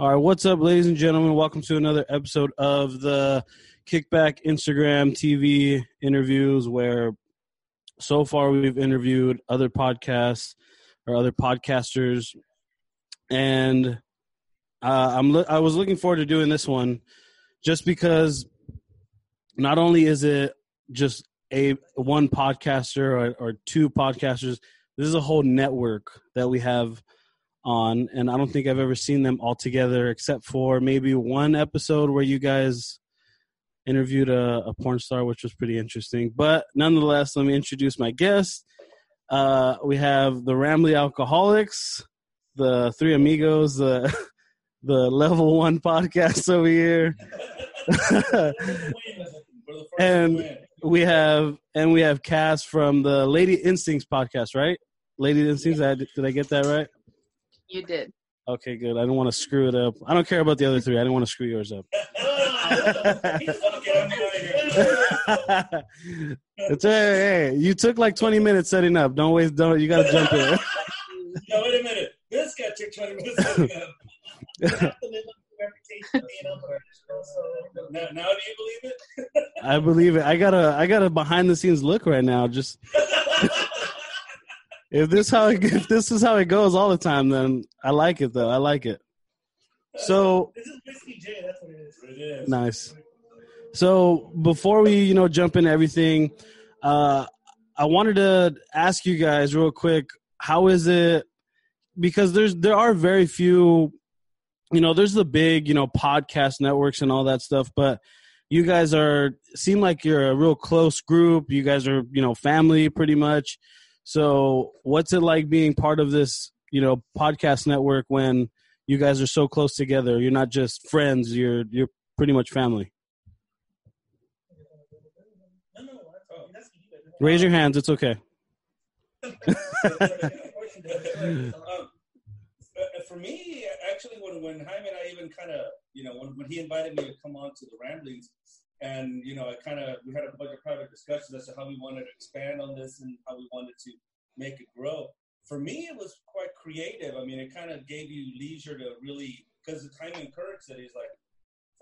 All right, what's up, ladies and gentlemen? Welcome to another episode of the Kickback Instagram TV interviews, where so far we've interviewed other podcasts or other podcasters, and uh, I'm lo- I was looking forward to doing this one just because not only is it just a one podcaster or, or two podcasters, this is a whole network that we have on and i don't think i've ever seen them all together except for maybe one episode where you guys interviewed a, a porn star which was pretty interesting but nonetheless let me introduce my guest uh, we have the Rambling Alcoholics the three amigos the the level one podcast over here and we have and we have Cass from the Lady Instincts podcast, right? Lady Instincts. Did I get that right? You did. Okay, good. I don't want to screw it up. I don't care about the other three. I didn't want to screw yours up. it's hey, hey, you took like 20 minutes setting up. Don't waste. Don't. You got to jump in. no, wait a minute. This guy took 20 minutes setting up. now, now do you believe it? I believe it. I got a I got a behind the scenes look right now. Just if this how it, if this is how it goes all the time, then I like it though. I like it. So This is Whiskey J. That's what it is. It is. nice. So before we you know jump into everything, uh, I wanted to ask you guys real quick. How is it? Because there's there are very few, you know, there's the big you know podcast networks and all that stuff, but you guys are seem like you're a real close group. You guys are you know family pretty much. So what's it like being part of this you know podcast network when you guys are so close together? You're not just friends. You're you're pretty much family. Raise your hands. It's okay. for me, actually, when when Jaime and I even kind of, you know, when, when he invited me to come on to the Ramblings, and you know, I kind of we had a bunch of private discussions as to how we wanted to expand on this and how we wanted to make it grow. For me, it was quite creative. I mean, it kind of gave you leisure to really, because the time encouraged it. He's like,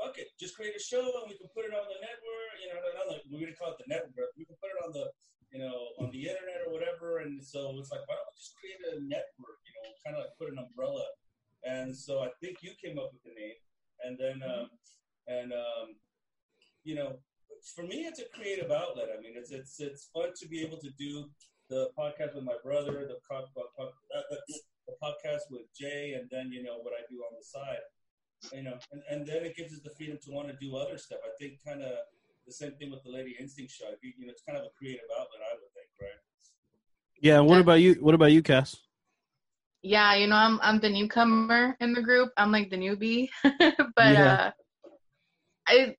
"Fuck it, just create a show and we can put it on the network." You know, not like we're gonna call it the network. We can put it on the you know, on the internet or whatever. And so it's like, why don't we just create a network, you know, kind of like put an umbrella. And so I think you came up with the name. And then, um, and, um, you know, for me, it's a creative outlet. I mean, it's, it's, it's fun to be able to do the podcast with my brother, the, uh, the podcast with Jay, and then, you know, what I do on the side. You know, and, and then it gives us the freedom to want to do other stuff. I think kind of the same thing with the Lady Instinct show. You, you know, it's kind of a creative outlet, I would think, right? Yeah. What about you? What about you, Cass? Yeah, you know, I'm I'm the newcomer in the group. I'm like the newbie. but Yeah. uh I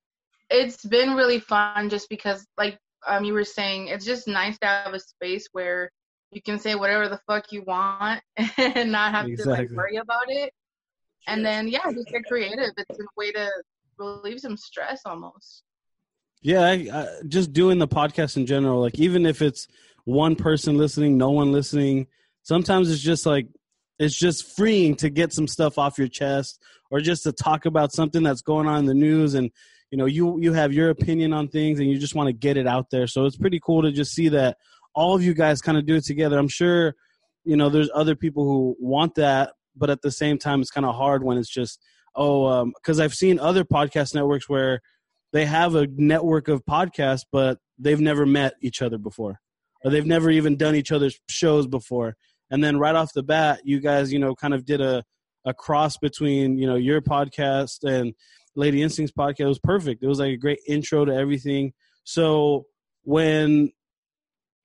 it's been really fun just because like um you were saying, it's just nice to have a space where you can say whatever the fuck you want and not have to like worry about it. And then yeah, just get creative. It's a way to relieve some stress almost. Yeah, I, I, just doing the podcast in general. Like even if it's one person listening, no one listening. Sometimes it's just like it's just freeing to get some stuff off your chest, or just to talk about something that's going on in the news, and you know you you have your opinion on things, and you just want to get it out there. So it's pretty cool to just see that all of you guys kind of do it together. I'm sure you know there's other people who want that, but at the same time, it's kind of hard when it's just oh, um, because I've seen other podcast networks where they have a network of podcasts, but they've never met each other before, or they've never even done each other's shows before. And then right off the bat, you guys, you know, kind of did a a cross between you know your podcast and Lady Instincts podcast. Was perfect. It was like a great intro to everything. So when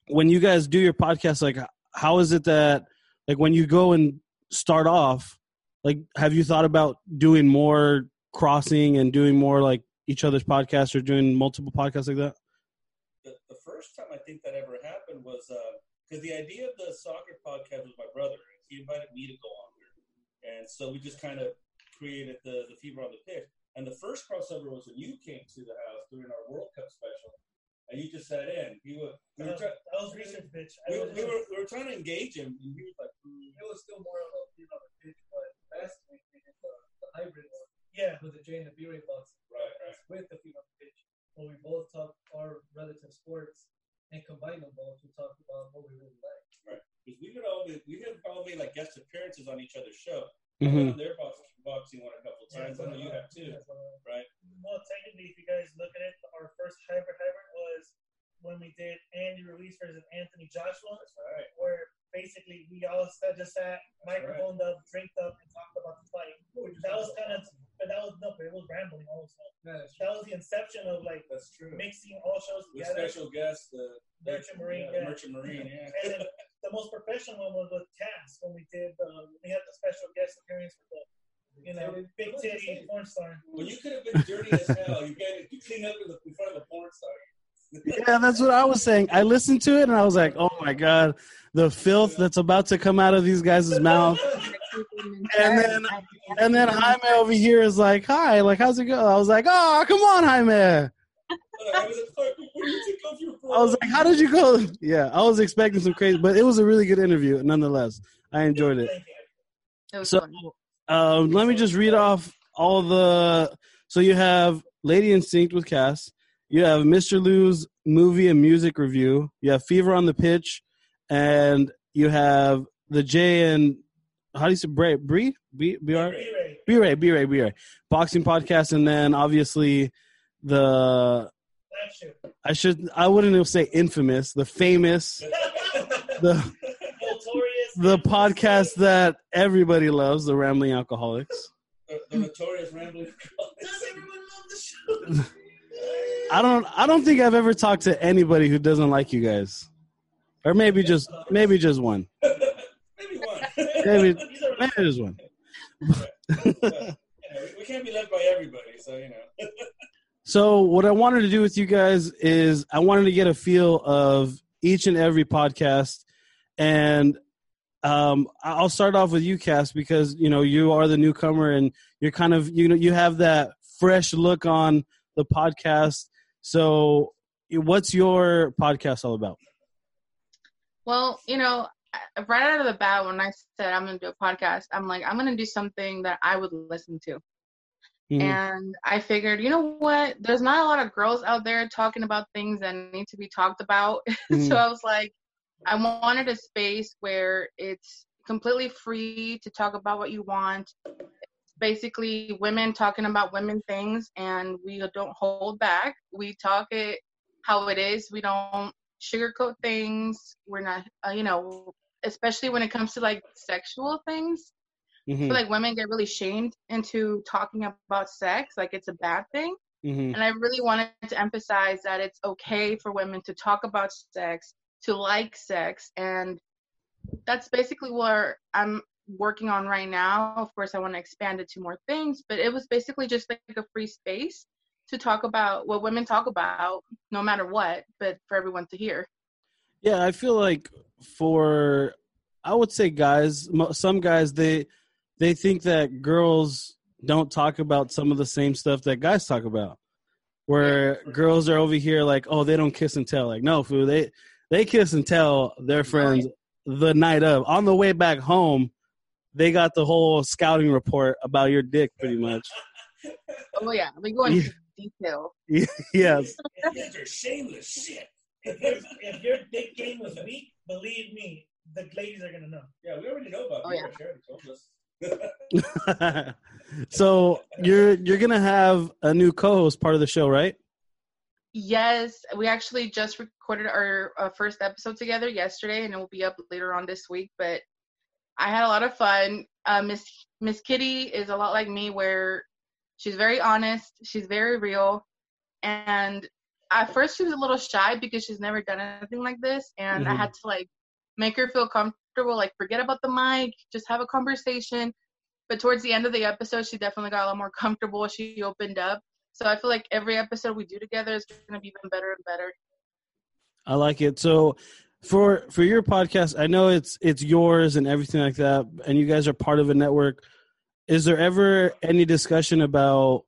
when you guys do your podcast, like how is it that like when you go and start off, like have you thought about doing more crossing and doing more like each other's podcasts or doing multiple podcasts like that? The, the first time I think that ever happened was uh, because the idea of the soccer podcast was my brother. He invited me to go on there, and so we just kind of created the the fever on the pitch. And the first crossover was when you came to the house during our World Cup special, and you just sat in. He was we were, try- that was recent, bitch. We, we were we were trying to engage him, and he was like, mm, it was still more of a you know, pitch, but that's the, the hybrid one. Yeah, with the J and the B Ray boxing Right, podcast with the female pitch, where we both talk our relative sports and combine them both to talk about what we really like. Because we would all be, we have probably like guest appearances on each other's show. Mhm. I've been on their boxing, boxing one a couple times. I know you have too, Yeah, so, right? Well, technically, if you guys look at it, our first hybrid hybrid was when we did Andy Ruiz versus Anthony Joshua, That's right. where basically we all just sat, That's microphoned up, drinked up, and talked about the fight. That was kind of, but that was no, but it was rambling also. Yeah, That was the inception of like That's true. mixing all shows With together. special guest, the Merchant Marine, yeah, yeah. Merchant Marine, yeah. And then the most professional one was with Cass when we did. Uh, we had the special guest appearance with the, you know, big titty porn star. Well, you could have been dirty as hell. You got you clean up in, the, in front of the porn star. Yeah, that's what I was saying. I listened to it and I was like, oh my god, the filth that's about to come out of these guys' mouth. And then and then Jaime over here is like, hi, like how's it go? I was like, oh, come on, Jaime. I was like, "Fuck, where did you take off your bra?" I was like, how did you go? Yeah, I was expecting some crazy, but it was a really good interview nonetheless. I enjoyed it. It So, um, let me just read off all the. So you have Lady Instinct with Cass. You have Mr. Lou's movie and music review. You have Fever on the Pitch, and you have the J and how do you say Bray Bree B B R B-Ray. B Ray B Ray B Ray boxing podcast, and then obviously the Flagship. I should I wouldn't even say infamous, the famous, the Notorious. the podcast that everybody loves, the Rambling Alcoholics. the, the notorious rambling. Does everyone love the show? I don't I don't think I've ever talked to anybody who doesn't like you guys. Or maybe just maybe just one. Maybe one. Maybe maybe just one. We, we can't be led by everybody, so you know. So what I wanted to do with you guys is I wanted to get a feel of each and every podcast and um, I'll start off with you, Cass, because you know you are the newcomer and you're kind of you know you have that fresh look on the podcast. So, what's your podcast all about? Well, you know, right out of the bat, when I said I'm going to do a podcast, I'm like, I'm going to do something that I would listen to. Mhm. And I figured, you know what? There's not a lot of girls out there talking about things that need to be talked about. Mhm. so I was like, I wanted a space where it's completely free to talk about what you want. Basically women talking about women things, and we don't hold back. We talk it how it is. We don't sugarcoat things. We're not, uh, you know, especially when it comes to like sexual things. Mhm. feel like women get really shamed into talking about sex, like it's a bad thing. Mhm. And I really wanted to emphasize that it's okay for women to talk about sex, to like sex, and that's basically where I'm working on right now. Of course, I want to expand it to more things, but it was basically just like a free space to talk about what women talk about, no matter what, but for everyone to hear. Yeah, I feel like for I would say guys, some guys they they think that girls don't talk about some of the same stuff that guys talk about. Where girls are over here like, oh, they don't kiss and tell. Like, no, fool, they they kiss and tell their friends the night of. On the way back home, they got the whole scouting report about your dick, pretty much. Oh yeah, we go into detail. yes. These are shameless shit. If, your- if your dick game was weak, believe me, the ladies are gonna know. Yeah, we already know about Oh, you. yeah. She already told us. so you're you're gonna have a new co-host part of the show, right? Yes, we actually just recorded our uh, first episode together yesterday, and it will be up later on this week. But I had a lot of fun. Uh, Miss Miss Kitty is a lot like me, where she's very honest, she's very real, and at first she was a little shy because she's never done anything like this, and I Mhm. had to like make her feel comfortable, like forget about the mic, just have a conversation. But towards the end of the episode, she definitely got a lot more comfortable. She opened up. So I feel like every episode we do together is going to be even better and better. I like it. So for for your podcast, I know it's it's yours and everything like that, and you guys are part of a network. Is there ever any discussion about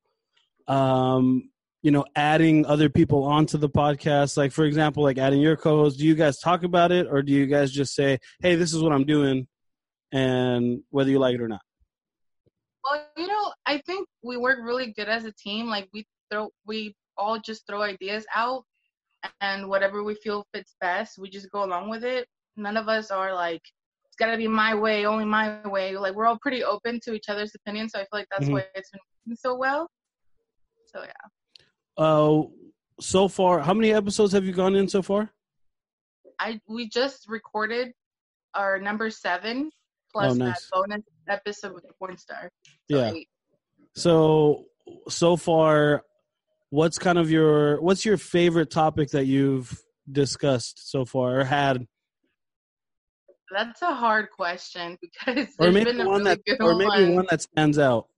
um you know adding other people onto the podcast like for example like adding your co-host do you guys talk about it or do you guys just say hey this is what i'm doing and whether you like it or not Well, you know, I think we work really good as a team. Like we throw, we all just throw ideas out, and whatever we feel fits best, we just go along with it. None of us are like, it's gotta be my way, only my way. Like we're all pretty open to each other's opinions, so I feel like that's Mhm. why it's been working so well. So yeah, Uh, so far, how many episodes have you gone in so far? I we just recorded our number seven plus Oh, that bonus episode with the porn star. So Yeah. eight. So so far, what's kind of your what's your favorite topic that you've discussed so far or had, That's a hard question because or maybe been a one really that or maybe one. one that stands out?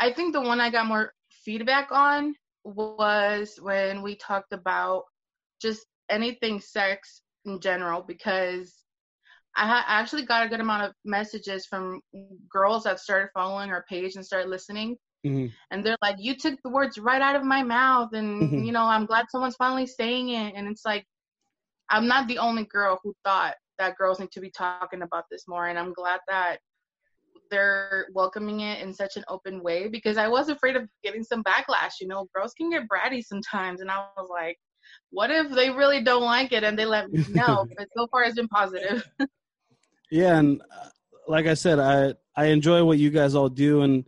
I think the one I got more feedback on was when we talked about just anything sex in general because I ha- I actually got a good amount of messages from girls that started following our page and started listening. Mhm. And they're like, You took the words right out of my mouth. And, Mhm. you know, I'm glad someone's finally saying it. And it's like, I'm not the only girl who thought that girls need to be talking about this more. And I'm glad that they're welcoming it in such an open way because I was afraid of getting some backlash. You know, girls can get bratty sometimes. And I was like, what if they really don't like it and they let me know? but so far, it's been positive. Yeah, and uh, like I said, I I enjoy what you guys all do, and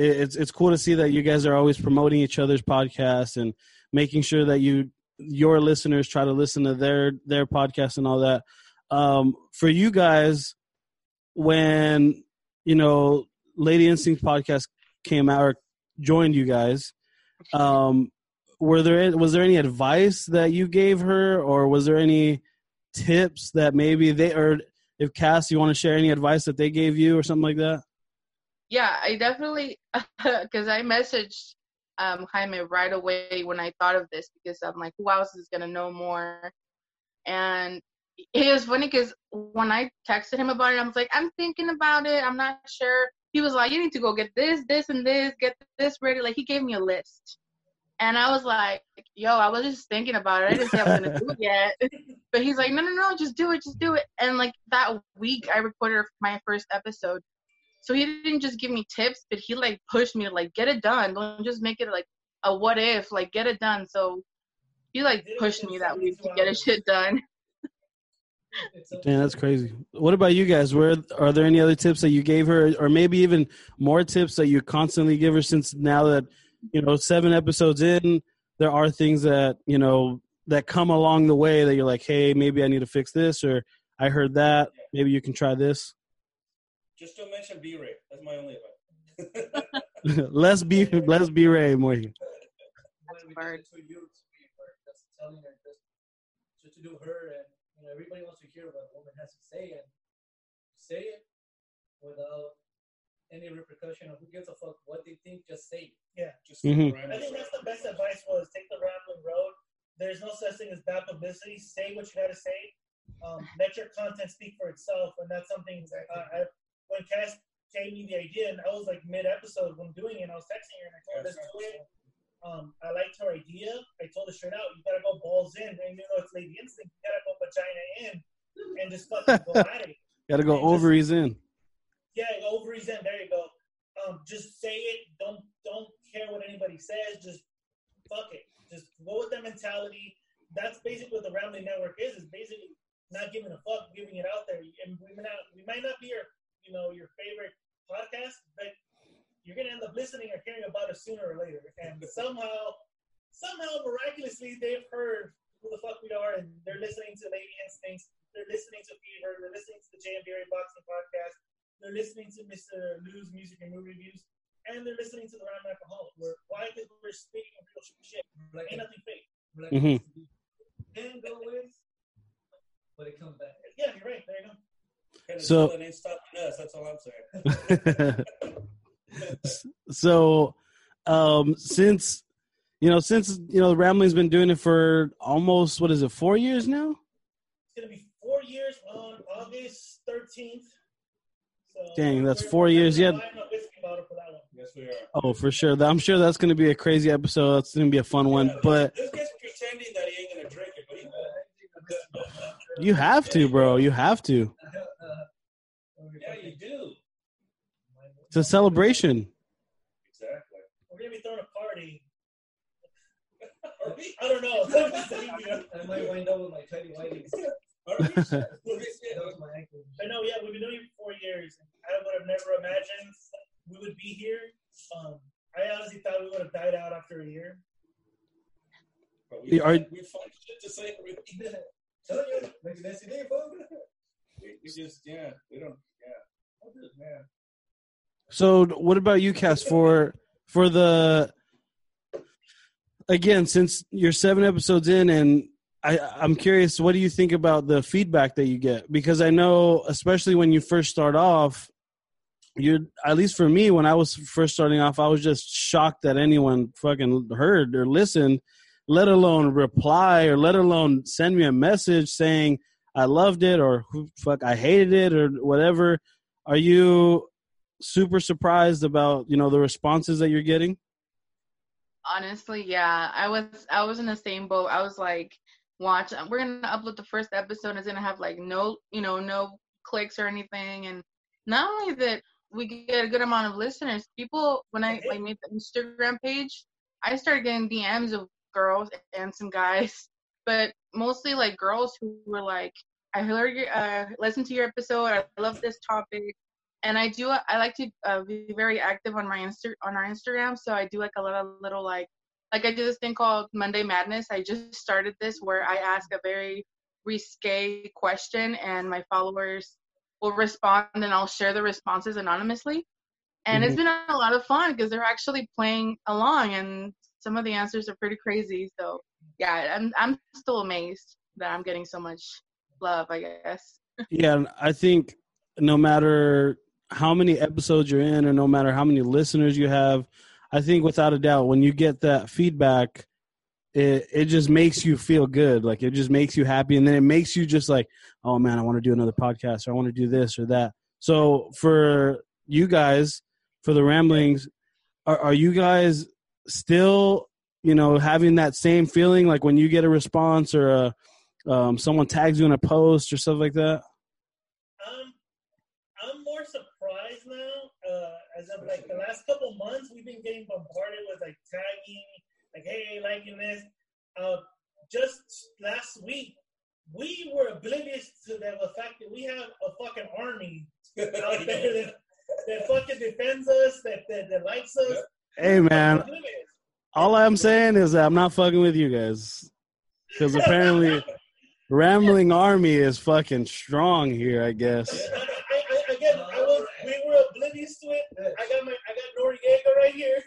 it's it's cool to see that you guys are always promoting each other's podcasts and making sure that you your listeners try to listen to their their podcast and all that. Um, for you guys, when you know Lady Instinct podcast came out or joined you guys, um, were there was there any advice that you gave her, or was there any tips that maybe they or if Cass, you want to share any advice that they gave you or something like that? Yeah, I definitely, because I messaged um, Jaime right away when I thought of this because I'm like, who else is to know more? And it was funny because when I texted him about it, I was like, I'm thinking about it. I'm not sure. He was like, you need to go get this, this, and this, get this ready. Like, he gave me a list. And I was like, yo, I was just thinking about it. I didn't say I was to do it yet. But he's like, no, no, no, just do it, just do it. And like that week, I recorded my first episode. So he didn't just give me tips, but he like pushed me to like get it done. Don't just make it like a what if, like get it done. So he like pushed me that week to get his hours. shit done. It's a- Yeah, that's crazy. What about you guys? Where are there any other tips that you gave her, or maybe even more tips that you constantly give her? Since now that you know seven episodes in, there are things that you know that come along the way that you're like, hey, maybe I need to fix this, or I heard that. Maybe you can try this. Just don't mention B-Ray. That's my only advice. less be less be Ray more. when we hard. did it to you, we were just telling her just, just to do her, and you know everybody wants to hear what a woman has to say, and say it without any repercussion of who gives a fuck what they think. Just say it. Yeah. Just Mhm. I think that's the best advice was take the rambling road. There's no such thing as bad publicity. Say what you gotta say. Um, let your content speak for itself, and that's something. Uh, I, when Cass gave me the idea, and I was like mid episode when doing it, and I was texting her, and I told her, "Let's do it." Um, I liked her idea. I told her straight out, "You gotta go balls in, and you know it's lady instinct. You gotta go vagina in, and just fucking go at it." Got to go ovaries in. Yeah, ovaries in. There you go. Um, just say it. Don't don't care what anybody says. Just fuck it. Just go with that mentality. That's basically what the Rambling Network is. Is basically not giving a fuck, giving it out there. And we may not we might not be your you know your favorite podcast, but you're gonna end up listening or hearing about it sooner or later. And somehow, somehow miraculously, they've heard who the fuck we are, and they're listening to Lady Instincts. They're listening to Fever. They're listening to the JMBR Boxing Podcast. They're listening to Mr. Lou's music and movie reviews, and they're listening to the Rhyme Alcoholic. We're, why? Because we're speaking of real shit. Black Ain't nothing fake. black Mhm. can go ways, but it comes back. Yeah, you're right. There you go. So- Penicillin ain't stopping us. That's all I'm saying. so um since you know since you know rambling's been doing it for almost what is it four years now It's gonna be four years on August 13th. So Dang, that's four years, yeah. buying a whiskey bottle for yes, we are. oh for sure i'm sure that's going to be a crazy episode that's going to be a fun one but this guy's pretending that he ain't gonna drink it, but he will. you have to bro you have to Yeah, you do. It's a celebration. Exactly. We're gonna be throwing a party. Are we? I don't know. I'm just saying, you know. I might wind up with my tiny whiteys. Are we? That was my ankle. But no, yeah, we've been doing it for four years. I would have never imagined we would be here. Um, I honestly thought we would have died out after a year. But we, Are- we find shit to say. We, Tell you, make that's the folks. we, we just, yeah, we don't, yeah. What is, man? So, what about you, Cass? For for the again, since you're seven episodes in, and I, I'm curious, what do you think about the feedback that you get? Because I know, especially when you first start off, you at least for me, when I was first starting off, I was just shocked that anyone fucking heard or listened, let alone reply or let alone send me a message saying I loved it or fuck I hated it or whatever. Are you super surprised about you know the responses that you're getting? Honestly, yeah, I was I was in the same boat. I was like, watch, we're gonna upload the first episode. It's gonna have like no, you know, no clicks or anything. And not only that, we get a good amount of listeners. People, when I like made the Instagram page, I started getting DMs of girls and some guys, but mostly like girls who were like, I heard uh, listen to your episode. I love this topic. And I do. I like to uh, be very active on my Insta on our Instagram. So I do like a lot of little like like I do this thing called Monday Madness. I just started this where I ask a very risque question and my followers will respond and I'll share the responses anonymously. And it's been a lot of fun because they're actually playing along and some of the answers are pretty crazy. So yeah, I'm I'm still amazed that I'm getting so much love, I guess. Yeah, I think no matter how many episodes you're in or no matter how many listeners you have, I think without a doubt when you get that feedback, it it just makes you feel good. Like it just makes you happy and then it makes you just like, oh man, I want to do another podcast or I want to do this or that. So for you guys, for the ramblings, are are you guys still, you know, having that same feeling like when you get a response or a um, someone tags you in a post or stuff like that? Um, I'm more surprised now. Uh, as of like the last couple months, we've been getting bombarded with like tagging, like hey, liking this. Uh, just last week, we were oblivious to the, the fact that we have a fucking army out there that, that fucking defends us, that that, that likes us. Hey man, all I'm saying is that I'm not fucking with you guys because apparently Rambling Army is fucking strong here. I guess. I got my, I got Noriega right here.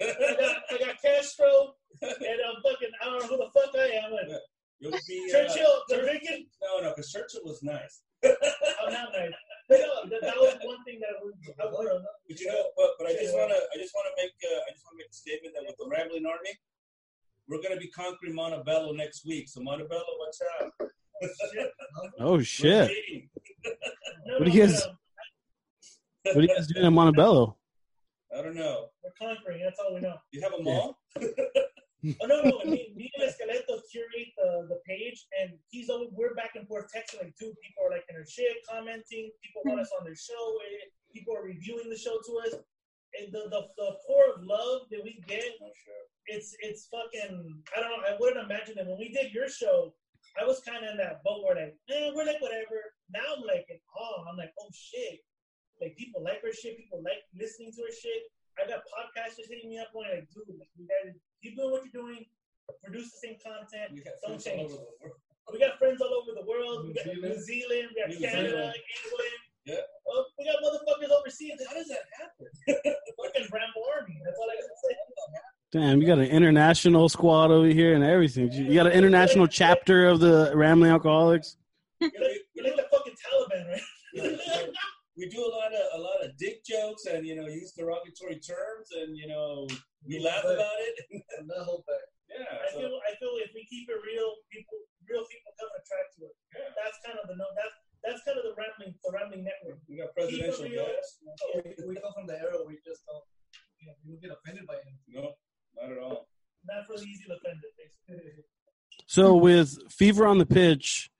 I got, I got Castro, and I'm fucking, I don't know who the fuck I am. And You'll be, uh, Churchill, the Churchill- Reagan, No, no, because Churchill was nice. I'm not nice. But no, that, that was one thing that was, I was But you know, but, but I just wanna, I just wanna make, uh, I just wanna make a statement that with the Rambling Army, we're gonna be conquering Montebello next week. So Montebello, watch out. Oh We're shit! no, What do no, you guys- What are you guys doing in Montebello? I don't know. We're conquering, that's all we know. You have a mall? Oh no, no, me, me and Esqueleto curate the, the page, and he's always we're back and forth texting like two people are like in their shit, commenting. People want us on their show. eh, People are reviewing the show to us. And the, the the pour of love that we get, sure. it's it's fucking. I don't know. I wouldn't imagine that when we did your show, I was kind of in that boat where like, eh, we're like whatever. Now I'm like in awe. I'm like, oh shit. Like people like her shit. People like listening to her shit. I got podcasters hitting me up going like, dude, like, you guys keep doing what you're doing. Produce the same content. Don't friends all change. over the world. We got friends all over the world. We got Zealand. New Zealand. We got New Canada, Zealand. England. Yeah. Oh, we got motherfuckers overseas. How does that happen? Fucking Rambo Army. That's all I gotta say. Damn, you got an international squad over here and everything. You got an international chapter of the Rambling Alcoholics. You're like, you're like the fucking Taliban, right? we do a lot of a lot of dick jokes and you know use derogatory terms and you know we laugh about it. And not hold back. yeah. I So, feel I feel if we keep it real, people real people come attract to it. yeah. That's kind of the no. That's that's kind of the rambling the rambling network. We got presidential Keep it real. guests. We, we come from the era we just don't, you know, we don't get offended by anything. No, not at all. Not for the easy offended, basically. So with Fever on the Pitch,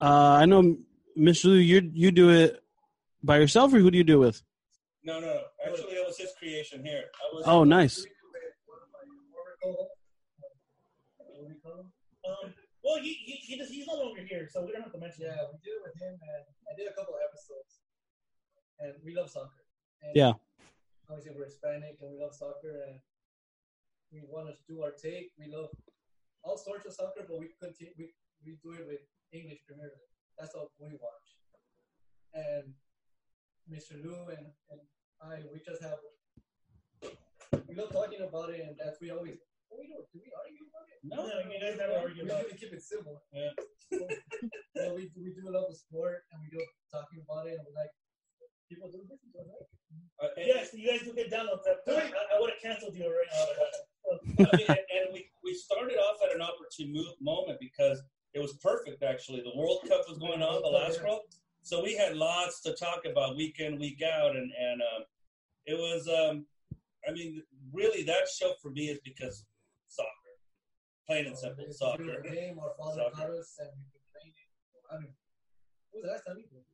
uh, I know Mr. Lou, you you do it by yourself or who do you do it with? No, no, no. Actually, it was his creation here. I was. Oh, nice. Um, well, he, he, he does, he's no longer here, so we don't have to mention Yeah, we did it with him, and I did a couple of episodes. And we love soccer. And Yeah. Obviously, we're Hispanic and we love soccer, and we want to do our take. We love all sorts of soccer, but we continue. We, we do it with English Premier League. That's what we watch. And Mr. Lou and, and I, we just have. We love talking about it, and that's we always. What we don't, Do we argue about it? No, no, you guys never argue We about usually keep it simple. Yeah. yeah, we, we do love the sport and we do talking about it and we like people do this. Right? Uh, and, Yes, you guys do get downloads. I, I would have canceled you already. I mean, and, and we, we started off at an opportune moment because it was perfect, actually. The World Cup was going on, the last World. So we had lots to talk about week in, week out. And, and um, it was, um, I mean, really, that show for me is because soccer. Plain and simple, a soccer. game. Our father Soccer. us and we've been playing it. I mean, what was the last time you played?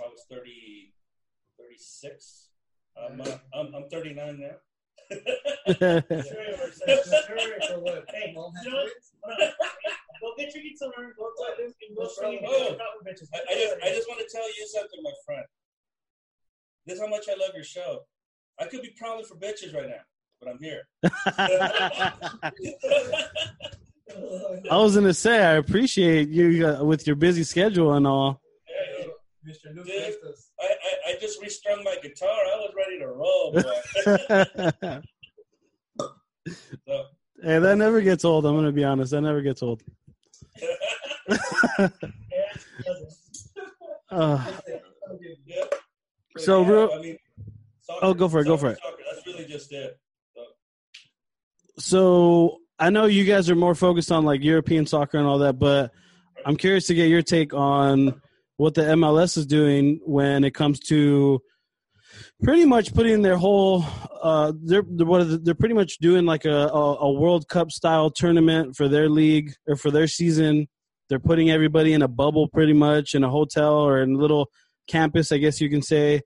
I was 30, 36. I'm, uh, I'm, I'm 39 now. Sure, you were saying- Sure. Hey, you know what? Go get your pizza and go outside and go swing and Oh. get out with bitches. I, I just I just want to tell you something, my friend. This is how much I love your show. I could be prowling for bitches right now, but I'm here. I was gonna say I appreciate you uh, with your busy schedule and all. Hey, Mr. Luke Dude. I, I, I just restrung my guitar. I was ready to roll, so, hey, that never gets old. I'm gonna be honest. That never gets old. Yeah, it doesn't. Uh, yeah. So, yeah, real- I mean, soccer, Oh, go for it, go for it. Soccer, that's really just it. so I know you guys are more focused on like European soccer and all that, but I'm curious to get your take on what the MLS is doing when it comes to pretty much putting their whole uh they're they're, pretty much doing like a, a a World Cup style tournament for their league or for their season. They're putting everybody in a bubble pretty much in a hotel or in a little campus, I guess you can say.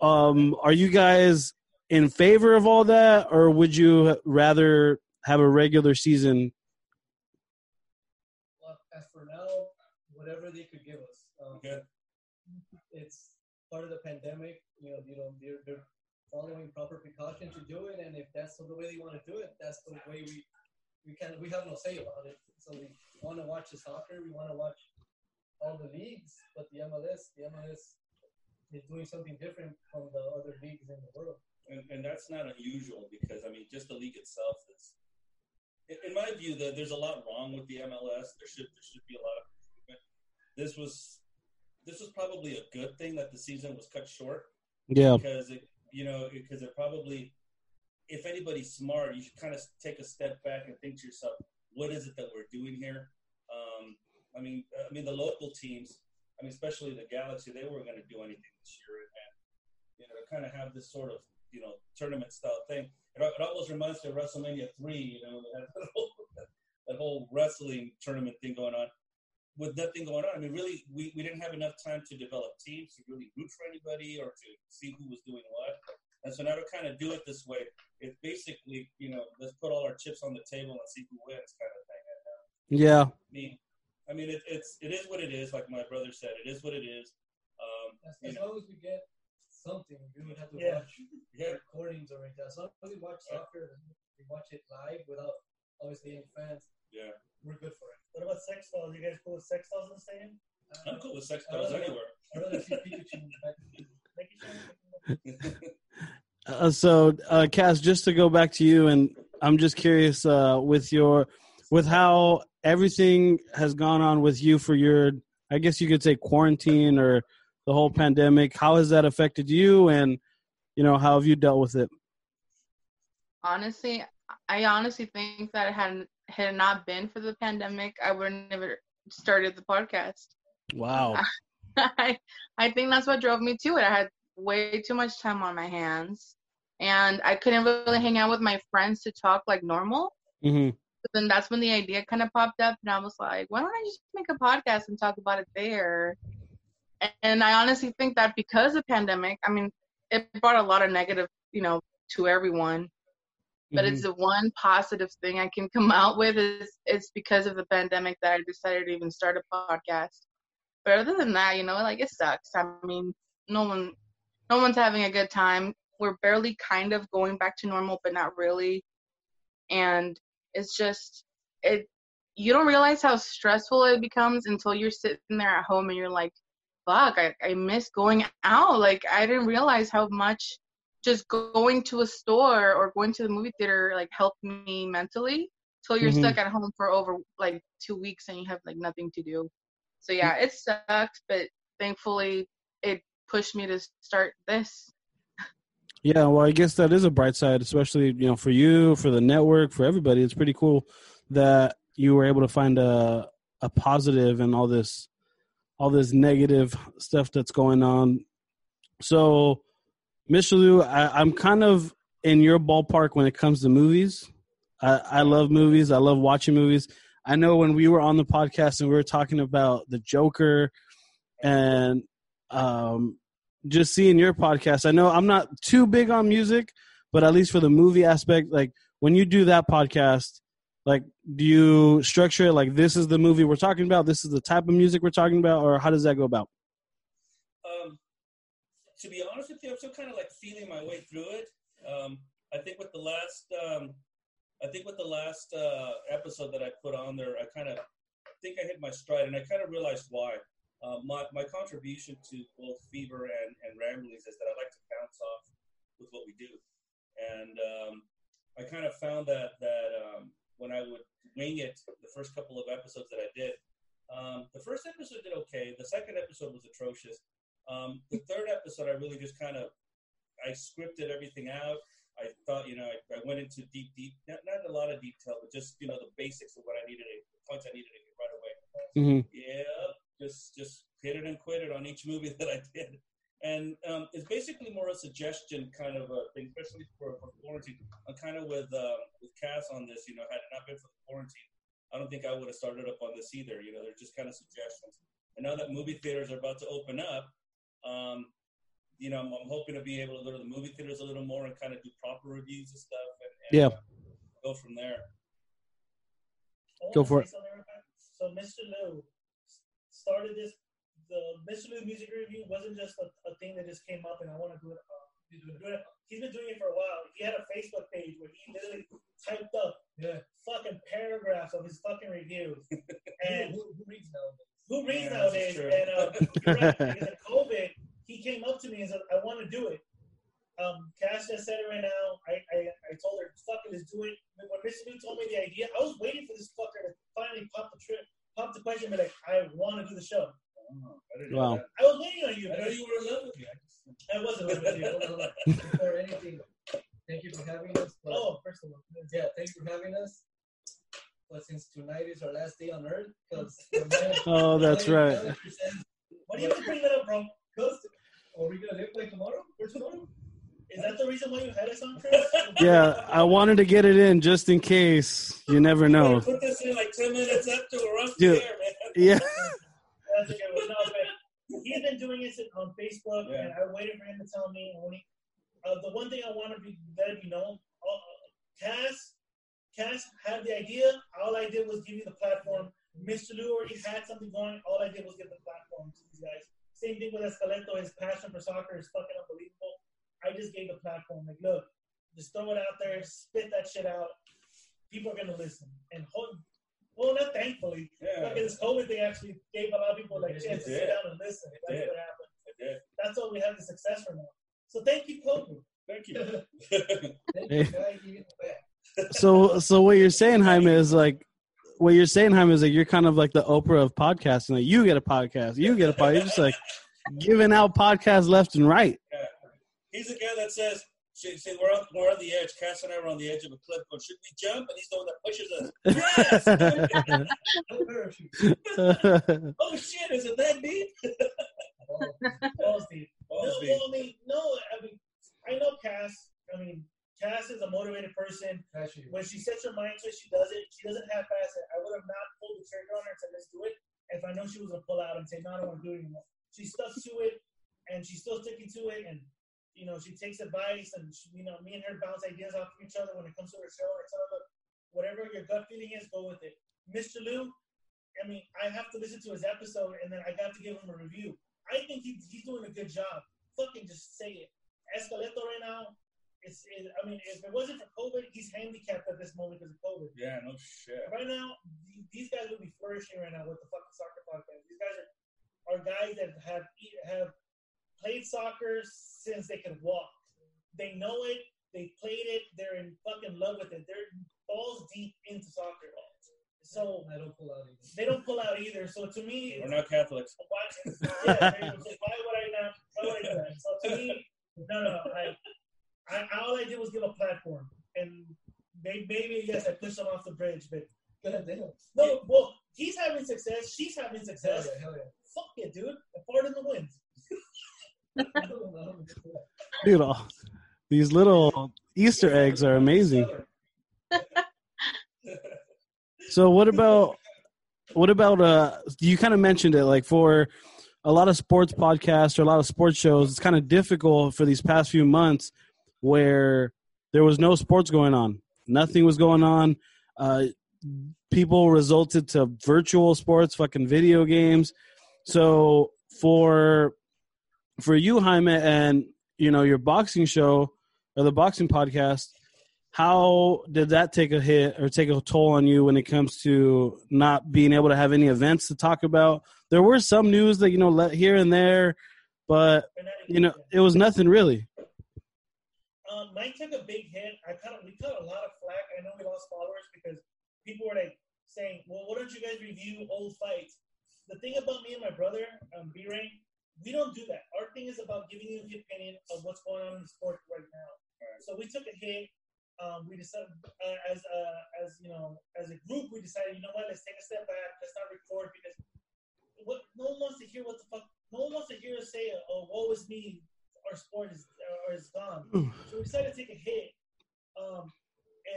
Um, are you guys in favor of all that, or would you rather have a regular season? Well, as for now, whatever they could give us. Um, Okay. It's part of the pandemic. You know, you know, they're, they're following proper precaution to do it, and if that's the way they want to do it, that's the way we we can we have no say about it. So we want to watch the soccer. We want to watch all the leagues, but the MLS, the MLS is doing something different from the other leagues in the world. and, and that's not unusual because I mean, just the league itself is. In, my view, that there's a lot wrong with the MLS. There should there should be a lot of improvement. This was this was probably a good thing that the season was cut short Yeah, because it you know because it probably if anybody's smart, you should kind of take a step back and think to yourself, what is it that we're doing here? Um, I mean, I mean the local teams. I mean, especially the Galaxy, they weren't going to do anything this year, and you know, to kind of have this sort of you know tournament style thing. It, it almost reminds me of WrestleMania three. You know, that whole, that whole wrestling tournament thing going on. With nothing going on, I mean, really, we, we didn't have enough time to develop teams to really root for anybody or to see who was doing what. And so now to kind of do it this way, it's basically, you know, let's put all our chips on the table and see who wins, kind of thing. And, uh, yeah. I mean, I mean, it, it's it is what it is. Like my brother said, it is what it is. Um, As, as long as we get something, we would have to Yeah. watch yeah, recordings or anything. As long as we watch soccer, we watch it live without obviously any fans. yeah. We're good for it. What about sex dolls? You guys cool with sex dolls in the stadium? I'm cool with sex dolls anywhere. I'd rather see Pikachu in Make it. Uh, so, uh, Cass, just to go back to you, and I'm just curious uh, with your, with how everything has gone on with you for your, I guess you could say quarantine or the whole pandemic. How has that affected you, and you know how have you dealt with it? honestly, I honestly think that it had had it not been for the pandemic, I would have never started the podcast. Wow. I I think that's what drove me to it. I had way too much time on my hands, and I couldn't really hang out with my friends to talk like normal. hmm But then that's when the idea kind of popped up, and I was like, why don't I just make a podcast and talk about it there? And I honestly think that because of pandemic, I mean, it brought a lot of negative, you know, to everyone. But Mhm. it's the one positive thing I can come out with is it's because of the pandemic that I decided to even start a podcast. But other than that, you know, like it sucks. I mean, no one, no one's having a good time. We're barely kind of going back to normal, but not really. And it's just it. You don't realize how stressful it becomes until you're sitting there at home and you're like, "Fuck, I, I miss going out." Like I didn't realize how much just going to a store or going to the movie theater like helped me mentally. Till you're Mhm. stuck at home for over like two weeks and you have like nothing to do. So yeah, it sucks, but thankfully it pushed me to start this. Yeah, well, I guess that is a bright side, especially you know for you, for the network, for everybody. It's pretty cool that you were able to find a a positive in all this all this negative stuff that's going on. So, Mr. Lou, I, I'm kind of in your ballpark when it comes to movies. I, I love movies. I love watching movies. I know when we were on the podcast and we were talking about the Joker and um, just seeing your podcast. I know I'm not too big on music, but at least for the movie aspect, like when you do that podcast, like do you structure it like this is the movie we're talking about, this is the type of music we're talking about, or how does that go about? To be honest with you, I'm still kind of like feeling my way through it. Um, I think with the last, um, I think with the last uh, episode that I put on there, I kind of think I hit my stride, and I kind of realized why. Uh, my my contribution to both Fever and and Ramblings is that I like to bounce off with what we do, and um, I kind of found that that um, when I would wing it, the first couple of episodes that I did, um, the first episode did okay. The second episode was atrocious. Um, the third episode, I really just kind of I scripted everything out. I thought, you know, I, I went into deep, deep, not, not a lot of detail, but just you know the basics of what I needed, the points I needed to get right away. Mm-hmm. Yeah, just just hit it and quit it on each movie that I did. And um, it's basically more a suggestion kind of a thing, especially for, for quarantine. I'm kind of with uh, with Cass on this. You know, had it not been for the quarantine, I don't think I would have started up on this either. You know, they're just kind of suggestions. And now that movie theaters are about to open up, um, you know, I'm, I'm hoping to be able to go to the movie theaters a little more and kind of do proper reviews and stuff. And, and Yeah. go from there. Go for it. something real quick. So Mr. Lou started this. The Mr. Lou music review wasn't just a, a thing that just came up and I want to do it. Uh, he's been doing it. He's been doing it for a while. He had a Facebook page where he literally typed up Yeah. fucking paragraphs of his fucking reviews. And who, who reads nowadays? Who reads Yeah, nowadays? that's. And uh, right, because of COVID, he came up to me and said, "I want to do it." Um, Cass just said it right now. I, I, I told her, "Fuck it, let's do it." When Mr. Lou told me the idea, I was waiting for this fucker to finally pop the trip, pop the question, and be like, "I want to do the show." Oh, I Wow. that. I was waiting on you. I know you were in love with me. I just, I wasn't with you. Hold on, hold. Before anything, thank you for having us. But, Oh, first of all, yeah, thank you for having us. But since tonight is our last day on Earth, because Oh, that's right. why do you have to bring that up, bro? Are we gonna live by tomorrow? For tomorrow? Is that the reason why you had us on, Chris? Yeah, I wanted to get it in just in case. You never know. Put this in like 10 minutes after we're off Dude. the air, man. Yeah. That's a good one. No, but he's been doing it on Facebook, Yeah. and I waited for him to tell me. He, uh, the one thing I want to be let it be known, uh, Cass, Cass had the idea. All I did was give you the platform. Mr. Lou already had something going. All I did was give the platform to these guys. Same thing with Escaleto. His passion for soccer is fucking unbelievable. I just gave the platform. Like, look, just throw it out there, spit that shit out. People are gonna listen. And hold, well, not thankfully, Yeah, Fucking this COVID thing actually gave a lot of people like chance to sit down and listen. It That's did. what happened. I did. That's why we have the success for now. So thank you, COVID. Thank you. Thank you, guys. You get back. So, so what you're saying, Jaime, is like, what you're saying, Jaime, is like you're kind of like the Oprah of podcasting. Like you get a podcast, you get a podcast. You're just like giving out podcasts left and right. He's the guy that says, see, see, we're, on, we're on the edge. Cass and I were on the edge of a cliff. Going, should we jump? And he's the one that pushes us. Yes! Oh, shit. Is it that deep? Oh, Balls deep. Balls no, deep. well, I mean, no. I mean, I know Cass. I mean, Cass is a motivated person. When she sets her mind to it, she does it. She doesn't half-ass it. I would have not pulled the trigger on her and said, "Let's do it." If I know she was gonna pull out and say, "No, I don't want to do it anymore," she stuck to it, and she's still sticking to it. And you know, she takes advice, and she, you know, me and her bounce ideas off of each other when it comes to her show. I tell her, look, whatever your gut feeling is, go with it. Mr. Lou, I mean, I have to listen to his episode, and then I got to give him a review. I think he, he's doing a good job. Fucking just say it. Escaleto right now. It's, it, I mean, if it wasn't for COVID, he's handicapped at this moment because of COVID. Yeah, no shit. Right now, th- these guys would be flourishing right now with the fucking soccer podcast. These guys are, are guys that have e- have played soccer since they could walk. They know it. They played it. They're in fucking love with it. They're balls deep into soccer. So I don't pull out either. they don't pull out either. So to me, We're not Catholics. why, yeah, there you go. So why would I not? Why would I do that? So to me, no, no, no. I, I, all I did was give a platform, and maybe, maybe yes, I pushed them off the bridge, but God damn. no. Well, he's having success. She's having Hell success. yeah, hell yeah. Fuck it, dude. A part in the wind. Dude, all, these little Easter eggs are amazing. So what about what about uh you kind of mentioned it like for a lot of sports podcasts or a lot of sports shows it's kind of difficult for these past few months where there was no sports going on. Nothing was going on. Uh people resulted to virtual sports, fucking video games. So for for you Jaime and you know your boxing show or the boxing podcast how did that take a hit or take a toll on you when it comes to not being able to have any events to talk about? There were some news that you know let here and there, but you know it was nothing really. Mine took a big hit. I kind of we cut a lot of flack. I know we lost followers because people were like saying, "Well, why don't you guys review old fights?" The thing about me and my brother, um, B Rain, we don't do that. Our thing is about giving you the opinion of what's going on in the sport right now. So we took a hit. Um, we decided, uh, as uh, as you know, as a group, we decided, you know what? Let's take a step back. Let's not record because what no one wants to hear what the fuck. No one wants to hear us say, "Oh, woe is me." Our sport is or is gone. So we decided to take a hit. Um,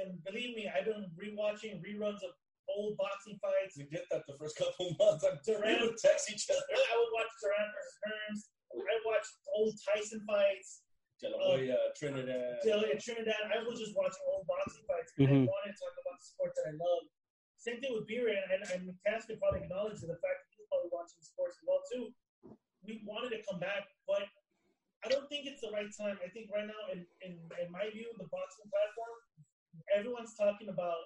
and believe me, I've been rewatching reruns of old boxing fights. We did that the first couple of months. I'm Durant- we would text each other. I would watch Duran versus Hearns. I watched old Tyson fights. De La Hoya, Trinidad. Delia Trinidad. I was just watching old boxing fights because Mhm. I wanted to talk about the sport that I love. Same thing with beer, and, and Cass could probably acknowledge the fact that he's probably watching sports as well too. We wanted to come back, but I don't think it's the right time. I think right now, in, in, in my view, the boxing platform, everyone's talking about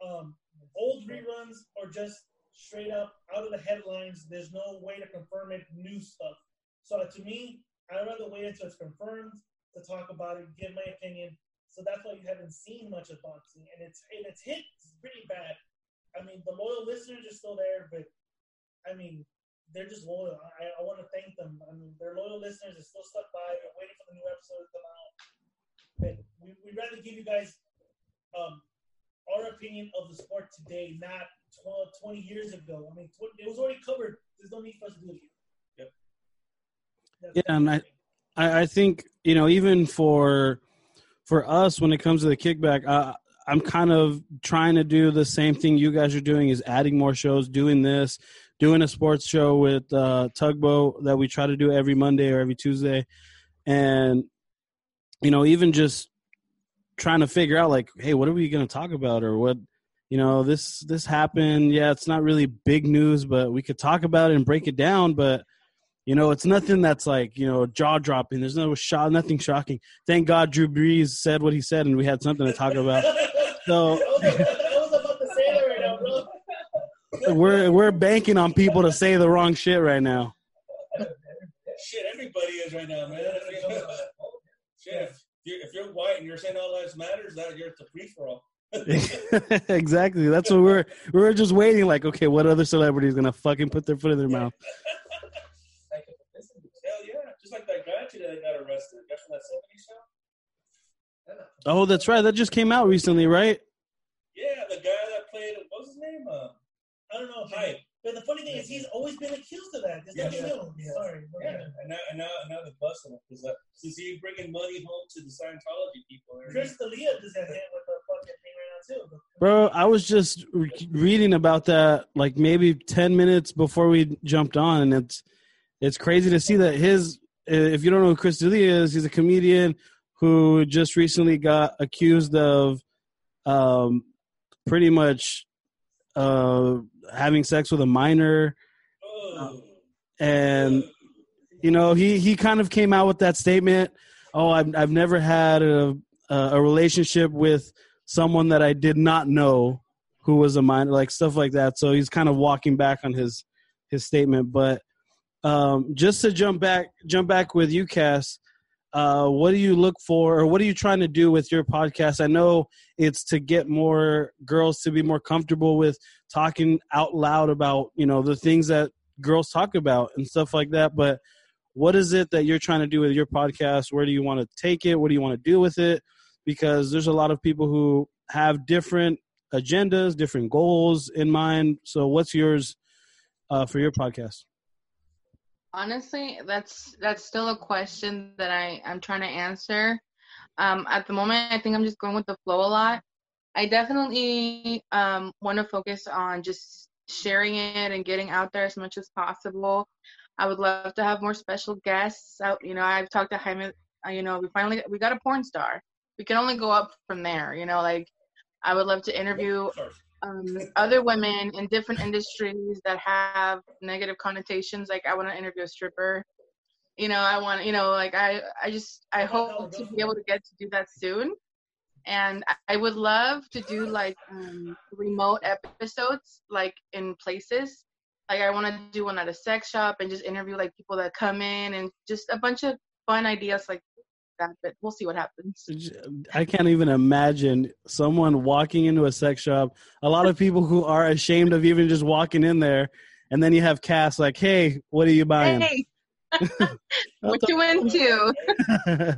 um, old reruns or just straight up out of the headlines. There's no way to confirm it, new stuff. So to me, I'd rather wait until it's confirmed to talk about it, give my opinion. So that's why you haven't seen much of boxing, and it's and it's hit pretty bad. I mean, the loyal listeners are still there, but I mean, they're just loyal. I, I want to thank them. I mean, they're loyal listeners. They're still stuck by. They're waiting for the new episode to come out. But we, we'd rather give you guys um, our opinion of the sport today, not 12, 20 years ago. I mean, tw- it was already covered. There's no need for us to do it. Yep. That's Yeah, and I- I, I think you know even for for us when it comes to the kickback, uh, I'm kind of trying to do the same thing you guys are doing is adding more shows, doing this, doing a sports show with uh, Tugboat that we try to do every Monday or every Tuesday, and you know even just trying to figure out like, hey, what are we going to talk about or what. You know this this happened. Yeah, it's not really big news, but we could talk about it and break it down. But you know, it's nothing that's like you know jaw dropping. There's no shot, nothing shocking. Thank God Drew Brees said what he said, and we had something to talk about. So- I was, about- I was about to say that right now, bro. We're we're banking on people to say the wrong shit right now. Shit, everybody is right now, man. Shit, if you're, if you're white and you're saying all lives matters, that you're at the free for all. exactly. That's what we're we're just waiting. Like, okay, what other celebrity is gonna fucking put their foot in their mouth? Hell yeah, just like that guy today that got arrested. Guy from that '70s show. Oh, that's right. That just came out recently, right? Yeah, the guy that played. What was his name? Uh, I don't know. Hype. But the funny thing is, he's always been accused of that. There's Yeah, nothing yeah, new. yeah. Sorry. Yeah, and now and now, and now they're busting him because uh, since he's bringing money home to the Scientology people. they're- Chris D'Elia just got hit with the fucking thing right now too. Bro, I was just re- reading about that like maybe 10 minutes before we jumped on and it's it's crazy to see that his if you don't know who Chris D'Elia is, he's a comedian who just recently got accused of um, pretty much uh, having sex with a minor, Oh. and you know he he kind of came out with that statement. Oh, I've I've never had a a relationship with someone that I did not know who was a minor, like stuff like that. So he's kind of walking back on his his statement. But um, just to jump back, jump back with you, Cass. Uh, what do you look for, or what are you trying to do with your podcast? I know it's to get more girls to be more comfortable with talking out loud about you know the things that girls talk about and stuff like that. But what is it that you're trying to do with your podcast? Where do you want to take it? What do you want to do with it? Because there's a lot of people who have different agendas, different goals in mind. So, what's yours uh, for your podcast? Honestly, that's that's still a question that I I'm trying to answer. Um, at the moment, I think I'm just going with the flow a lot. I definitely um, want to focus on just sharing it and getting out there as much as possible. I would love to have more special guests. Out, you know, I've talked to Jaime. uh, You know, we finally we got a porn star. We can only go up from there. You know, like I would love to interview. Um, other women in different industries that have negative connotations. Like I want to interview a stripper. You know, I want, you know, like I, I just, I hope to be able to get to do that soon. And I- would love to do like um, remote episodes, like in places. Like I want to do one at a sex shop and just interview like people that come in and just a bunch of fun ideas like that. But we'll see what happens. I can't even imagine someone walking into a sex shop. A lot of people who are ashamed of even just walking in there, and then you have Cass like, "Hey, what are you buying?" Hey, what you into? No,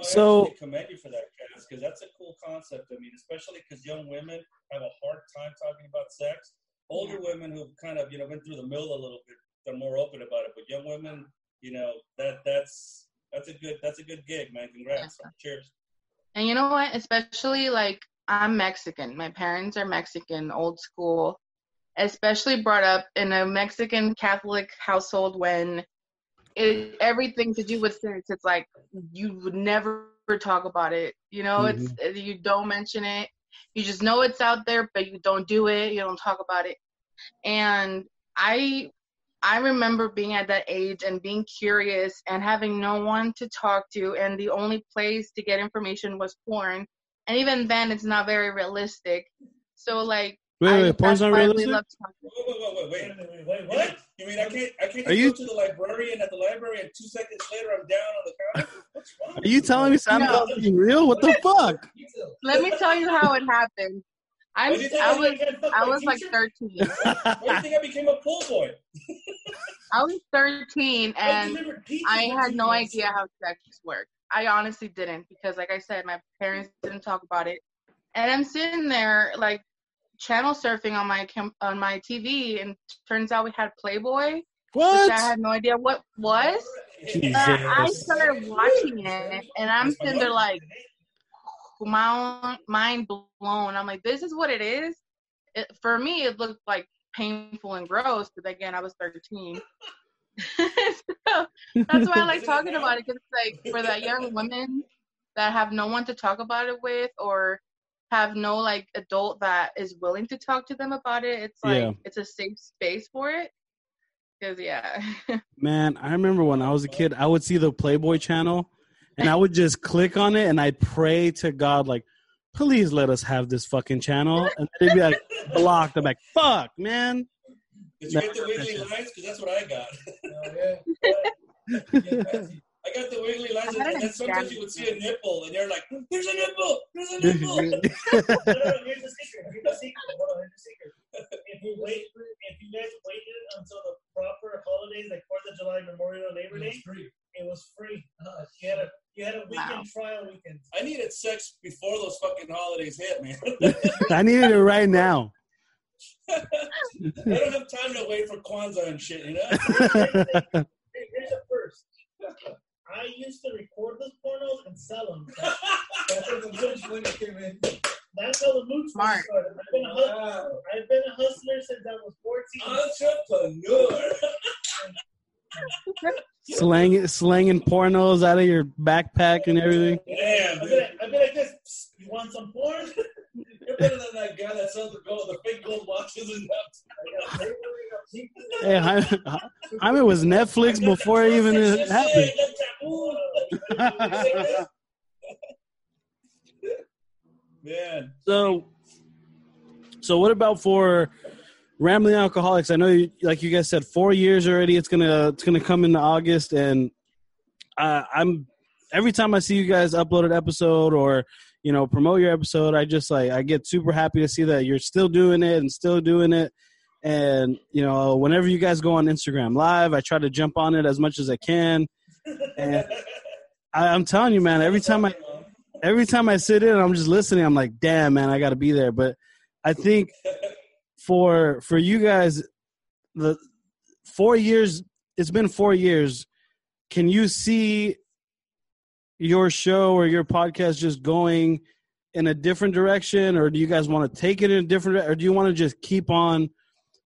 I So- commend you for that, Cass, because that's a cool concept. I mean, especially because young women have a hard time talking about sex. Older women who've kind of, you know, been through the mill a little bit, they're more open about it. But young women, you know, that that's that's a good that's a good gig, man. Congrats. Cheers. And you know what? Especially like I'm Mexican. My parents are Mexican, old school. Especially brought up in a Mexican Catholic household when it everything to do with sex. It's like you would never talk about it. You know, it's mm-hmm. uh, you don't mention it. You just know it's out there, but you don't do it. You don't talk about it. And I I remember being at that age and being curious and having no one to talk to, and the only place to get information was porn. And even then, it's not very realistic. So, like, Wait, I, wait, porn's not why I realistic. love talking. Wait, wait, wait, wait, wait. Wait, wait, You what? mean, you mean I can't I can't Are just you- to the librarian at the library and two seconds later I'm down on the counter? What's wrong? Are you telling me something No. Claus is real? What the fuck? Let me tell you how it happened. I'm, What do you think I I was, I was like 13. Why do you think I became a pool boy? I was 13, and delivered I had no idea how sex worked. I honestly didn't because, like I said, my parents didn't talk about it. And I'm sitting there like channel surfing on my cam- on my TV, and turns out we had Playboy, which I had no idea what was. Jesus. Uh, I started watching it, and I'm sitting there like, mind mind blown. I'm like, this is what it is. It, for me, it looked like painful and gross, but again, I was 13. so that's why I like talking about it because like for that young women that have no one to talk about it with or have no like adult that is willing to talk to them about it. It's like Yeah. it's a safe space for it. Cause yeah, Man, I remember when I was a kid, I would see the Playboy channel and I would just click on it and I'd pray to God, like, please let us have this fucking channel. And they'd be like, blocked. I'm like, fuck, man. Did you get the wiggly lines? Because that's what I got. Oh, yeah. I got the wiggly lines, I and sometimes you would see a nipple, and they're like, "There's a nipple! There's a nipple!" No, no, here's the secret. Here's the secret. Hold on, here's the secret. If you wait, if you guys waited until the proper holidays like Fourth of July, Memorial, Labor Day, free. It was free. Ah, You had a you had a Wow. weekend trial weekend. I needed sex before those fucking holidays hit, man. I needed it right now. I don't have time to wait for Kwanzaa and shit, you know. Hey, here's the first. I used to record those pornos and sell them. That's where the lunch money came in. That's how the mooch Smart. started. I've been, a hus- Wow. I've been a hustler since I was 14. Entrepreneur. Slang, slanging pornos out of your backpack and everything. Damn, I'd dude. be like, I'd be like this. You want some porn? You're better than that guy that sells the gold, the fake gold watches and that. Hey, I mean, it was Netflix before it even Yes, happened. yeah. Man, So, so what about for Rambling Alcoholics? I know, you, like you guys said, four years already. It's gonna it's gonna come into August, and uh, I'm every time I see you guys upload an episode or you know promote your episode, I just like I get super happy to see that you're still doing it and still doing it. And you know, whenever you guys go on Instagram Live, I try to jump on it as much as I can. And I, I'm telling you, man, every time I every time I sit in, I'm just listening. I'm like, damn, man, I got to be there. But I think for for you guys, the four years. It's been four years. Can you see your show or your podcast just going in a different direction, or do you guys want to take it in a different, or do you want to just keep on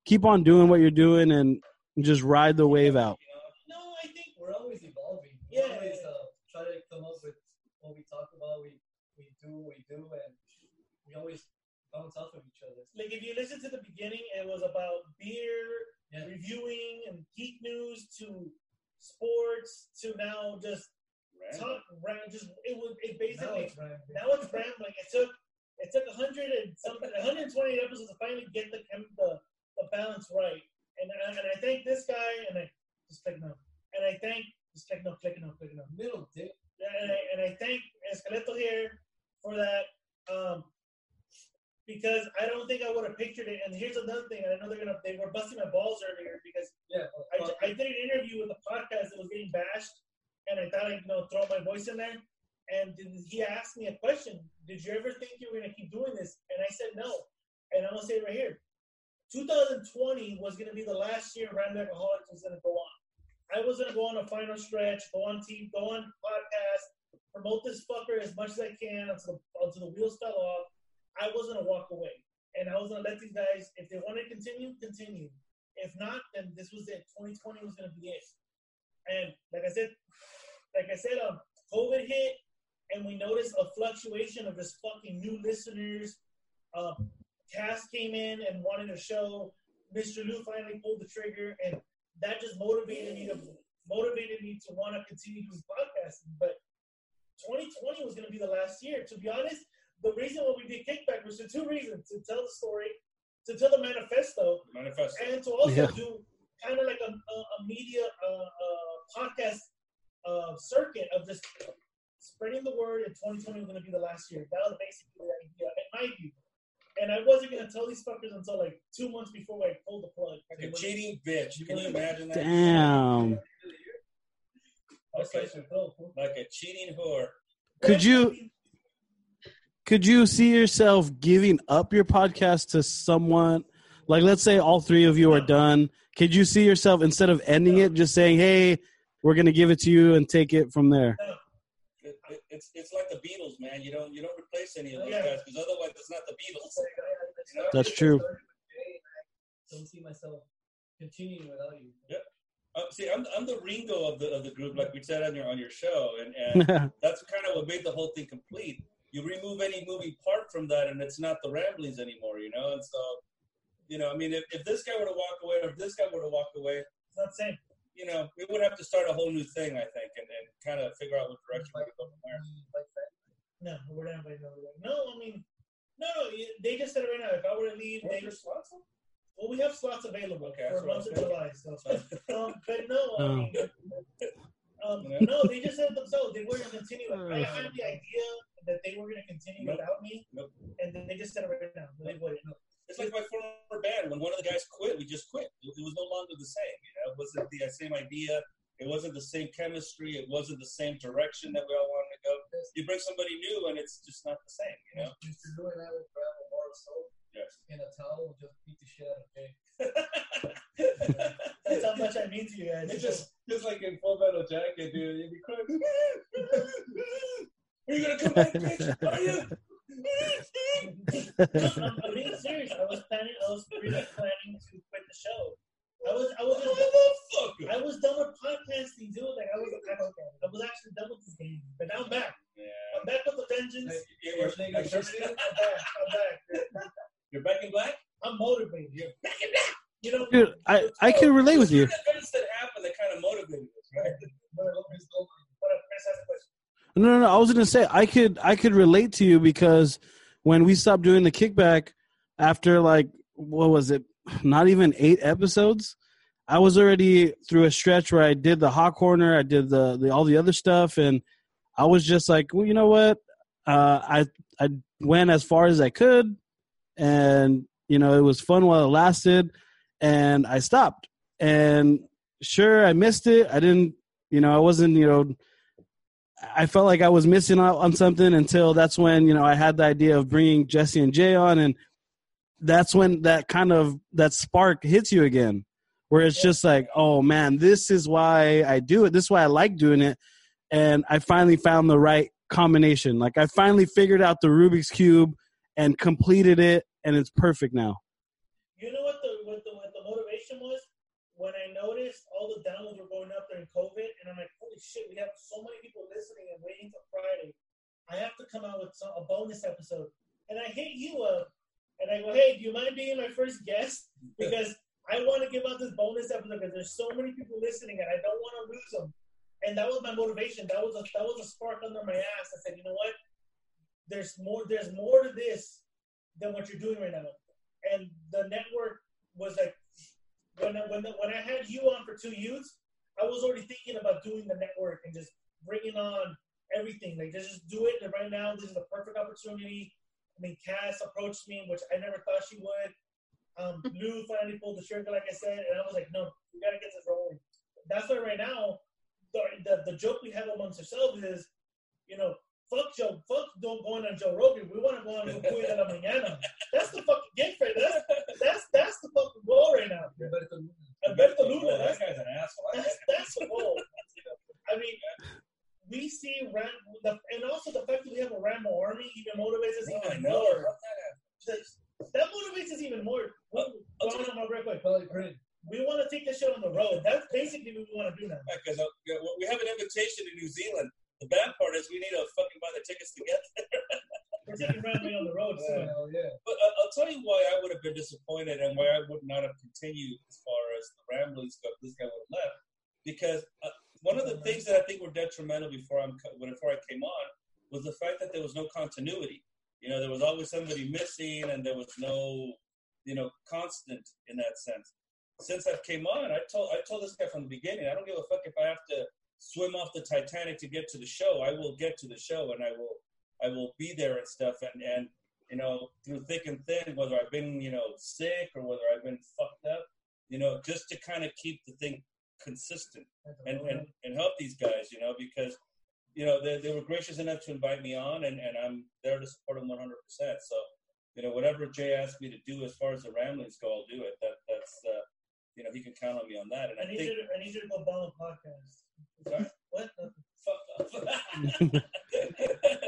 keep on doing what you're doing and just ride the wave out? No, I think We're always evolving. We Yeah. always uh, try to come up with what we talk about. We we do what we do, and we always bounce off of each other. like if you listen to the beginning, it was about beer, Yeah. reviewing, and geek news to sports to now just talk. Ra- just it was it basically now it's rambling. It took it took 100 and something, 120 episodes to finally get the the, the balance right. And and I thank this guy, and I just click no, and I thank just click no, click no, click no. middle dick. and I, and I thank Esqueleto here for that um, because I don't think I would have pictured it. And here's another thing, I know they're gonna they were busting my balls earlier because Yeah. I, I did an interview with a podcast that was getting bashed, and I thought I'd you know throw my voice in there. And he asked me a question: Did you ever think you were gonna keep doing this? And I said no. And I'm gonna say it right here: 2020 was gonna be the last year Rambling Alcoholics was gonna go on. I was gonna go on a final stretch, go on team, go on podcast, promote this fucker as much as I can until until the wheels fell off. I was gonna walk away, and I was gonna let these guys, if they want to continue, continue. If not, then this was it. 2020 was gonna be it. And like I said, like I said, um, COVID hit, and we noticed a fluctuation of just fucking new listeners. Um, Cass came in and wanted a show. Mr. Lou finally pulled the trigger, and that just motivated me to motivated me to want to continue doing podcasting. But 2020 was going to be the last year. To be honest, the reason why we did kickback was for two reasons: to tell the story, to tell the manifesto, Manifesto. and to also Yeah. do kind of like a, a, a media uh, uh, podcast uh, circuit of just spreading the word. And 2020 was going to be the last year. That was basically the idea, in my view. And I wasn't going to tell these fuckers until like two months before I pulled the plug. Like a cheating bitch. Can you imagine that? Damn. Outside your throat. Like a cheating whore. Could you could you see yourself giving up your podcast to someone like let's say all three of you are done could you see yourself instead of ending it just saying hey we're going to give it to you and take it from there It, it, it's it's like the Beatles, man. You don't you don't replace any of those Yeah. guys because otherwise it's not the Beatles. You know? That's true. I don't see myself continuing without you. Uh, see, I'm I'm the Ringo of the of the group, like we said on your on your show, and and that's kind of what made the whole thing complete. You remove any moving part from that, and it's not the ramblings anymore, you know. And so, you know, I mean, if, if this guy were to walk away, or if this guy were to walk away, It's not the same. you know, we would have to start a whole new thing, I think, and, and kind of figure out what direction we go from there. Like that. No, we're not inviting nobody. No, I mean, no, no. They just said it right now. If I were to leave, they just well, we have slots available Okay, for that's what month of July. So, um, but no, I mean, um, Yeah. no, they just said it themselves. They were going to continue. I had the idea that they were going to continue Nope. without me, Nope. and then they just said it right now. They wouldn't. It's like my former band. When one of the guys quit, we just quit. It, it was no longer the same. You know, it wasn't the same idea. It wasn't the same chemistry. It wasn't the same direction that we all wanted to go. You bring somebody new, and it's just not the same. You know. Mr. Lou and I would grab a bar of soap Yes. and a towel just beat the shit out of Jay. That's how much I mean to you guys. It's just just like in Full Metal Jacket, dude. You'd be crying. Are you gonna come back, bitch? Are you? I'm, I'm being serious. I was planning. I was really planning to quit the show I was I was Motherfucker. I was done with podcasting, dude. Like I was I, I was actually done with this game, but now I'm back. Yeah. I'm back with the vengeance. Hey, You were- Everything like, is just- I'm back. I'm back. You're back in black? I'm motivated. You're back in black. You know, Dude, I I can relate with you. Events that happened that kind of motivated us, right? What up, Chris, ask a question. No, no, no. I was gonna say I could I could relate to you because when we stopped doing the kickback after like what was it? Not even eight episodes. I was already through a stretch where I did the hot corner, I did the, the all the other stuff, and I was just like, well, you know what? Uh, I I went as far as I could, and you know it was fun while it lasted, and I stopped. And sure, I missed it. I didn't, you know, I wasn't, you know, I felt like I was missing out on something until that's when you know I had the idea of bringing Jesse and Jay on, and that's when that kind of that spark hits you again, where it's just like, oh man, this is why I do it. This is why I like doing it, and I finally found the right combination. Like I finally figured out the Rubik's cube and completed it, and it's perfect now. You know what the what the what the motivation was when I noticed all the downloads were going up during COVID, and I'm like, holy shit, we have so many people listening and waiting for Friday. I have to come out with some, a bonus episode, and I hit you up, and I go, hey, do you mind being my first guest? Because I want to give out this bonus episode because there's so many people listening, and I don't want to lose them. And that was my motivation. That was a that was a spark under my ass. I said, you know what? There's more. There's more to this than what you're doing right now. And the network was like, when I, when the, when I had you on for two youths, I was already thinking about doing the network and just bringing on everything. Like just do it. And right now, this is the perfect opportunity. I mean, Cass approached me, which I never thought she would. Um, Lou finally pulled the trigger, like I said, and I was like, no, we gotta get this rolling. That's why right now, the, the, the joke we have amongst ourselves is, you know, fuck Joe, fuck don't going on Joe Rogan. We want to go on Cuida de la Mañana. That's the fucking gig right That's that's that's the fucking goal right now. Alberto Luna, that guy's an asshole. That's that's the goal. I mean, we see Ram, the, and also the fact that we have a Rambo army even motivates us even more. That. Motivates us even more. What, I'll hold on, my real quick. Probably print. We want to take this shit on the road. That's basically what we want to do now. Because uh, yeah, well, we have an invitation to New Zealand. The bad part is we need to fucking buy the tickets to get there. We're taking Rambo on the road soon. Hell yeah. But uh, I'll tell you why I would have been disappointed and why I would not have continued as far as the ramblings go. This guy would have left because uh, one of the things that I think were detrimental before I'm co- before I came on was the fact that there was no continuity. You know, there was always somebody missing, and there was no, you know, constant in that sense. Since I came on, I told I told this guy from the beginning, I don't give a fuck if I have to swim off the Titanic to get to the show. I will get to the show, and I will I will be there and stuff. And and you know, through thick and thin, whether I've been you know sick or whether I've been fucked up, you know, just to kind of keep the thing consistent and, and, and help these guys, you know, because you know they, they were gracious enough to invite me on, and, and I'm there to support them 100. percent So you know, whatever Jay asked me to do as far as the ramblings go, I'll do it. That that's uh, you know he can count on me on that. And I I need think you. To, I need you to go bomb a podcast. Sorry? What? fuck off.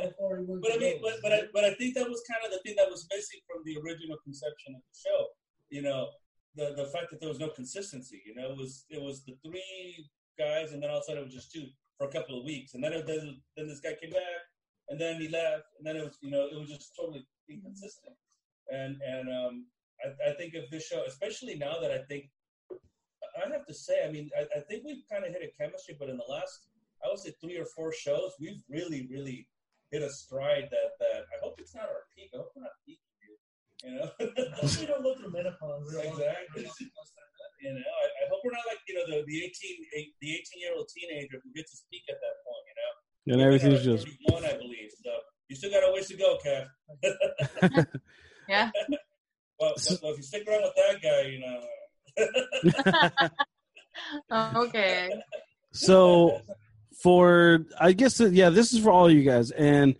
Before he moves but I mean, but but I, but I think that was kind of the thing that was missing from the original conception of the show. You know, the the fact that there was no consistency. You know, it was it was the three guys, and then all of a sudden it was just two for a couple of weeks, and then it, then, then this guy came back, and then he left, and then it was you know it was just totally inconsistent. And and um, I, I think if this show, especially now that I think I have to say, I mean, I, I think we've kind of hit a chemistry, but in the last, I would say three or four shows, we've really, really hit a stride that that I hope it's not our peak. I hope we're not peaking here. You know, Hope we don't go through menopause. exactly. You know, I, I hope we're not like you know the the eighteen eight, the eighteen year old teenager who gets his peak at that point. You know, And everything's just 31, I believe. So you still got a ways to go, Kev. Yeah. Well, well, if you stick around with that guy, you know. okay. so for I guess uh, yeah, this is for all you guys, and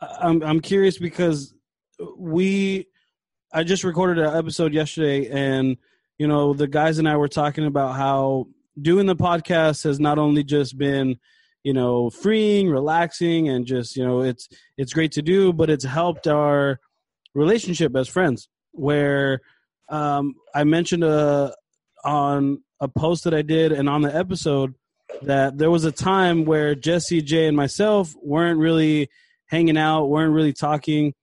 I'm I'm curious because we I just recorded an episode yesterday, and you know the guys and I were talking about how doing the podcast has not only just been you know freeing, relaxing, and just you know it's it's great to do, but it's helped our relationship as friends. Where um, I mentioned uh, on a post that I did and on the episode that there was a time where Jesse, Jay, and myself weren't really hanging out, weren't really talking,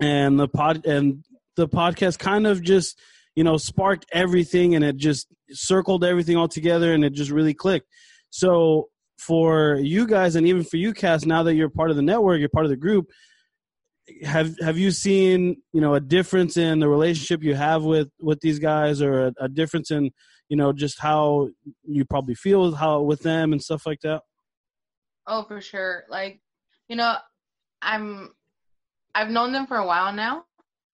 and the pod and the podcast kind of just you know sparked everything and it just circled everything all together and it just really clicked. So for you guys and even for you, Cass, now that you're part of the network, you're part of the group. Have have you seen you know a difference in the relationship you have with with these guys, or a, a difference in you know just how you probably feel how with them and stuff like that? Oh, for sure. Like, you know, I'm I've known them for a while now.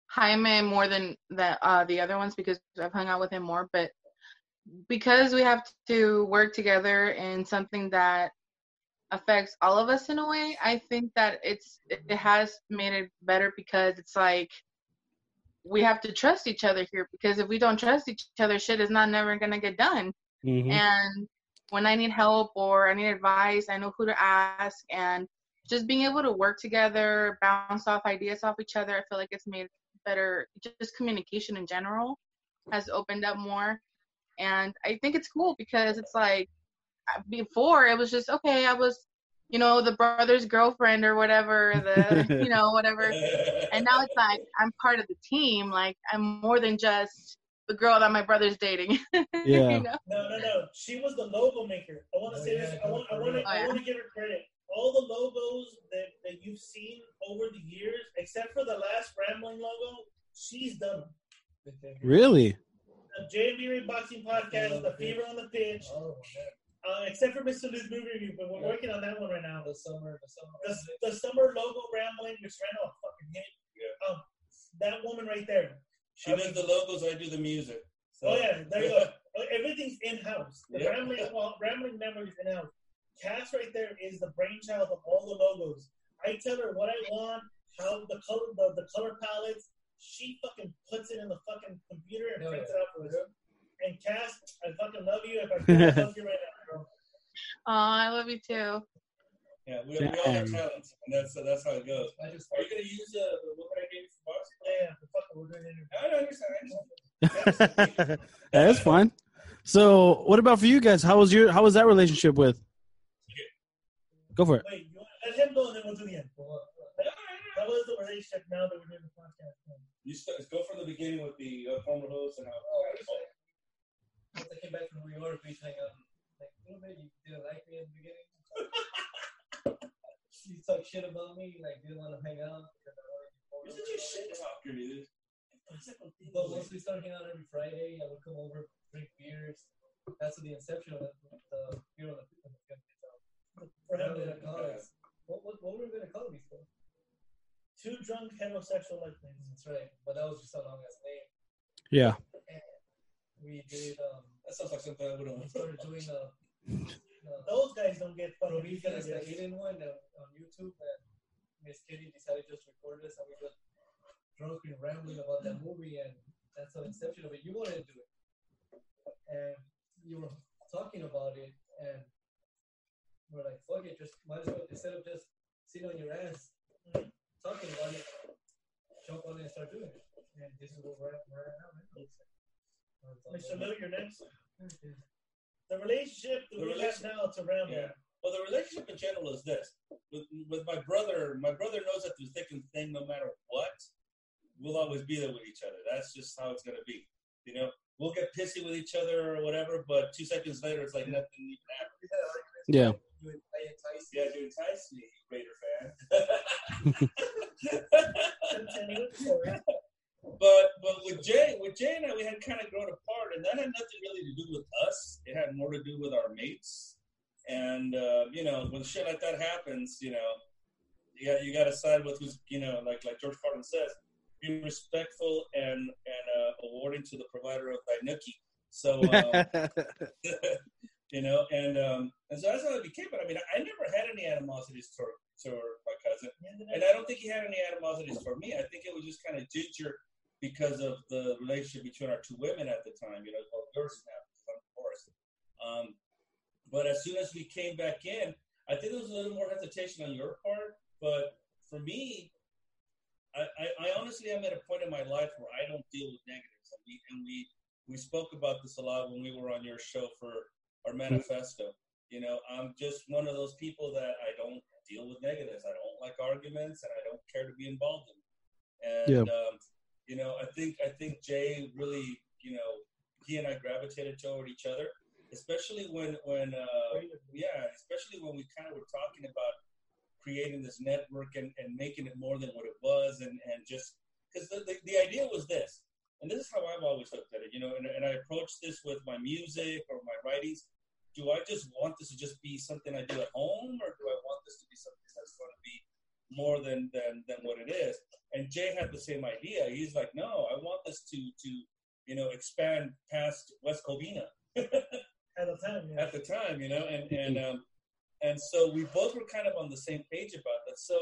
Jaime more than the uh, the other ones because I've hung out with him more, but because we have to work together in something that affects all of us in a way, I think that it's it has made it better because it's like we have to trust each other here because if we don't trust each other, shit is not never gonna get done. Mm-hmm. And when I need help or I need advice, I know who to ask and just being able to work together, bounce off ideas off each other, I feel like it's made better just communication in general has opened up more. And I think it's cool because it's like before it was just okay, I was, you know, the brother's girlfriend or whatever, the you know, whatever. And now it's like I'm part of the team. Like I'm more than just the girl that my brother's dating. Yeah. you know? No, no, no. She was the logo maker. I want to Oh, say yeah, this. I want, I want to, Oh, I yeah. want to give her credit. All the logos that, that you've seen over the years, except for the last Rambling logo, she's done them. Really? The JMB Boxing Podcast, the Fever on the Pitch, Oh, yeah. Uh, except for Mr. Lou's movie review, but we're working on that one right now. The summer, the summer. The, the summer logo Rambling, which right off fucking hit. Um, that woman right there. She does the logos. I do the music. So. Oh yeah, there you go. Uh, Everything's in house. The Yeah. Rambling, well, Rambling Network is in house. Cass right there is the brainchild of all the logos. I tell her what I want, how the color, the, the color palettes. She fucking puts it in the fucking computer and Oh, prints yeah. it out for us. And Cass, I fucking love you. If I could, I love you right now, girl. Aw, I love you too. Yeah, we, we all have talents, and that's that's how it goes. I just Are you gonna use uh, the what I gave you for boxing? Yeah, yeah, fuck it, we're doing an interview. I understand. I understand. that's fine. So, what about for you guys? How was your how was that relationship with? Go for it. Wait, you want, let him go and then we'll do the end. How was the relationship now that we're doing the podcast? You st- go from the beginning with the uh, former host and how. once I came back from New York, we hang out. Like, you know, maybe you didn't like me in the beginning. you talk shit about me, like didn't want to hang out because I wanted to be a shit talker, dude. But once we started hanging out every Friday, I would come over, drink beers. That's the inception of the beer on the on the fifth. What him were we to gonna call it? What, what, what were we gonna call these for? two drunk heterosexual like things. That's right, but that was just a long ass name. Yeah. We did. Um, That sounds like something I would we have. started doing uh, uh, Those guys don't get fucking Prometheus, the yes. hidden one uh, on YouTube, and Miss Kitty decided just record this, and we just drunk and rambling about that movie, and that's the inception of it. You wanted to do it, and you were talking about it, and we're like, fuck it, just might as well instead of just sitting on your ass talking about it, jump on it and start doing it. And this is what we're at, we're at now, man. Mr. Lou, you're next. The relationship that The we have now to Rambo. Yeah. Well, the relationship in general is this. With, with my brother, my brother knows that through thick and thin, no matter what, we'll always be there with each other. That's just how it's gonna be. You know, we'll get pissy with each other or whatever, but two seconds later, it's like nothing even happened. Yeah. You I entice Yeah, you entice me, Raider fan. Continue. Sorry. But but with Jay, with Jay and I, we had kind of grown apart, and that had nothing really to do with us. It had more to do with our mates. And uh, you know, when shit like that happens, you know, you got you got to side with who's you know, like like George Carlin says, be respectful and and uh, awarding to the provider of thy nookie. So um, you know, and um, and so that's how it became. But I mean, I never had any animosities toward toward my cousin. And I don't think he had any animosities for me. I think it was just kind of ginger because of the relationship between our two women at the time. You know, well, yours now because I'm divorced. Um, but as soon as we came back in, I think there was a little more hesitation on your part. But for me, I, I, I honestly am at a point in my life where I don't deal with negatives, and we and we we spoke about this a lot when we were on your show for our manifesto. You know, I'm just one of those people that I don't deal with negatives. I don't like arguments, and I don't care to be involved in. And Yeah. um, you know, I think I think Jay really, you know, he and I gravitated toward each other, especially when when uh, yeah, especially when we kind of were talking about creating this network and, and making it more than what it was, and and just because the, the the idea was this, and this is how I've always looked at it, you know, and, and I approach this with my music or my writings. Do I just want this to just be something I do at home, or do I want this to be something that's going to be more than than than what it is? And Jay had the same idea. He's like, no, I want this to to you know expand past West Covina At the time, yeah. at the time, you know, and and um, and so we both were kind of on the same page about that. So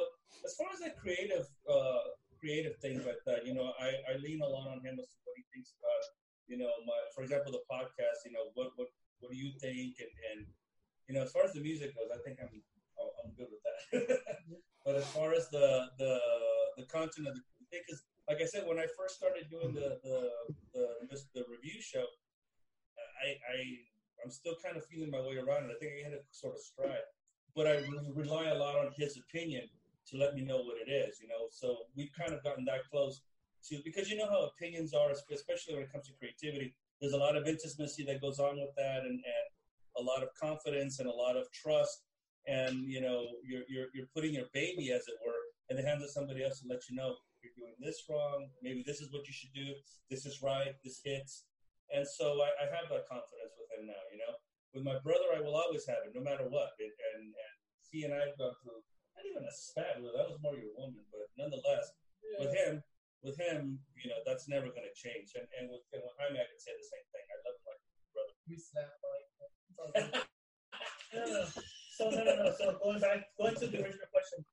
as far as that creative uh, creative thing, but uh, you know, I, I lean a lot on him as to what he thinks about, you know, my for example the podcast. You know, what what what do you think? And and you know, as far as the music goes, I think I'm I'm good with that. but as far as the the the content of the because like I said, when I first started doing the the the, the, the review show, I I I'm still kind of feeling my way around it. I think I had a sort of stride, but I re- rely a lot on his opinion to let me know what it is. You know, so we've kind of gotten that close to because you know how opinions are, especially when it comes to creativity. There's a lot of intimacy that goes on with that, and, and a lot of confidence and a lot of trust. And you know, you're you're you're putting your baby, as it were, in the hands of somebody else to let you know you're doing this wrong. Maybe this is what you should do. This is right. This hits. And so I, I have that confidence with him now, you know. With my brother, I will always have it, no matter what. It, and, and he and I have gone through not even a spat with that was more your woman, but nonetheless, with him, with him, you know, that's never going to change. And, and with and with Jaime, I can say the same thing. I love him like brother. We snap like. No, no, no. So no, no, no. So going back, going to the original question,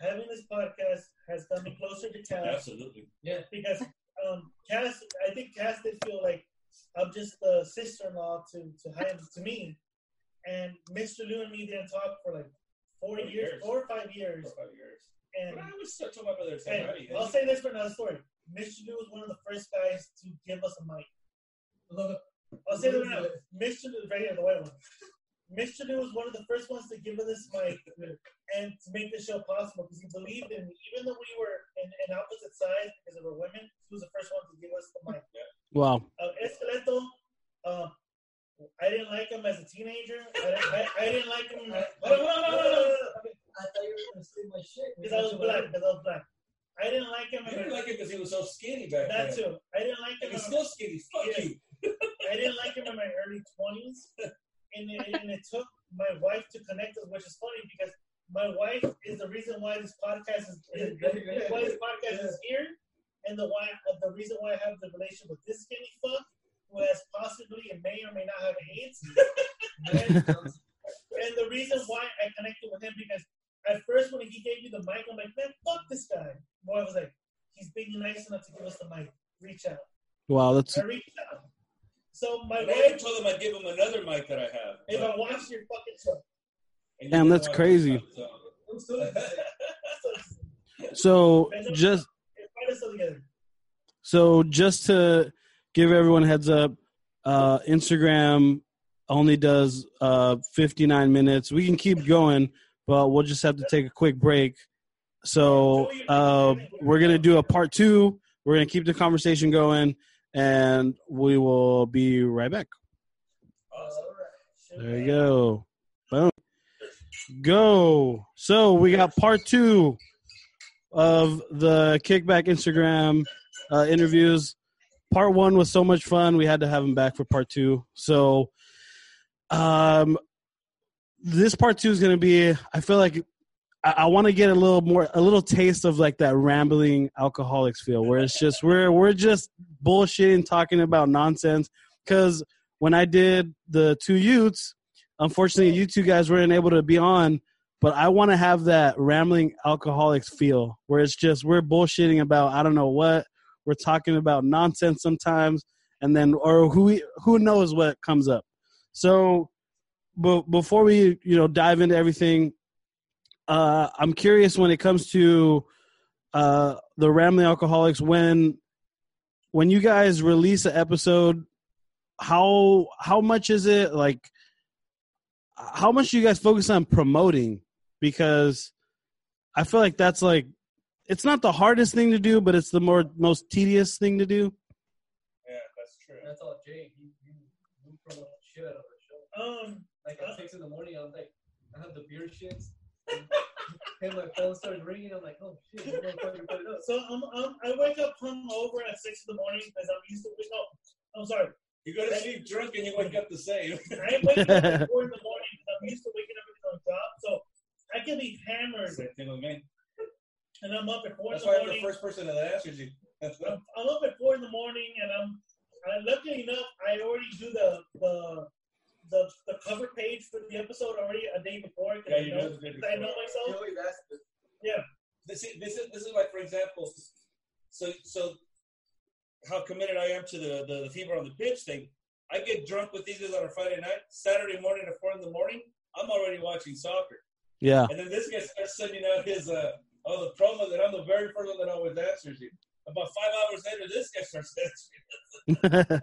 having this podcast has done me closer to Cass Absolutely. Yeah. Because um, Cass, I think Cass did feel like I'm just the sister-in-law to to him to me, and Mr. Lou and me didn't talk for like four Four years, years. four or five years, For five years. and. But I was start talking about my brother. Say, And "Howdy." I'll say this for another story. Mr. Lou was one of the first guys to give us a mic. I'll say that right now. Mr. Lou, right here, the white one. Mr. Lou was one of the first ones to give us this mic and to make this show possible because he believed in me. Even though we were in, in opposite sides because we were women, he was the first one to give us the mic. Wow. Uh, Esqueleto, um, I didn't like him as a teenager. I, didn't- I, I didn't like him. On. I thought you were gonna say my shit. Because I was black. Because I was black. I didn't like him. You didn't like him because he was so skinny back that then. too. I didn't like him. He's still skinny. Fuck Yeah. you. I didn't like him in my early twenties, and it, and it took my wife to connect us, which is funny because my wife is the reason why this podcast is, is why this podcast is here, and the why uh, the reason why I have the relationship with this skinny fuck who has possibly and may or may not have AIDS, and, and the reason why I connected with him because at first when he gave me the mic, I'm like, man, fuck this guy. Boy, I was like, he's being nice enough to give us the mic. Reach out. Wow, that's I reached out. So my And I told him I'd give him another mic that I have. if I watch your fucking show, And Damn, that's crazy. so- I'm still so just Fight us all together. so just to give everyone a heads up, uh, Instagram only does uh 59 minutes. We can keep going, but we'll just have to take a quick break. So uh, we're gonna do a part two. We're gonna keep the conversation going, and we will be right back. There you go. Boom. Go. So we got part two of the kickback Instagram uh, interviews. Part one was so much fun. We had to have him back for part two. So, um, this part two is going to be. I feel like I, I want to get a little more, a little taste of like that rambling alcoholics feel, where it's just we're we're just bullshitting, talking about nonsense. Because when I did the two Utes, unfortunately, you two guys weren't able to be on. But I want to have that rambling alcoholics feel, where it's just we're bullshitting about I don't know what we're talking about nonsense sometimes, and then or who who knows what comes up. So, but before we you know dive into everything, uh, I'm curious when it comes to uh, the rambling alcoholics when when you guys release an episode how how much is it like? How much do you guys focus on promoting? Because I feel like that's like it's not the hardest thing to do, but it's the more most tedious thing to do. Yeah, that's true. That's all Jay. Promote shit out of our show. Um, Like at six in the morning, I'm like, I have the beer shits. And my phone started ringing. I'm like, oh shit, this motherfucker put it up. so I'm, I'm, I wake up hungover at six in the morning because I'm used to. No, I'm sorry. You go to sleep drunk and you wake up the same. I wake up at four in the morning because I'm used to waking up at the job. So I can be hammered Same thing with me. and I'm up at four That's in why the I'm the first person that answers you. I'm, I'm up at four in the morning and I'm. I, luckily enough, I already do the the the, the cover page for the episode already a day before. Yeah, I you know, know the day 'cause I know myself. He always asks me, this is this is this is like for example, so so how committed I am to the the, the fever on the pitch thing. I get drunk with these guys on a Friday night. Saturday morning at four in the morning, I'm already watching soccer. Yeah. And then this guy starts sending out his uh oh the promo that I'm the very first one that always answers you. About five hours later, this guy starts answering.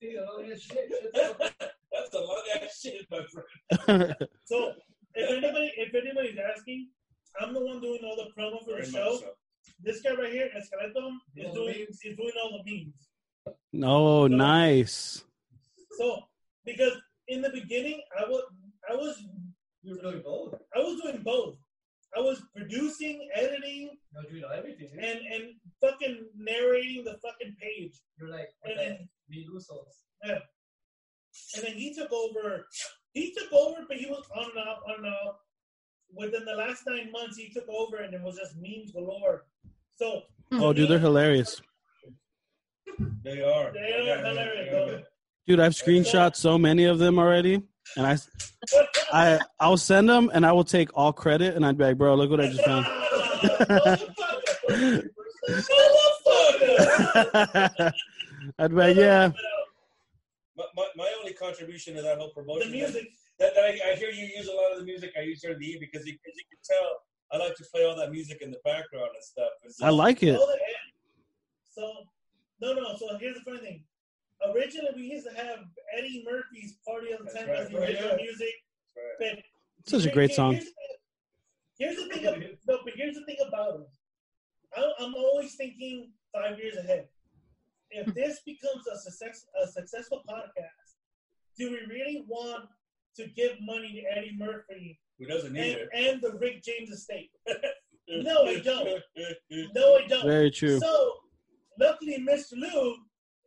"Dude, I don't shit. Shit's up." That's a long ass shit, my friend. So if anybody if anybody's asking, I'm the one doing all the promo for Very the show. so. This guy right here, Esqueleto, is doing memes. is doing all the memes. oh, nice. So because in the beginning, I was I was You were doing both. I was doing both. I was producing, editing, You were doing everything. Dude. and and fucking narrating the fucking page. You're like, And what then the Milusos. And then he took over. He took over, but he was on and off, on and off. Within the last nine months, he took over, and it was just memes galore. So hmm. Oh, dude, they're hilarious. They are. They are Yeah, yeah, hilarious, yeah, though. yeah. Dude, I've screenshot so many of them already, and I, I, I'll send them, and I will take all credit, and I'd be like, bro, look what I just found. I'd be like, yeah, My, my, my only contribution to that whole promotion The music. that, that I, I hear you use a lot of the music I use during the E because you, cause you can tell I like to play all that music in the background and stuff. And so, I like it. So no, no. So here's the funny thing. Originally, we used to have Eddie Murphy's "Party of the That's Time" right, as the original yeah. music. Right. But Such a great here- song. Here's, here's the thing. Of, no, but here's the thing about it. I, I'm always thinking five years ahead. If this becomes a success, a successful podcast, do we really want to give money to Eddie Murphy Who doesn't need and, it? and the Rick James estate? No, I don't. No, I don't. very true. So, luckily, Mr. Lou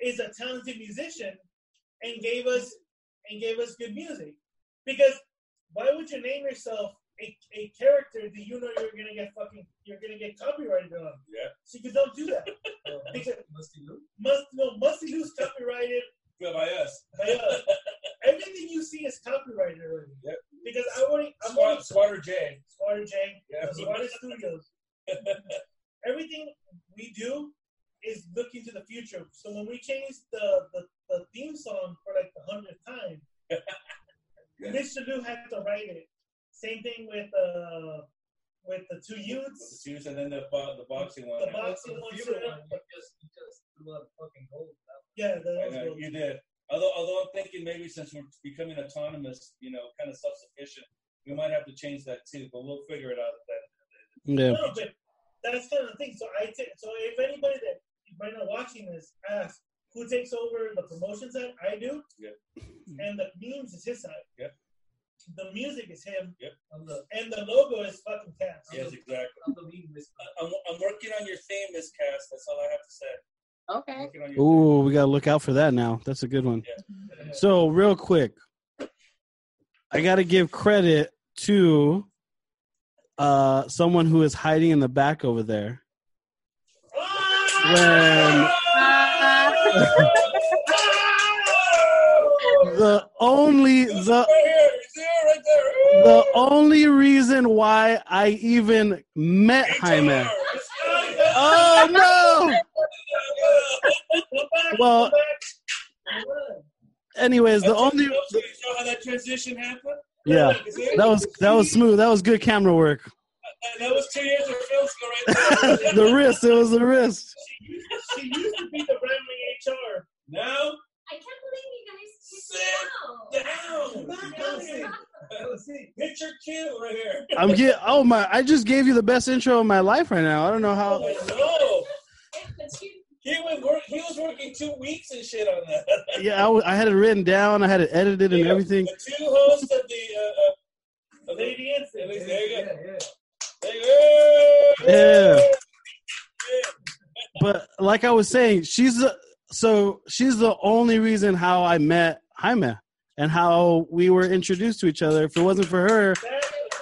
is a talented musician and gave us and gave us good music. Because why would you name yourself a, a character that you know you're gonna get fucking you're gonna get copyrighted on? Yeah. So you don't do that. Because Musty Lou. must no Musty Lou's copyrighted. Good by us. By us. Everything you see is copyrighted already. Yep. Because I already I'm Smart, already Smarter J. Smarter J, Yeah. the Smarter Studios. Everything we do is looking to the future. So when we change the, the, the theme song for like the hundredth time, Yeah. Mr. Lou had to write it. Same thing with uh with the two With the youths. and then the, bo- the boxing one. The yeah. boxing The one. one, you just, you just threw out fucking gold. That Yeah, I the, know, you did. Although, although I'm thinking maybe since we're becoming autonomous, you know, kind of self-sufficient, we might have to change that too. But we'll figure it out. Then. Yeah. no, but that's kind of the thing. So I so if anybody that might not watching this asks who takes over the promotion side, I do. Yeah. And the memes is his side. Yeah. The music is him, I'm the, and the logo is fucking Cass. Yes, exactly. I'm the lead mister. I'm, I'm working on your theme, Miss Cass. That's all I have to say. I'm Okay. working Ooh, we gotta look out for that now. That's a good one. Yeah. So, real quick, I gotta give credit to uh someone who is hiding in the back over there. When the only the Right here. It's here, right there. the only reason why I even met Jaime. Oh no! Well, anyways, the only You know how that transition happened? yeah, that was that was smooth. That was good camera work. That was two years of film school right there. The wrist, it was the wrist. She used, she used to be the Ramley HR. now, I can't believe you guys. Sit down. Down here. Picture Q right here. I'm get. Oh my! I just gave you the best intro of my life right now. I don't know how. Oh, I know. He was work, He was working two weeks and shit on that. Yeah, I, w- I had it written down. I had it edited and Yeah, everything. The two hosts of the. Uh, uh, of the Lady Instinct. there you go. Yeah, yeah. There you go. Yeah. But like I was saying, she's the, so she's the only reason how I met Jaime and how we were introduced to each other. If it wasn't for her,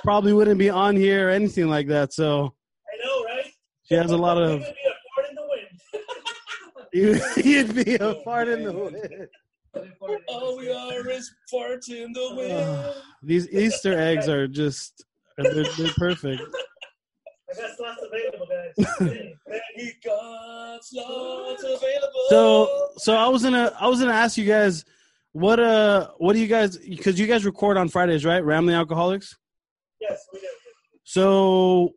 probably wouldn't be on here or anything like that. So I know, right? she has a lot It of. would be a fart in the wind. You, you'd be a fart in the wind. All we are is farts in the wind. Ugh, these Easter eggs are just they're, they're perfect. I got slots available, guys. we got slots available. So so I was gonna I was gonna ask you guys what uh what do you guys because you guys record on Fridays right Rambling Alcoholics yes, we do. so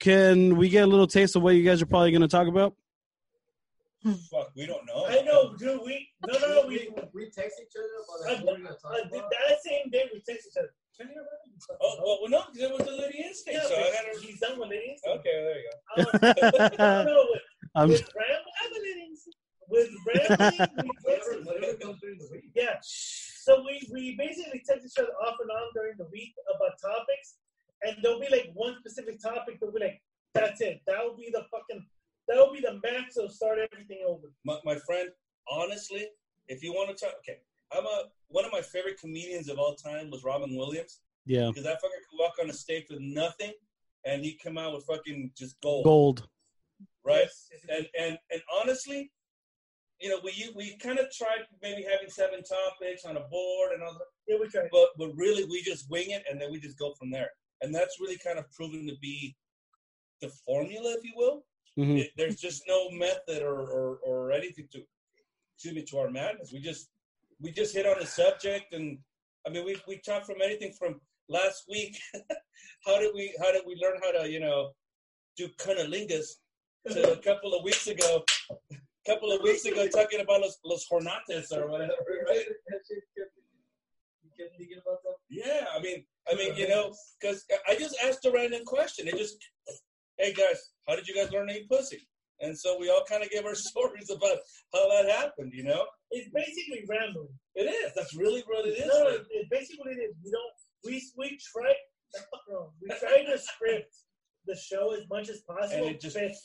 can we get a little taste of what you guys are probably gonna talk about fuck, we don't know. I know, dude. We no, no, no. we, We we text each other about uh, like, what we're gonna talk uh, about. that same day we text each other. Can you remember? Oh well, well no, because it was the Lady Instinct. Yeah, so I had her. he's done with ladies. Okay, there you go. Um, no, no, with, I'm with rambling, with rambling, we Whatever, text, whatever comes during the week. yeah. So we we basically text each other off and on during the week about topics, and there'll be like one specific topic. They'll be like, "That's it. That will be the fucking. That will be the max. of start everything over." My, my friend, honestly, if you want to talk, okay, I'm a one of my favorite comedians of all time was Robin Williams yeah because that fucker could walk on a stage with nothing, and he come out with fucking just gold, gold right? And and and honestly, you know, we we kind of tried maybe having seven topics on a board and all that, yeah, we tried. but but really we just wing it and then we just go from there, and that's really kind of proven to be the formula, if you will. Mhm. It, there's just no method or, or or anything to excuse me to our madness. We just we just hit on a subject, and I mean we we talked from anything from last week. how did we how did we learn how to you know do cunnilingus to a couple of weeks ago. A couple of weeks ago, talking about los, los hornates or whatever. Right? Yeah, I mean, I mean, you know, because I just asked a random question. It just, hey guys, how did you guys learn to eat pussy? And so we all kind of gave our stories about how that happened. You know, It's basically rambling. it is. That's really what it is. No, it, it basically it is. We don't. We we try. No, we try to script the show as much as possible, And it just- it,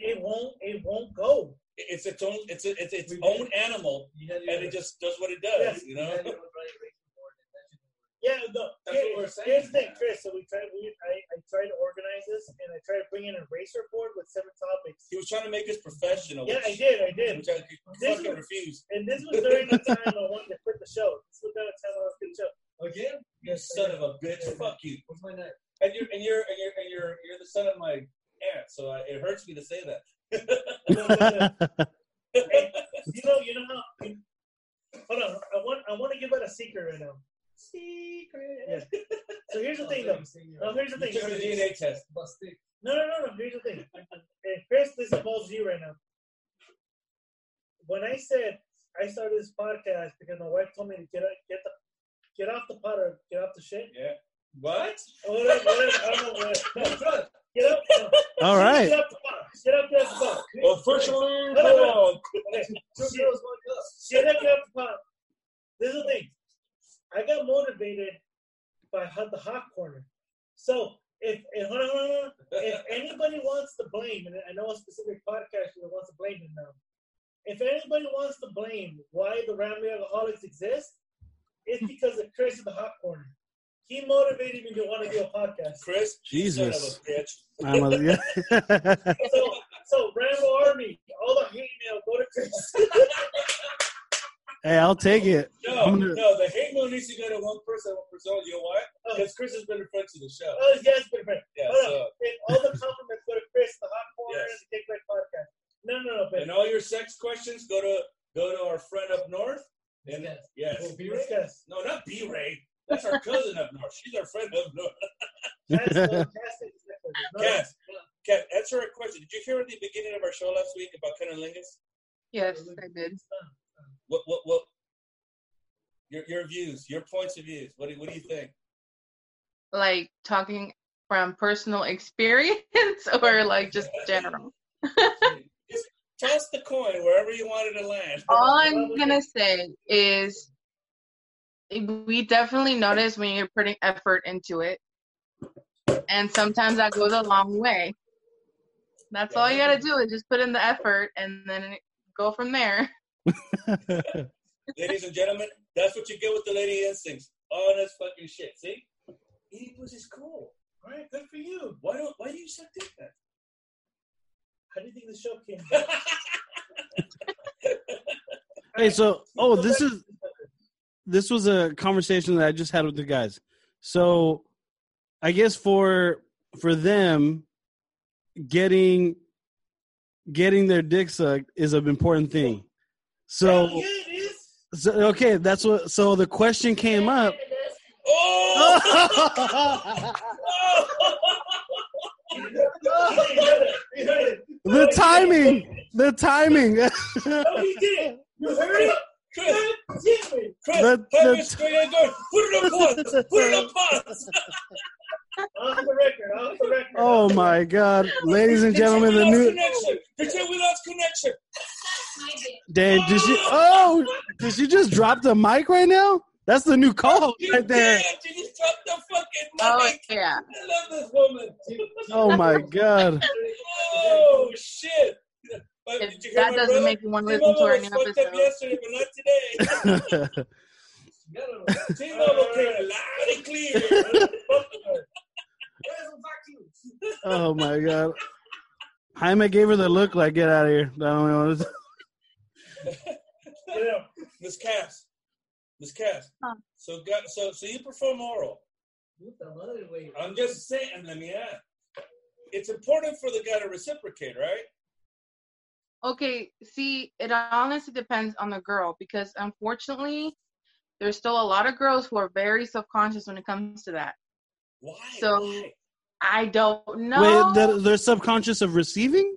it won't. It won't go. It's its own. It's a, it's its We own did. animal, and it just does what it does. You know. had your own dry erasing board and that shit Yeah, no. That's here- what we're saying. Here's the thing, Chris. So we tried. We I, I try to organize this, and I tried to bring in a racer board with seven topics. He was trying to make us professional. Yeah, I did. I did. Which I This fucking was- refused. And this was during the time I wanted to quit the show. This was during the time I was quit the show. Again? You son of a bitch. Fuck you. What's my name? And you're and you're and you're and you're you're the son of my aunt, so I, it hurts me to say that. Hey, you know, you know how. Hold on. I want. I want to give out a secret right now. Secret. Yeah. So here's the thing, though. No, here's the You thing. took the DNA test. No, no, no, no. Here's the thing. And Chris, this involves you right now. When I said I started this podcast because my wife told me to get out, get the, get off the pot or get off the shit. Yeah. What? Or whatever, whatever. I don't know. Whatever. Get up. No. All right. Get off the pot. Get up. Get off the pot. Officially No, no, no. wrong. Okay. Two girls, one cup. Shut up, get off the pot. This is the thing. I got motivated by the hot corner. So if, if if anybody wants to blame, and I know a specific podcast that wants to blame him now. If anybody wants to blame why the Rambling Alcoholics exist, it's because of Chris in the hot corner. He motivated me to want to do a podcast. Chris, you son of Jesus. a bitch. I'm a, yeah. So, so Rambo Army, all the hate mail go to Chris. hey, I'll take it. No, I'm gonna- no, the hate mail needs to go to one person, one person. You know why? Oh, Because Chris has been a friend to the show. oh yes, good friend. Yeah, Hold on. so, And all the compliments go to Chris, the hot corner, Yes. and the Kickback podcast. No, no, no, but and all your sex questions go to go to our friend up north. And Yes. yes, Well, be Chris, yes. no, not B Ray. That's our cousin up north. She's our friend up north. Cass, no, Cass takes the next one. No, no. Cass, Cass, answer a question. Did you hear at the beginning of our show last week about cunnilingus? Yes, I did. What what what Your your views, your points of views. What do what do you think? Like talking from personal experience or like just general. Just toss the coin wherever you want it to land. All I'm gonna say is we definitely notice when you're putting effort into it. And sometimes that goes a long way. That's all you gotta do is just put in the effort and then go from there. Ladies and gentlemen, that's what you get with the lady instincts. Honest fucking shit. See? Eating pussy's cool. All right, good for you. Why don't why do you suck dick then? How do you think the show came about? hey, so oh, this is this was a conversation that I just had with the guys. So, I guess for for them, getting getting their dick sucked is an important thing. So, yeah, it is. so okay, that's what. So the question came up. Oh! the timing, the timing. Oh, he did. You heard it? Chris, God. Chris, The- the- your straight and go. Put it on pause. Put it on pause. Off the record. Off the record. oh my God, ladies and gentlemen, the new. lost connection. Pretend we lost connection. Dan, did she? Oh, did she just drop the mic right now? That's the new co-host You right there. did. You just dropped the fucking oh, mic. Oh yeah. I love this woman. Oh my God. Oh shit. But If did you hear that doesn't brother? make you want to listen to Mobile our was new fucked up episode. yesterday, but not today. You T Mobile came loud and clear. Where's the vacuums? Oh my God. Jaime gave her the look like, get out of here. I don't know. Yeah. Miss Cass. Miss Cass. Huh. So, got, so, so you perform oral. Puta madre. I'm just saying, let me ask. It's important for the guy to reciprocate, right? Okay, see, it honestly depends on the girl because unfortunately, there's still a lot of girls who are very self-conscious when it comes to that. Why? So- Why? I don't know. Wait, they're, they're subconscious of receiving?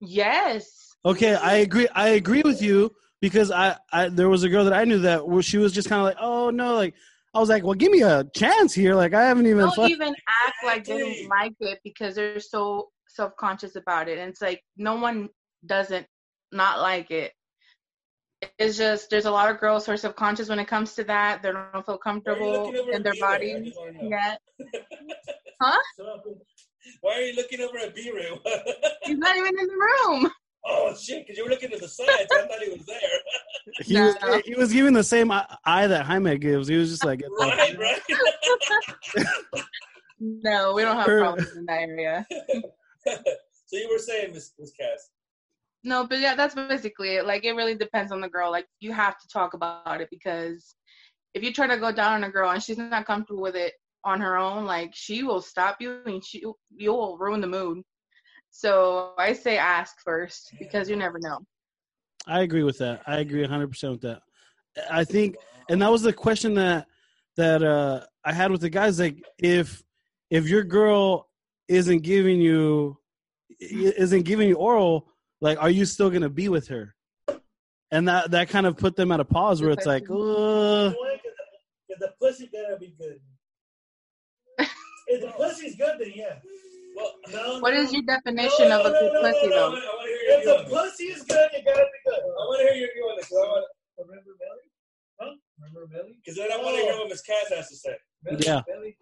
yes. Okay, I agree. I agree with you because I, I there was a girl that I knew that where she was just kind of like, oh no, like I was like, well, give me a chance here. Like I haven't even. Don't fuck- even act like they Exactly. don't like it because they're so self-conscious about it. And it's like no one doesn't not like it. It's just there's a lot of girls who are subconscious when it comes to that. They don't feel Why are you comfortable in their B-Ray? Bodies just wanna yet. So, Why are you looking over at B-Ray? He's not even in the room. Oh shit! Because you were looking at the side, so I thought he was there. he was No. he was giving the same eye, eye that Jaime gives. He was just like, right, right. No, we don't have Her- problems in that area. so you were saying, Miss Miss Cass? No, but yeah, that's basically it. Like, it really depends on the girl. Like, you have to talk about it because if you try to go down on a girl and she's not comfortable with it on her own, like, she will stop you and she you will ruin the mood. So I say ask first because you never know. I agree with that. I agree 100 percent with that. I think, and that was the question that that uh, I had with the guys. Like, if if your girl isn't giving you isn't giving you oral, like, are you still gonna be with her? And that that kind of put them at a pause where it's like, You uh, know why? 'Cause the, 'cause the pussy gotta be good. if the pussy's good, then yeah. Well, No, What no. your definition of a No, good no, no, pussy, no, I though? want to hear If your the view pussy is good, it gotta be good. I want to hear your view on this. 'cause I want Remember Melly? Huh? Remember Melly? because then I want to hear what Miss Cass has to say. Melly Yeah. Melly,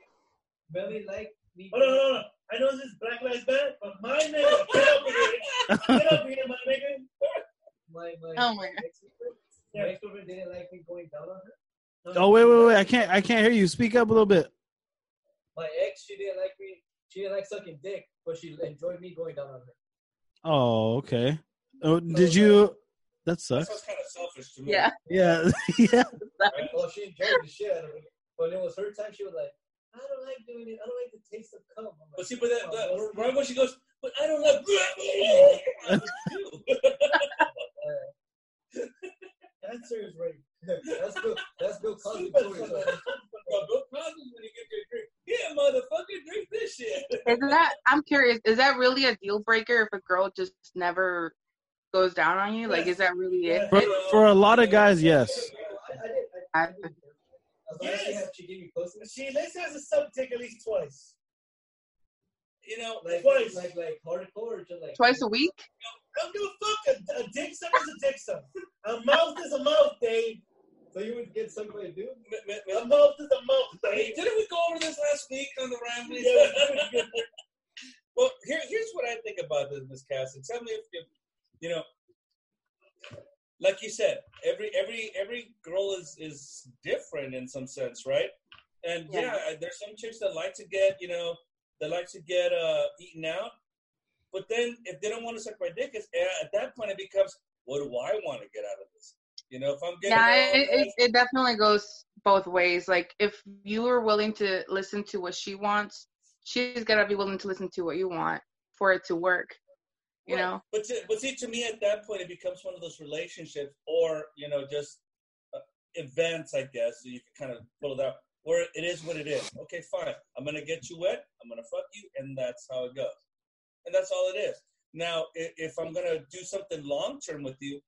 Melly liked me. Oh, no, no, no. I know this is Black Lives Matter, but my nigga, get up here. Get up here, my nigga. My, my, Oh my God. ex-girlfriend. My ex-girlfriend didn't like me going down on her. No, oh wait, wait, wait, I can't, I can't hear you. Speak up a little bit. My ex, she didn't like me. She didn't like sucking dick, but she enjoyed me going down on her. Oh, okay. Oh, did you? That That sucks. sounds kind of selfish to me. Yeah. Yeah, yeah. Oh, she enjoyed the shit out of it. When it was her time, she was like, I don't like doing it. I don't like the taste of cum. Like, But see, but that, "Oh, that well, right when she goes, but I don't love. Answer is right. That's good. That's good Cosby But Story. Bill Cosby's when you get your drink. Yeah, motherfucker, drink this shit. Is that, I'm curious, is that really a deal breaker if a girl just never goes down on you? Like, is that really it? For, for a lot of guys, yes. I, I did. I, bad. As long as she Yes. she give you pussy. She Liz has a subtick at least twice. You know, Like, Twice. like, like hardcore or just like Twice a week? I don't give a fuck. A, a dick suck is a dick suck. A mouth is a mouth, Dave. So you would get somebody to do dude? m- m- A mouth is a mouth, Hey, Dave. didn't we go over this last week on the ramblings? Yeah, well, here, here's what I think about this, Miss Cassie. Tell me if, if you know, like you said, every every every girl is is different in some sense, right? And yeah, Yeah. there's some chicks that like to get, you know, that like to get uh eaten out. But then if they don't want to suck my dick, it's, at that point it becomes, what do I want to get out of this? You know, if I'm getting Yeah, it, it, it definitely goes both ways. Like, if you are willing to listen to what she wants, she's got to be willing to listen to what you want for it to work. You Right. know? But to, but see, to me, at that point, it becomes one of those relationships, or you know, just uh, events, I guess. So you can kind of pull it out, where it is what it is. Okay, fine. I'm gonna get you wet. I'm gonna fuck you, and that's how it goes. And that's all it is. Now, if I'm gonna do something long term with you,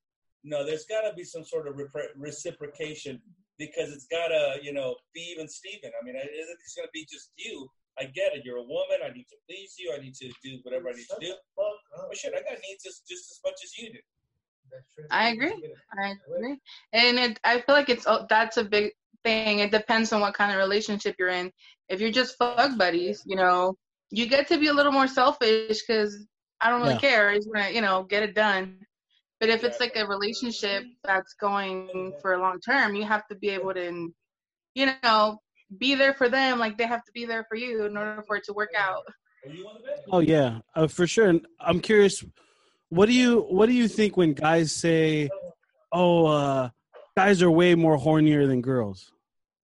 no, there's got to be some sort of repre- reciprocation because it's gotta, you know, be even Steven. I mean, it isn't it's gonna be just you. I get it. You're a woman. I need to please you. I need to do whatever I need to do. Fuck. But shit, I got needs just, just as much as you do. That's true. I agree. I agree. And it, I feel like it's oh, that's a big thing. It depends on what kind of relationship you're in. If you're just fuck buddies, you know, you get to be a little more selfish because I don't really Yeah. care. I just want to, you know, get it done. But if it's like a relationship that's going for a long term, you have to be able to, you know, be there for them like they have to be there for you in order for it to work out. Are you on the bed? Oh yeah, uh, for sure. And I'm curious, what do you what do you think when guys say, "Oh, uh, guys are way more hornier than girls"?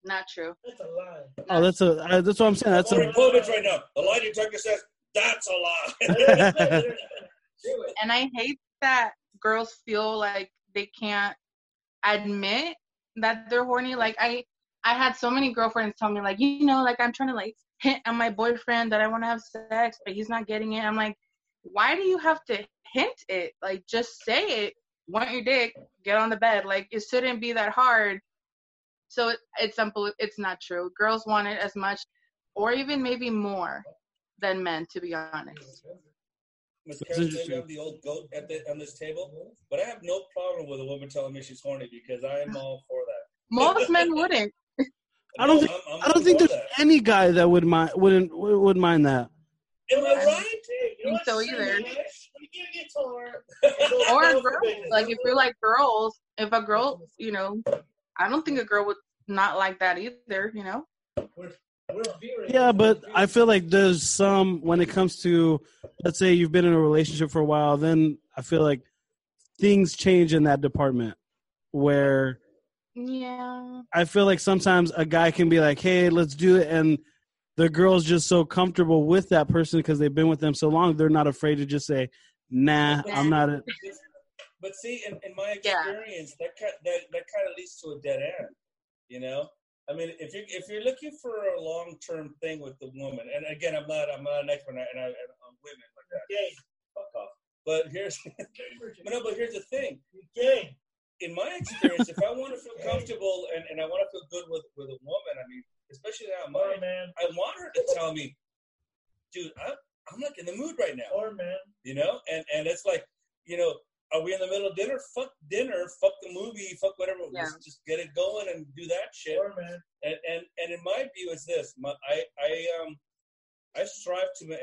Not true. That's a lie. Oh, that's a uh, that's what I'm saying. That's I'm a Povich right now. The lie detector says that's a lie. and I hate that girls feel like they can't admit that they're horny. Like I, I had so many girlfriends tell me like, you know, like I'm trying to like hint at my boyfriend that I want to have sex, but he's not getting it. I'm like, why do you have to hint it? Like just say it. Want your dick? Get on the bed. Like it shouldn't be that hard. So it, it's simple. It's not true. Girls want it as much, or even maybe more, than men. To be honest. Miss That's Karen, maybe. I'm the old goat at the, on this table, but I have no problem with a woman telling me she's horny because I am all for that. Most men wouldn't. I don't No, think- I'm- I'm I don't think there's that. any guy that would mind wouldn't would mind that. Am I right? Hey, you know think so either. Let me get a guitar. or girls. Like if you're like girls, if a girl, you know, I don't think a girl would not like that either. You know, We're, we're veering. Yeah, but I feel like there's some when it comes to let's say you've been in a relationship for a while, then I feel like things change in that department where yeah. I feel like sometimes a guy can be like, "Hey, let's do it," and the girl's just so comfortable with that person because they've been with them so long, they're not afraid to just say, "Nah, I'm not." A, But see, in, in my Yeah. experience, that that, that kind of leads to a dead end. You know, I mean, if you if you're looking for a long term thing with the woman, and again, I'm not I'm not an expert and, I, and I, and on women like that. Gay. Fuck off. But here's but no, but here's the thing. Gay. in my experience, if I want to feel comfortable and, and I want to feel good with, with a woman, I mean, especially now I'm man. I want her to tell me, dude, I'm, I'm like in the mood right now, Or man. you know? And and it's like, you know, are we in the middle of dinner? Fuck dinner, fuck the movie, fuck whatever. Yeah. Just, just get it going and do that shit. Or man. And and, and in my view is this, my, I I um I strive to make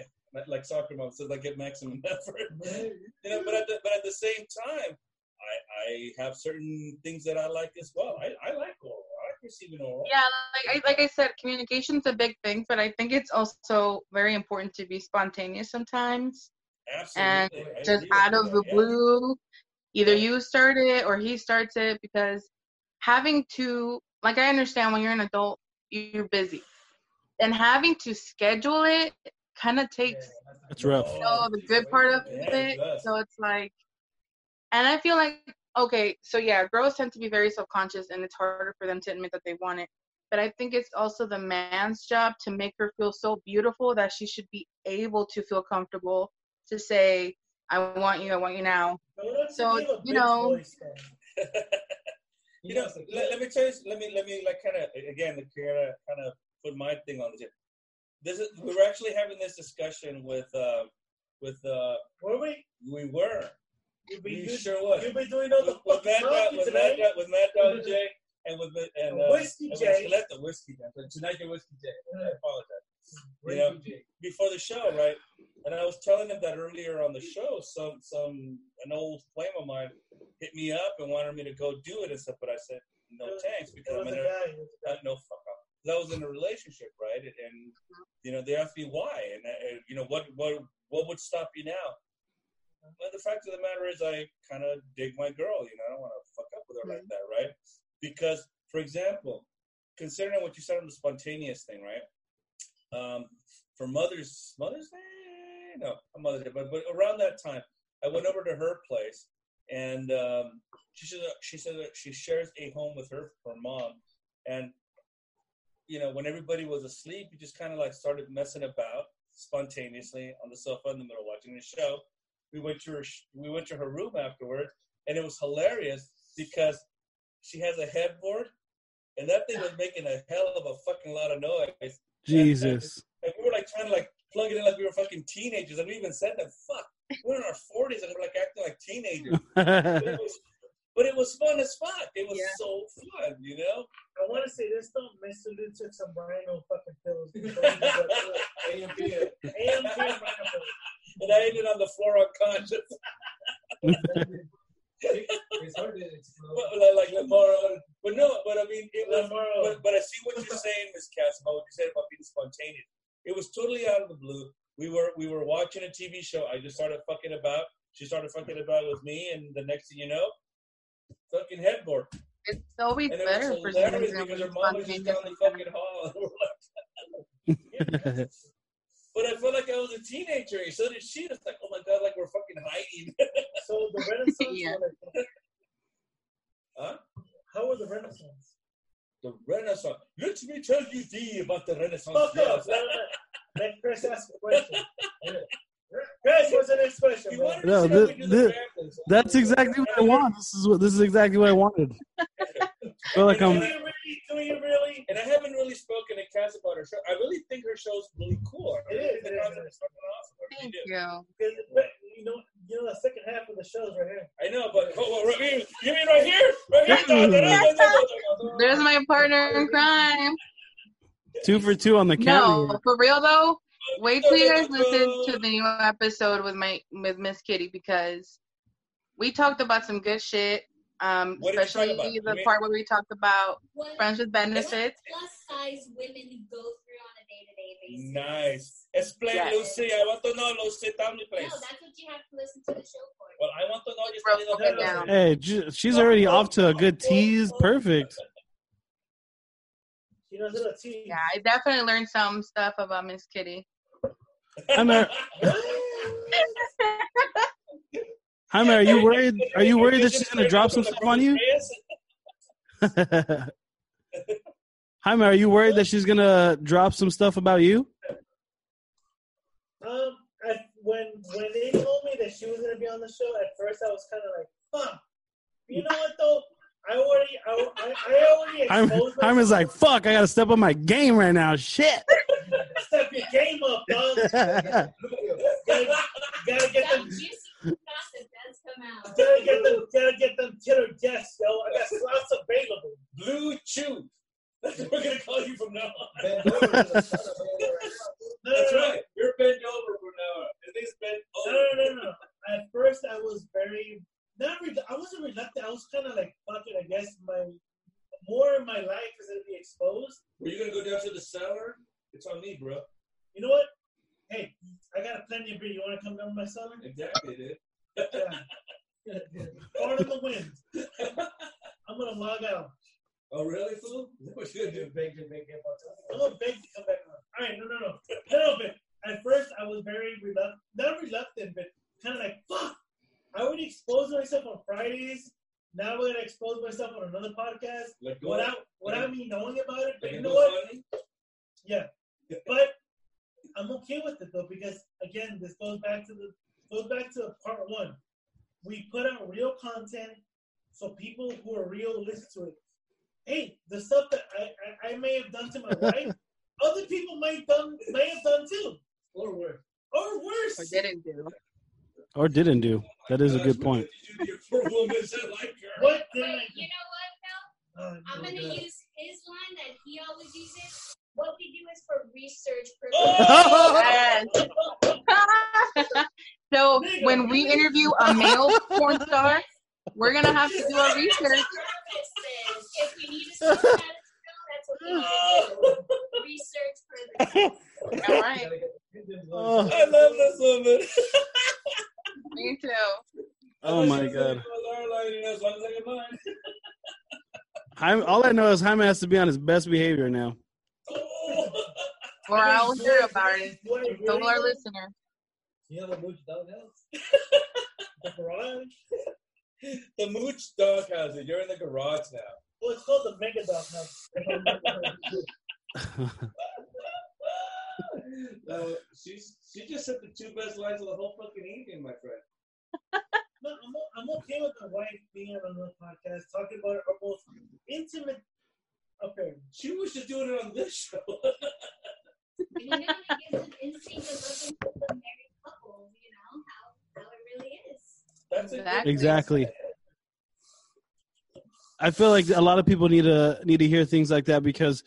like soccer mom says I get maximum effort you know, but at the, but at the same time, I I have certain things that I like as well. I, I like oral. I like receiving oral. Yeah, like I, like I said, communication's a big thing, but I think it's also very important to be spontaneous sometimes. And Absolutely. I Just out of the that, blue, either you start it or he starts it because having to, like, I understand when you're an adult, you're busy, and having to schedule it kind of takes it's rough. you know the good part of it it. So it's like, and I feel like okay, so yeah, girls tend to be very self conscious, and it's harder for them to admit that they want it. But I think it's also the man's job to make her feel so beautiful that she should be able to feel comfortable to say, "I want you, I want you now." No, So, you know- voice. You know, let, let me tell you. Let me let me like kind of again, kind of kind of put my thing on this. This is we were actually having this discussion with uh with uh Were we? we were You be, we you, sure was you be doing all the with, with Mad Dog with Mad. Dog with Mad Dog J and with and uh, Whiskey and J. with Esqueleto whiskey J. Tonight your whiskey J. I apologize. You know, before the show, right? And I was telling him that earlier on the show. Some some an old flame of mine hit me up and wanted me to go do it and stuff, but I said no thanks because I'm in a a guy. it was a uh, no fuck off. 'Cause I was in a relationship, right? And, and you know they asked me why, and uh, you know what what what would stop you now? Well, the fact of the matter is, I kind of dig my girl. You know, I don't want to fuck up with her like that, right? Because, for example, considering what you said on the spontaneous thing, right? Um, for Mother's Mother's Day, no, not Mother's Day, but but around that time, I went over to her place, and um, she said she said that she shares a home with her her mom, and you know when everybody was asleep, we just kind of like started messing about spontaneously on the sofa in the middle watching the show. We went to her we went to her room afterwards, and it was hilarious because she has a headboard, and that thing was making a hell of a fucking lot of noise. Jesus. And we were like trying to like plug it in like we were fucking teenagers, and we even said that fuck, we're in our forties and we're like acting like teenagers. But it was, but it was fun as fuck. It was Yeah. so fun, you know. I want to say this though. Mr. Lou took some rhino fucking pills. before he did that. AMP. AMP and rhino pills. And I ended on the floor unconscious, It's hard to explode. but, like, like Lamar. But no, but I mean, it was. But, but I see what you're saying, Miss Cass, about what you said about being spontaneous. It was totally out of the blue. We were we were watching a TV show. I just started fucking about. She started fucking about with me, and the next thing you know, fucking headboard. It's always And it better was for some hilarious reason because her mom was just down the fucking hall. And we're like, but I felt like I was a teenager. So did she. It's like, oh my god, like we're fucking hiding. So the Renaissance. Yeah. like, huh? how was the Renaissance? The Renaissance. Let me tell you thee about the Renaissance. Fuck Yes. Up. Let, let, let Chris ask a question. Chris, what's the next question? You wanted No, see how we the. That's exactly what I want. This is what this is exactly what I wanted. feel like I'm you really? Do you really? And I haven't really spoken to Cass about her show. I really think her show's really cool. I It really is, think it the is, concept it is awesome. Really Thank do. you. Because you know, you know, the second half of the show is right here. I know, but oh, oh, right here. you mean right here? Right here? There's my partner in crime. Two for two on the county. No, for real though. Wait till you guys listen to the new episode with my with Miss Kitty because we talked about some good shit. Um, What did you especially the You mean- part where we talked about What, friends with benefits. what plus size women go through on a day to day basis. Nice. Explain, Yes. Lucy. I want to know, Lucy. Tell me, please. No, that's what you have to listen to the show for. Well, I want to know just Broke a little it down. Hey, she's already off to a good tease. Perfect. She knows little tea. Yeah, I definitely learned some stuff about Miss Kitty. Hi, Mary. Hi, Mary. Are you worried? Are you worried that she's gonna drop some stuff on you? Hi, Mary. Are you worried that she's gonna drop some stuff about you? Um, I, when when they told me that she was gonna be on the show, at first I was kind of like, "Huh." You know what though? I already, I, I, I already I'm, I'm just like, fuck. I gotta step up my game right now. Shit. Step your game up, dog. gotta, gotta get them, juicy gossip does come out. gotta get them, gotta get them killer guests, yo. I got slots available. BlueChew. That's what we're going to call you from now on. Bend over. That's not a bend over. No, That's no, no. right. You're bent over from now on. His name's bent No, no, no, no. At first, I was very not. Re- I wasn't reluctant. I was kind of like, fuck it. I guess my more of my life is gonna be exposed. Were you going to go down to the cellar? It's on me, bro. You know what? Hey, I got plenty of beer. You want to come down to my cellar? Exactly, dude. Yeah. Fart in the wind. I'm gonna log out. Oh, really, fool? What you're going to do? Big, big, big, big. I'm gonna beg to come back on. All right, no, no, no, no, no. But at first, I was very reluctant. Not reluctant, but kind of like, fuck. I already exposed myself on Fridays. Now I'm gonna expose myself on another podcast Like, go without without me knowing about it. But like you know what? GoFundMe? Yeah, but I'm okay with it though because again, this goes back to the goes back to part one. We put out real content so people who are real listen to it. Hey, the stuff that I, I, I may have done to my wife, other people might done may have done too, Or worse. or worse. Or didn't do. Or didn't do. That is a good point. Did you do for women that like her? What did Wait, I you know what, though? Oh, I'm gonna use his line that he always uses. What we do is for research purposes. Oh! so when we interview a male porn star, we're gonna have to do our research. If we need to see that, that's what we do. Research purposes. All right, Oh. I love this woman. me too. Oh my She was god. like, "Well, our line, you know, as long as I get mine." Jaime, all I know is Jaime has to be on his best behavior now. Or I'll hear about it. What, So our listener. You have a mooch doghouse? The garage. the Mooch Dog House. You're in the garage now. Well, it's called the Mega Dog now. No, uh, she's she just said the two best lines of the whole fucking evening, my friend. No, I'm, o- I'm okay with my wife being on the podcast, talking about our most intimate affairs. She was just doing it on this show. And you know, it gives an instinct of looking for the married couple, you know, how, how it really is. That's a good Exactly. Exactly. I feel like a lot of people need to need to hear things like that because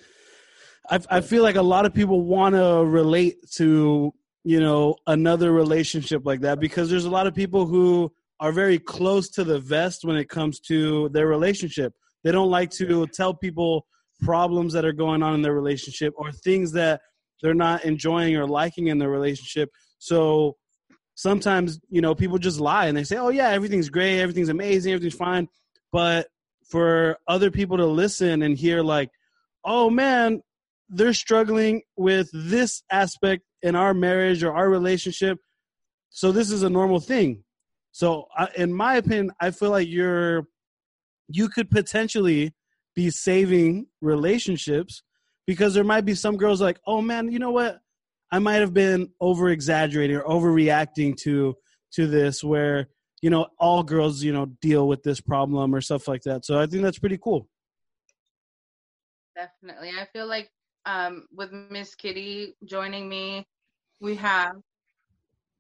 I I feel like a lot of people want to relate to you know another relationship like that because there's a lot of people who are very close to the vest when it comes to their relationship. They don't like to tell people problems that are going on in their relationship or things that they're not enjoying or liking in their relationship. So sometimes, you know, people just lie and they say, "Oh yeah, everything's great, everything's amazing, everything's fine." But for other people to listen and hear like, "Oh man, they're struggling with this aspect in our marriage or our relationship." So this is a normal thing. So in my opinion, I feel like you're you could potentially be saving relationships because there might be some girls like, oh man, you know what? I might have been over exaggerating or overreacting to to this where, you know, all girls, you know, deal with this problem or stuff like that. So I think that's pretty cool. Definitely. I feel like um, with Miss Kitty joining me, we have.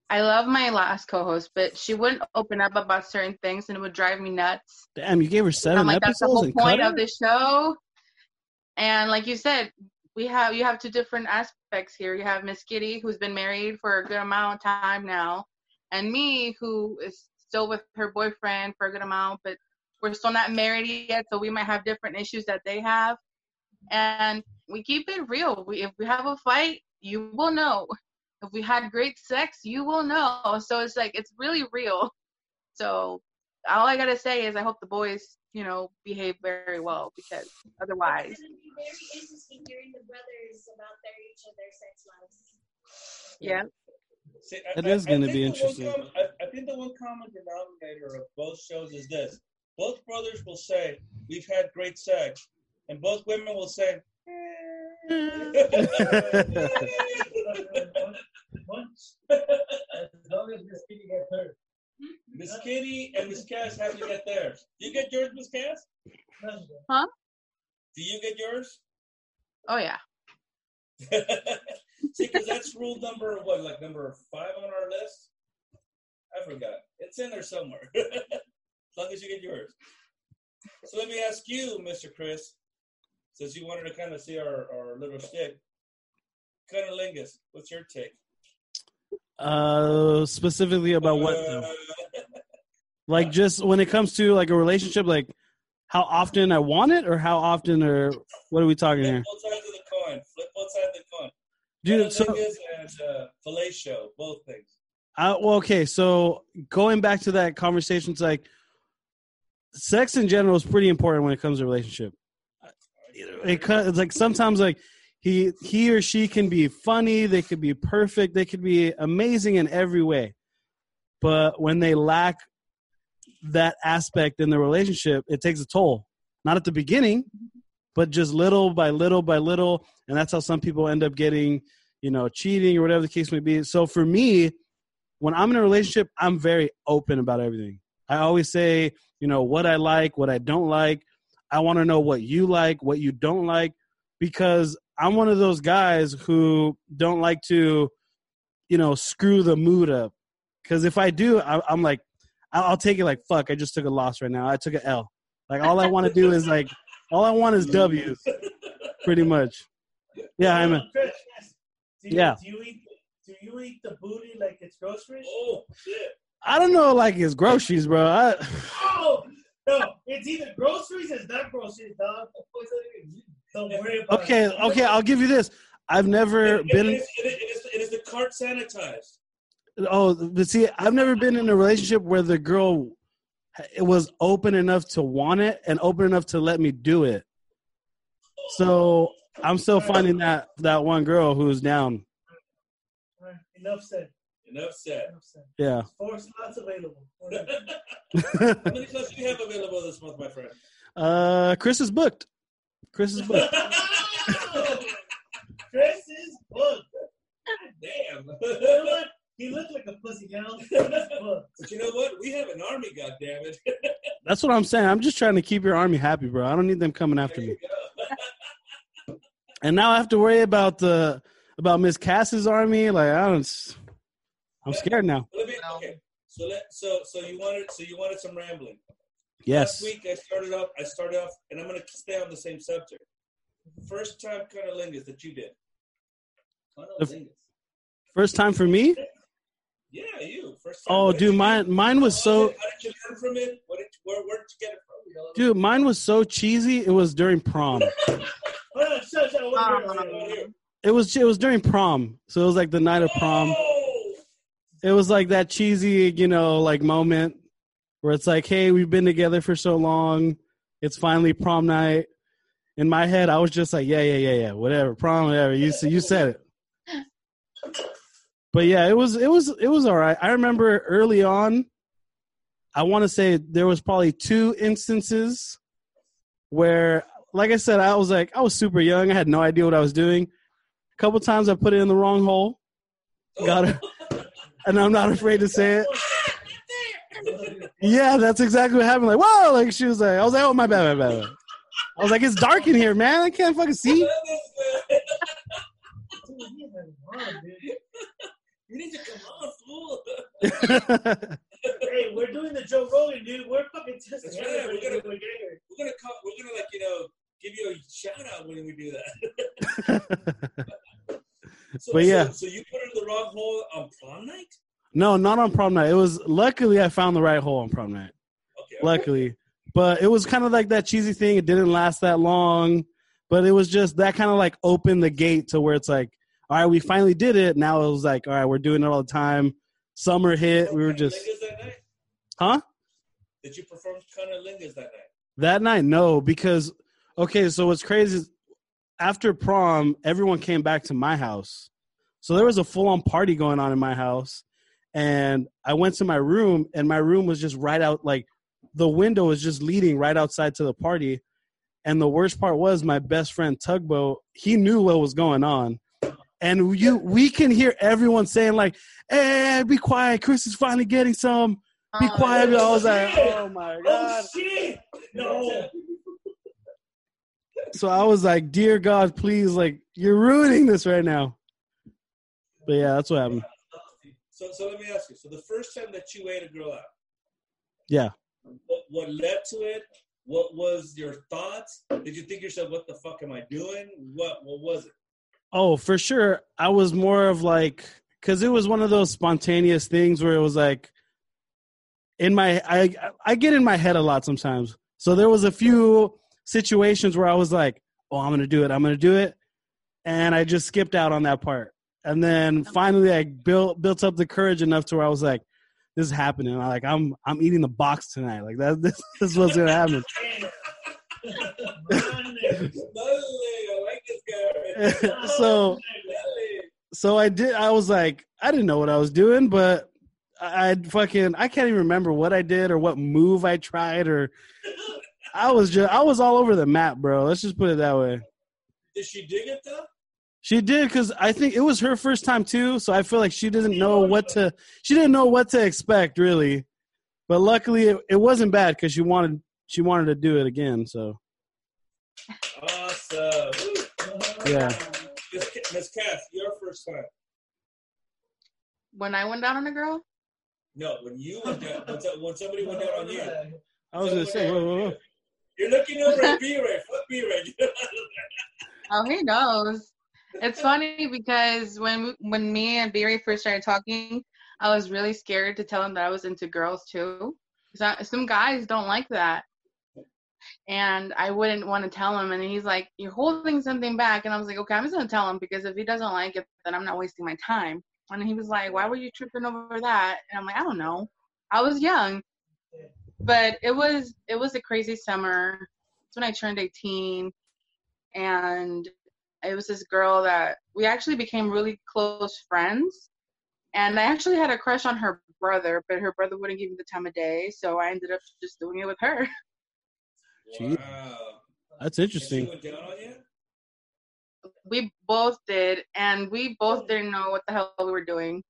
I love my last co-host, but she wouldn't open up about certain things, and it would drive me nuts. Damn, you gave her 7 I'm like, that's the whole point of the show. And like you said, we have you have two different aspects here. You have Miss Kitty, who's been married for a good amount of time now, and me, who is still with her boyfriend for a good amount, but we're still not married yet, so we might have different issues that they have. And we keep it real. We, if we have a fight, you will know. If we had great sex, you will know. So it's like it's really real. So all I gotta say is I hope the boys, you know, behave very well because otherwise, It's gonna be very interesting hearing the brothers about their each of their sex lives. yeah. See, I- It I- is I gonna be interesting. com- I, I think the one common denominator of both shows is this: both brothers will say we've had great sex, and both women will say. Eh. Once, as long as Miss Kitty gets hurt. Miss Kitty and Miss Cass have to get theirs. Do you get yours, Miss Cass? Huh? Do you get yours? Oh yeah. See, because that's rule number what, like number five on our list. I forgot. It's in there somewhere. as long as you get yours. So let me ask you, Mr. Chris, since you wanted to kind of see our, our little stick. Cunnilingus, what's your take? Uh specifically about what though? Like just when it comes to like a relationship like how often I want it or how often or what are we talking flip here? both sides of the coin. Flip both sides of the coin. Dude, so and uh, fillet show, both things. I, well, okay, so going back to that conversation, it's like sex in general is pretty important when it comes to relationship. It, it's like sometimes like he he or she can be funny, they could be perfect, they could be amazing in every way, but when they lack that aspect in the relationship, it takes a toll. Not at the beginning, but just little by little by little, and that's how some people end up getting, you know, cheating or whatever the case may be. So for me, when I'm in a relationship, I'm very open about everything. I always say, you know, what I like, what I don't like. I want to know what you like, what you don't like, because I'm one of those guys who don't like to, you know, screw the mood up. Because if I do, I, I'm like, I'll, I'll take it like, fuck, I just took a loss right now. I took an L. Like, all I want to do is like, all I want is W's, pretty much. Yeah, I'm a, Chris, Chris, do you, Yeah. Do you eat? Do you eat the booty like it's groceries? Oh shit! I don't know, like it's groceries, bro. I, Oh no! It's either groceries. It's not groceries, dog. Don't worry about okay, it. okay, I'll give you this. I've never It- been. it, is, it, is, it is the cart sanitized. Oh, but see, I've never been in a relationship where the girl it was open enough to want it and open enough to let me do it. So I'm still finding that that one girl who's down. All right, Enough said. Enough said. Enough said. Yeah. Four slots available. How many clubs do you have available this month, my friend? uh, Chris is booked. Chris is booked. Chris is. Damn. You know what? He looked like a pussy hound. He's booked. but you know what? We have an army, goddammit. That's what I'm saying. I'm just trying to keep your army happy, bro. I don't need them coming after There me. go. And now I have to worry about the about Miss Cass's army. Like I don't. I'm scared now. Let me, okay. So let so so you wanted so you wanted some rambling. Yes. Last week I started off I started off and I'm gonna stay on the same subject. First time cunnilingus that you did. Cunnilingus. First time for me. Yeah, you. First time. Oh, dude, mine mine was so. How did you learn from it? What did where where did you get it from? Dude, mine was so cheesy. It was during prom. It was it was during prom. So it was like the night of prom. It was like that cheesy, you know, like moment where it's like, "Hey, we've been together for so long. It's finally prom night." In my head, I was just like, "Yeah, yeah, yeah, yeah, whatever, prom, whatever." You you said it. But yeah, it was it was it was all right. I remember early on I want to say there was probably two instances where like I said, I was like I was super young. I had no idea what I was doing. A couple times I put it in the wrong hole. Got it. And I'm not afraid to say it. Yeah, that's exactly what happened. Like, whoa! Like she was like, I was like, oh my bad, my bad. bad. I was like, it's dark in here, man. I can't fucking see. Dude, he's like, wow, dude. You need to come on, fool. Hey, we're doing the Joe Rogan, dude. We're fucking testing That's right, we're gonna- when we get here. We're gonna call, we're gonna like you know give you a shout out when we do that. So, But yeah. so, so you put it in the wrong hole on prom night. No, not on prom night. It was luckily I found the right hole on prom night. Okay. Luckily, but it was kind of like that cheesy thing. It didn't last that long, but it was just that kind of like opened the gate to where it's like, all right, we finally did it. Now it was like, all right, we're doing it all the time. Summer hit. We were just, that night? huh? Did you perform cunnilingus that night? That night, no, because okay, so what's crazy is after prom, everyone came back to my house. So there was a full on party going on in my house. And I went to my room and my room was just right out like the window was just leading right outside to the party. And the worst part was my best friend Tugboat, he knew what was going on. And you we can hear everyone saying like, Hey, be quiet, Chris is finally getting some. Be um, quiet. I was like, Oh my god. Oh shit! No. So I was like, "Dear God, please, like, you're ruining this right now." But yeah, that's what happened. So, so let me ask you. So the first time that you ate a girl out, Yeah. what, what led to it? What was your thoughts? Did you think yourself, "What the fuck am I doing?" What What was it? Oh, for sure. I was more of like, because it was one of those spontaneous things where it was like, in my, I, I get in my head a lot sometimes. So there was a few situations where I was like, "Oh, I'm gonna do it. I'm gonna do it," and I just skipped out on that part. And then oh, finally, I built built up the courage enough to where I was like, "This is happening. I like, I'm I'm eating the box tonight. Like that. This, this is what's gonna happen." I like this guy. so so I did. I was like, I didn't know what I was doing, but I I'd fucking I can't even remember what I did or what move I tried or I was just I was all over the map, bro. Let's just put it that way. Did she dig it though? She did because I think it was her first time too, so I feel like she doesn't know what to she didn't know what to expect really. but luckily it, it wasn't bad because she wanted she wanted to do it again. So Awesome. Yeah, Miss Ca- Miss Cass, your first time. When I went down on a girl, No, when you went down, when, when somebody went down on you. I was gonna say, whoa, whoa, whoa. You're looking over at B-Ray. Fuck B-Ray. oh, he knows. It's funny because when when me and Barry first started talking, I was really scared to tell him that I was into girls too. I- Some guys don't like that, and I wouldn't want to tell him. And he's like, "You're holding something back," and I was like, "Okay, I'm just gonna tell him because if he doesn't like it, then I'm not wasting my time." And he was like, "Why were you tripping over that?" And I'm like, "I don't know. I was young." but it was it was a crazy summer. It's when I turned 18, and it was this girl that we actually became really close friends. And I actually had a crush on her brother, but her brother wouldn't give me the time of day, so I ended up just doing it with her. Wow. That's interesting. went down on you? We both did, and we both didn't know what the hell we were doing.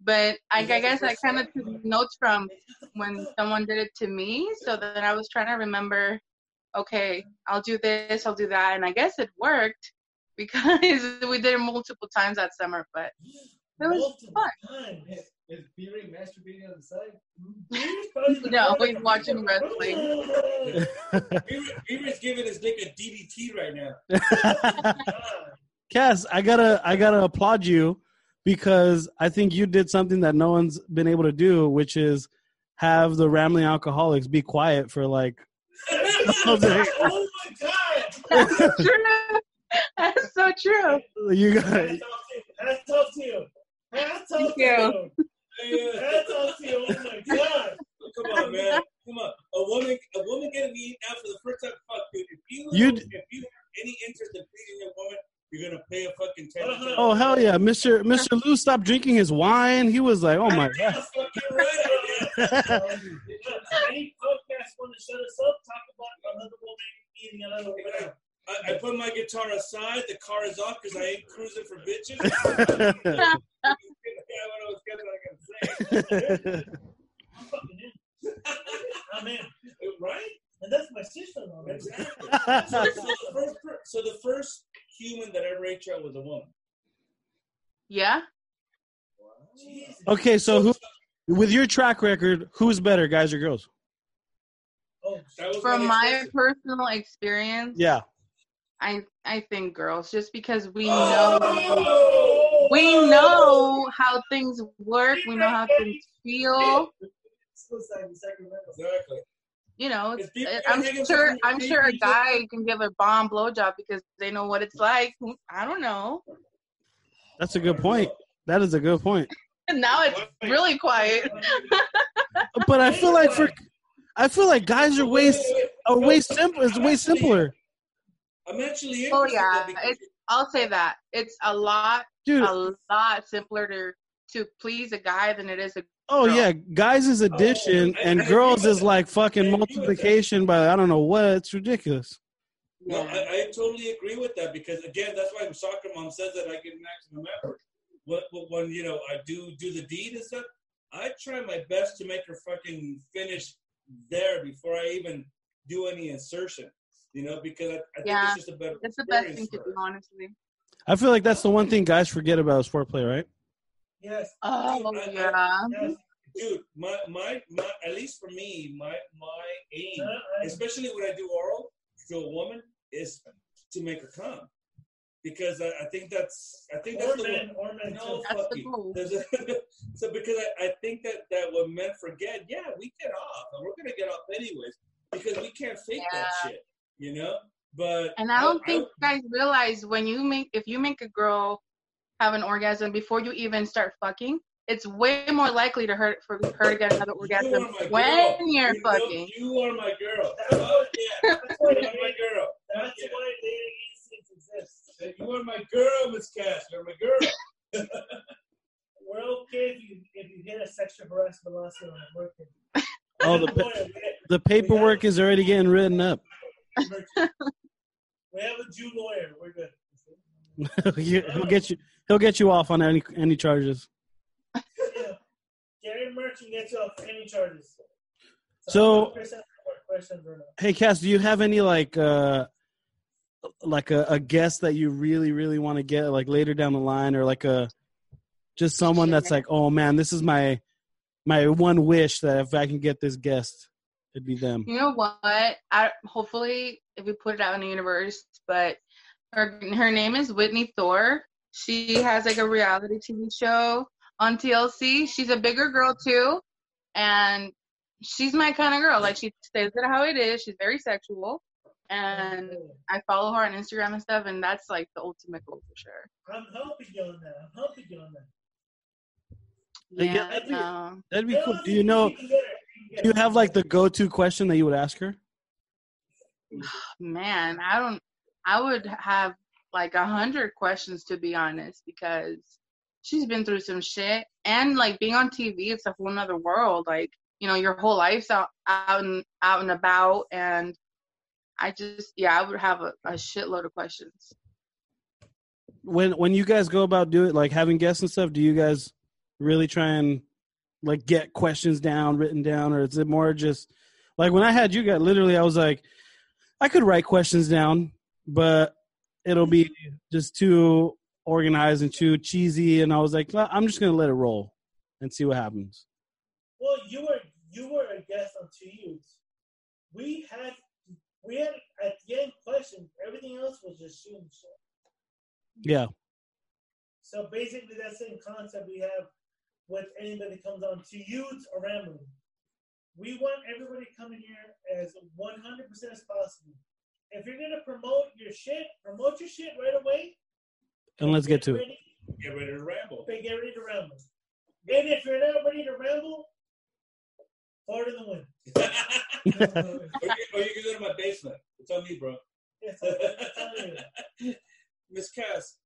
But I, I guess I kind of took notes from when someone did it to me. So then I was trying to remember, okay, I'll do this, I'll do that, and I guess it worked because we did it multiple times that summer. But it was Multiple fun. times. Is, is Beery masturbating on the side? Mm-hmm. No, he's watching wrestling. B-Ray- B-Ray's giving his dick a DDT right now. Cass, I gotta I gotta applaud you because I think you did something that no one's been able to do, which is have the rambling alcoholics be quiet for like oh my god! That's true. That's so true. you got Hats off to you. Hats off to you. Hats off Thank to you. you. Yeah. Hats off to you. Oh my god! Come on, man. Come on. A woman, a woman getting eaten out for the first time. Fuck, dude. If you, You- if you have any interest in pleasing a woman, you're gonna pay a fucking ten. Uh-huh. Oh hell yeah, Mister Mister Lou stopped drinking his wine. He was like, oh my god. That's fucking right. I did. Any podcast want to shut us up? Talk about another woman eating another woman. I, I put my guitar aside. The car is off because I ain't cruising for bitches. I was gonna, I gotta say. I'm fucking in. I'm in. Right? And that's my sister, though. Exactly. So, so, the first, per- so the first human that ever ate you out was a woman. Yeah. Jesus. okay, so who with your track record, who's better, guys or girls? Oh, That was From my my personal experience, Yeah. I I think girls, just because we know we know how things work, we know how things feel. Suicide in Sacramento. Exactly. You know, uh, I'm sure I'm sure a guy can give a bomb blowjob because they know what it's like. I don't know. That's a good point. That is a good point. And now it's really quiet. But I feel like for I feel like guys are way are way simple. It's way simpler, I'm actually interested Oh yeah, because it's, I'll say that it's a lot dude. a lot simpler to to please a guy than it is a Oh girl. yeah, guys is oh, addition, I- and I agree girls is that. like fucking I agree with that. multiplication by I don't know what. It's ridiculous. No, yeah. I, I totally agree with that because again, that's why soccer mom says that I get maximum effort. When, when you know I do do the deed and stuff, I try my best to make her fucking finish there before I even do any insertion. You know, because I, I think Yeah, it's just a better. It's the best thing to do, honestly. I feel like that's the one thing guys forget about is foreplay, right? Yes. Oh I- I- yeah. Yes. Dude, my, my my at least for me, my my aim, especially when I do oral to a woman, is to make her come. Because I, I think that's I think that's Or the men, or men No. That's fuck the you. goal. A, so because I, I think that that what men forget, yeah, we get off, and we're gonna get off anyways because we can't fake that shit, you know. But And I don't think guys realize when you make if you make a girl have an orgasm before you even start fucking, it's way more likely to hurt for her to get another orgasm are my when girl. you're You know, fucking. You are my girl. That's Oh, yeah, That's why you are my girl. That's Yeah. why dating instincts exist. You are my girl, Miss Cass. You're my girl. We're okay if you if you hit a sexual harassment lawsuit on a work. Oh, the pa- the paperwork is already getting written up. We have a Jew lawyer. We're good. He- he'll get you. He'll get you off on any any charges. Yeah. Gary Merchant gets you off any charges. So- I'm percent more questions or not. Hey, Cass, do you have any like uh like a, a guest that you really really want to get like later down the line, or like a just someone that's like, oh man, this is my my one wish that if I can get this guest, it'd be them. You know what? I hopefully if we put it out in the universe, but her her name is Whitney Thore. She has like a reality TV show on TLC. She's a bigger girl too, and she's my kind of girl. Like she says it how it is. She's very sexual, and I follow her on Instagram and stuff, and that's like the ultimate goal for sure. I'm helping you on that. I'm helping you on that. Yeah, Yeah, that'd be- That'd be cool. Do you know? Can get her. You Do you have like the go-to question that you would ask her? man, I don't. I would have like a hundred questions to be honest, because she's been through some shit, and like being on TV, it's a whole nother world. Like you know, your whole life's out out and out and about, and I just yeah, I would have a, a shitload of questions. When when you guys go about do it like having guests and stuff, do you guys really try and like get questions down, written down, or is it more just like when I had you guys? Literally, I was like, I could write questions down, but it'll be just too organized and too cheesy, and I was like, "Well, I'm just gonna let it roll and see what happens. Well, you were you were a guest on Two years. We had we had at the end questions. Everything else was just shooting shit. Yeah, So basically, that same concept we have with anybody that comes on to youths or rambling. We want everybody coming here as 100% as possible. If you're gonna promote your shit, promote your shit right away. and let's get to it. Get ready to ramble. Okay, get ready to ramble. And if you're not ready to ramble, fart in the wind. or, you, can go to my basement. It's on me, bro. Yes, I'm telling you. Miss Cass,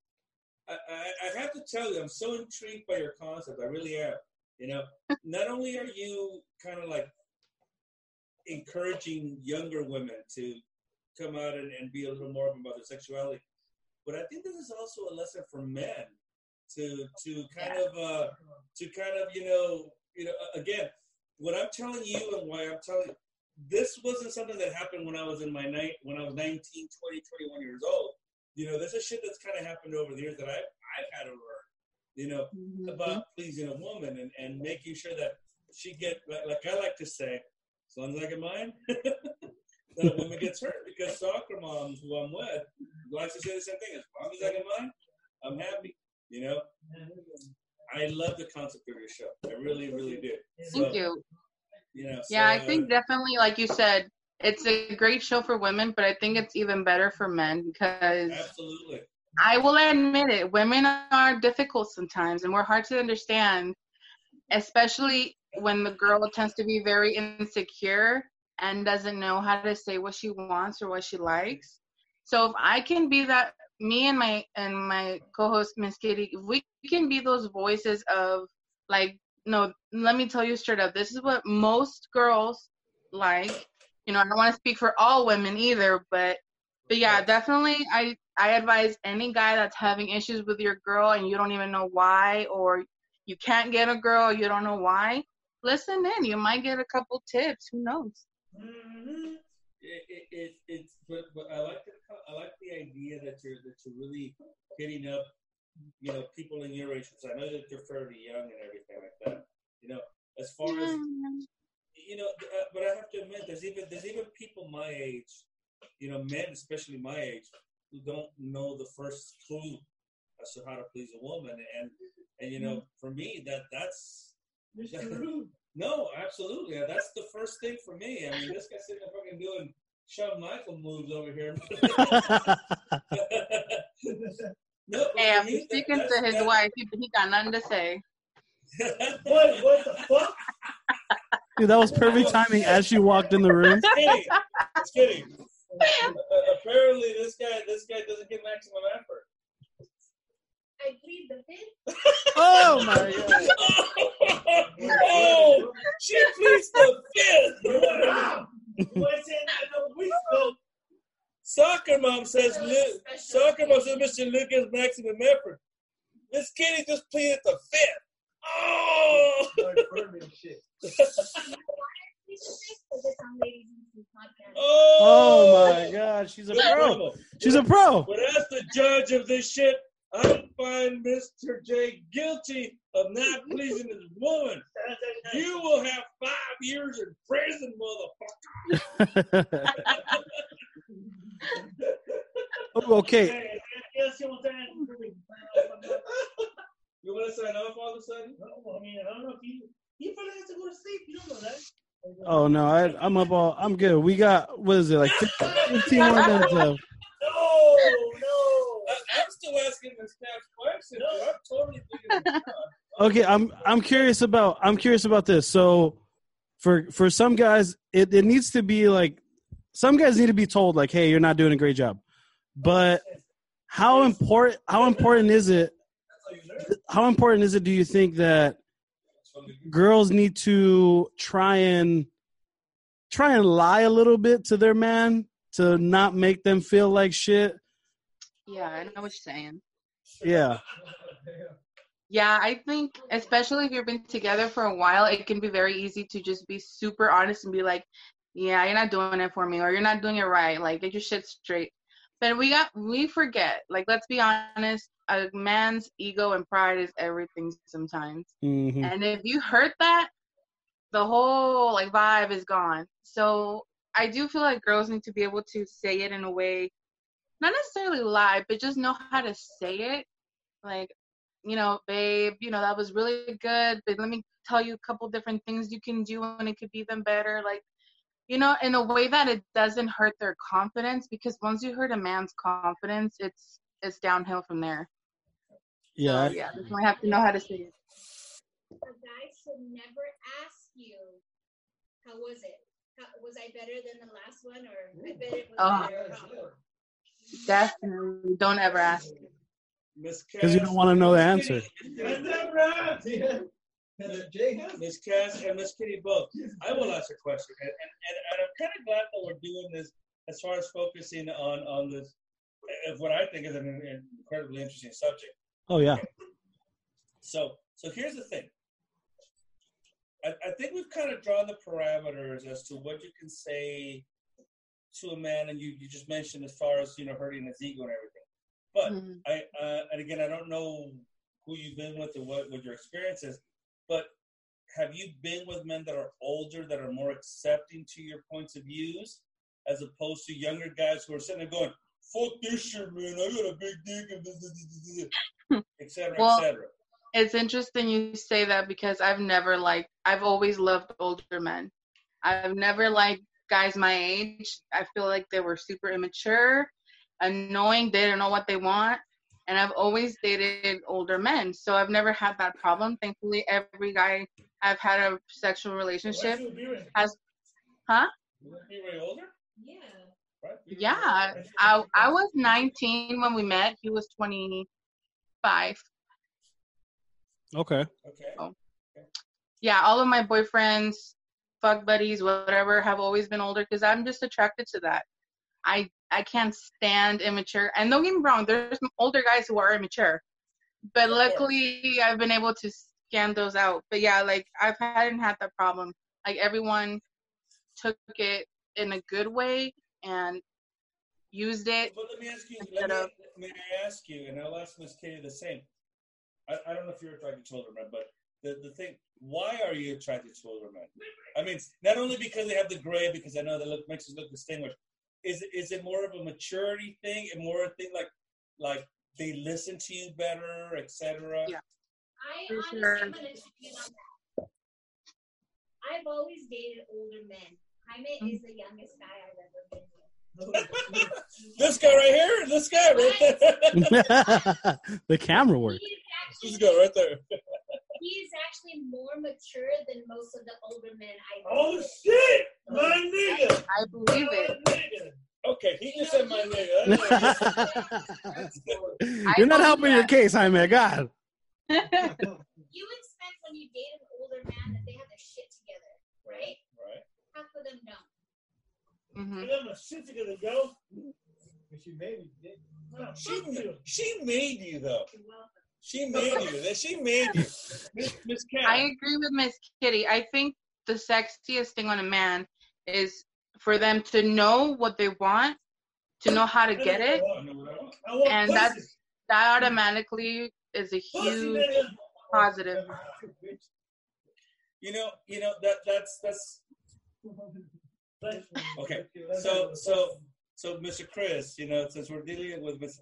I, I, I have to tell you, I'm so intrigued by your concept. I really am. You know, not only are you kind of like encouraging younger women to come out and, and be a little more open about their sexuality, but I think this is also a lesson for men to to kind of uh, to kind of you know you know again what I'm telling you and why I'm telling you this wasn't something that happened when I was in my night when I was 19, 20, 21 years old. You know, this is shit that's kind of happened over the years that I've, I've had to learn, you know, mm-hmm. about pleasing a woman and, and making sure that she get, like, like I like to say, as long as I get mine, that a woman gets hurt because soccer moms who I'm with likes to say the same thing. As long as I get mine, I'm happy, you know. I love the concept of your show. I really, really do. Thank So, you. You know, Yeah, I think uh, definitely, like you said, it's a great show for women, but I think it's even better for men because absolutely. I will admit it, women are difficult sometimes and we're hard to understand, especially when the girl tends to be very insecure and doesn't know how to say what she wants or what she likes. So if I can be that me and my and my co-host Miss Kitty, if we can be those voices of like no, let me tell you straight up, this is what most girls like. You know, I don't want to speak for all women either, but but yeah, definitely I I advise any guy that's having issues with your girl and you don't even know why or you can't get a girl, you don't know why. Listen in, you might get a couple tips. Who knows? Mhm. it, it, it it's but, but I like the I like the idea that you're that you're really hitting up you know people in your age because I know that you're fairly young and everything like that. You know, as far as you know, uh, but I have to admit, there's even there's even people my age, you know, men especially my age, who don't know the first clue as to how to please a woman, and and you know, for me that that's Mr. No, absolutely. That's the first thing for me. I mean, this guy sitting there fucking doing Shawn Michael moves over here. no, but Hey, I'm me, that- speaking that's- to his that- wife. He, he got nothing to say. What? What the fuck? Dude, that was perfect timing as she walked in the room. Just kidding. Just kidding. Uh, apparently, this guy, this guy doesn't get maximum effort. I plead the fifth. Oh my god! oh, she pleads the fifth. You weren't saying that no weeks ago. Soccer mom says, Lu- soccer mom says Mr. Lucas maximum effort. Miss Kitty just pleaded the fifth. Oh! Start burning shit. Oh! oh my god, she's a pro. She's a pro. But as the judge of this shit, I find Mr. J guilty of not pleasing his woman. You will have five years in prison, motherfucker. Oh, okay, Hey, yes, you want that? You want to sign off all of a sudden? No, I mean, I don't know if he he probably has to go to sleep. You don't know that. Oh no, I, I'm up all. I'm good. We got what is it like 15 more minutes left. No, no. I, I'm still asking this next question. dude. I'm totally thinking. Okay, I'm I'm curious about I'm curious about this. So for for some guys, it, it needs to be like some guys need to be told like, hey, you're not doing a great job. But how important how important is it? How important is it? Do you think that girls need to try and try and lie a little bit to their man to not make them feel like shit? Yeah, I know what you're saying. Yeah. Yeah, I think especially if you've been together for a while, it can be very easy to just be super honest and be like, "Yeah, you're not doing it for me, or you're not doing it right. Like, get your shit straight." But we got we forget. Like, let's be honest. A man's ego and pride is everything sometimes. hmm And if you hurt that, the whole like vibe is gone. So I do feel like girls need to be able to say it in a way, not necessarily lie, but just know how to say it. Like, you know, babe, you know, that was really good, but let me tell you a couple different things you can do and it could be even better. Like, you know, in a way that it doesn't hurt their confidence because once you hurt a man's confidence, it's it's downhill from there. Yeah. So, yeah, definitely have to know how to say it. A guy should never ask you, how was it? How, was I better than the last one, or I bet it was Oh. better? Definitely don't ever ask. Because you don't want to know the answer. That's that right. Miss Cass and Miss Kitty both. I will ask a question, and, and, and, and I'm kind of glad that we're doing this as far as focusing on on this, of what I think is an, an incredibly interesting subject. Oh yeah. So, so here's the thing. I, I think we've kind of drawn the parameters as to what you can say to a man, and you, you just mentioned as far as you know hurting his ego and everything. But Mhm. I uh, and again, I don't know who you've been with and what what your experience is, but have you been with men that are older that are more accepting to your points of views, as opposed to younger guys who are sitting there going, "Fuck this shit, man! I got a big dick," and blah, blah, blah, blah, blah," et cetera, Well, et cetera. It's interesting you say that because I've never liked, I've always loved older men. I've never liked guys my age. I feel like they were super immature, annoying, they don't know what they want. And I've always dated older men. So I've never had that problem. Thankfully, every guy I've had a sexual relationship has, huh? You must way older, Yeah. Right? Yeah. I, I was 19 when we met. He was 25. Okay. Okay. yeah, all of my boyfriends, fuck buddies, whatever, have always been older because I'm just attracted to that. I I can't stand immature. And don't get me wrong, there's older guys who are immature, but luckily I've been able to scan those out. But yeah, like I've hadn't had that problem. Like everyone took it in a good way and used it. But let me ask you. Let me, of- may I ask you, and I'll ask Miss Katie the same. I, I don't know if you're attracted to older men, but the, the thing, why are you attracted to older men? I mean, not only because they have the gray, because I know that look makes us look distinguished. Is it- is it more of a maturity thing, and more a thing like like they listen to you better, etc. Yeah. I For honestly, sure. I'm gonna chip in on that. I've always dated older men. Jaime Mm. is the youngest guy I've ever been with. This guy right here, this guy right there, the camera work. He this actually, guy right there. he is actually more mature than most of the older men I've Oh shit, my nigga. I believe it. Nigga. Okay, he just said my nigga. You're not helping your case, Jaime. God. You expect when you date an older man that they have their shit together, right? Right. Half of them don't. Hmm I got my shit together, yo. But she maybe did. Nah, She, you. she made you though. She made you. That she made you. Miss Miss Cat. I agree with Miss Kitty. I think the sexiest thing on a man is for them to know what they want, to know how to get it, I know what I want. I want and pussy. that's that automatically is a huge positive. You know, you know that that's that's Okay, so so so Mr. Chris, you know, since we're dealing with Miss,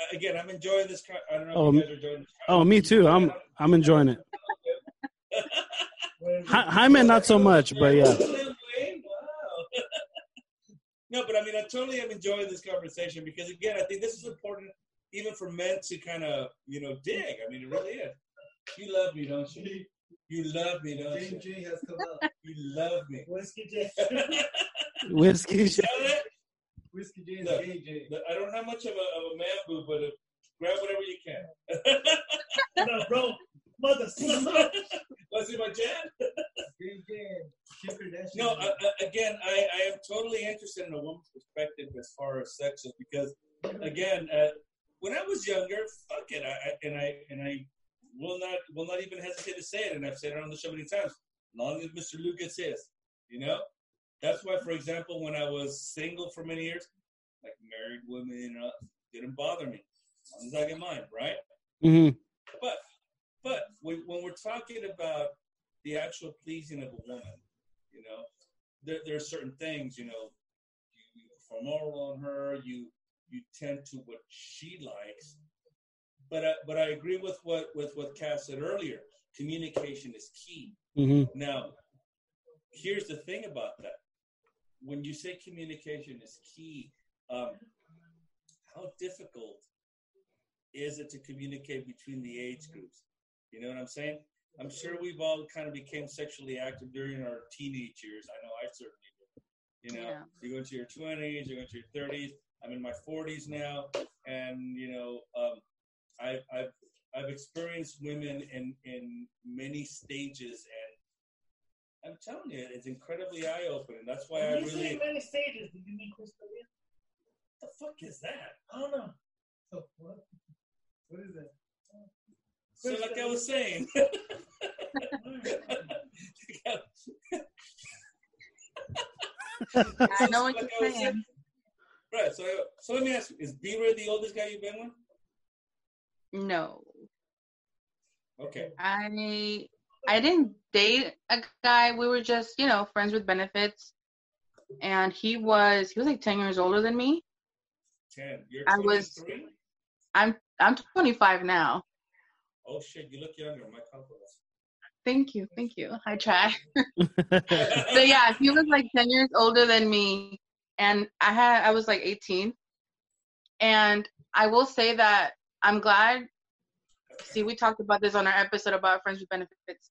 uh, again, I'm enjoying this. co- I don't know Oh, if you guys are enjoying this. Oh, me too. I'm I'm enjoying it. Hi- Jaime, not so much, but yeah. No, but I mean, I totally am enjoying this conversation because, again, I think this is important even for men to kind of, you know, dig. I mean, it really is. You love me, don't you? You love me, don't Jane you? J has come out. You love me. Whiskey J. Whiskey. You know that? Whiskey J is Look, gay J. Look, I don't have much of a, of a man boob, but uh, grab whatever you can. no, bro. Mother. Want to see my jam? Jane J. No, uh, uh, again, I, I am totally interested in a woman's perspective as far as sex is because, again, uh, when I was younger, fuck it, I, I, and I and I will not will not even hesitate to say it, and I've said it on the show many times. Long as Mr. Lou gets his, you know, that's why, for example, when I was single for many years, like married women, uh, didn't bother me as long as I get mine, right? hmm But but when, when we're talking about the actual pleasing of a woman, you know, there, there are certain things, you know, you, you perform oral on her, you you tend to what she likes. But I, but I agree with what with what Cass said earlier. Communication is key. hmm Now, here's the thing about that. When you say communication is key, um, how difficult is it to communicate between the age groups? You know what I'm saying? I'm sure we've all kind of became sexually active during our teenage years. I know I certainly did. You know, Yeah. you go into your 20s, you go into your 30s. I'm in my 40s now, and you know, um, I've I've I've experienced women in in many stages, and I'm telling you, it's incredibly eye opening. That's why I When you say really. many stages, do you mean Chris D'Elia? What the fuck is that? I don't know. So what? What is that? So, like I was saying. I know what Like you're saying. Right. So, so let me ask you: Is B-Ray the oldest guy you've been with? No, Okay. I I didn't date a guy. We were just you know friends with benefits, and he was he was like ten years older than me. Ten. You're I was- I'm I'm 25 now. Oh shit! You look younger. My compliments. Thank you, thank you. I try. so yeah, he was like 10 years older than me, and I had I was like 18, and I will say that I'm glad. See, we talked about this on our episode about friends with benefits.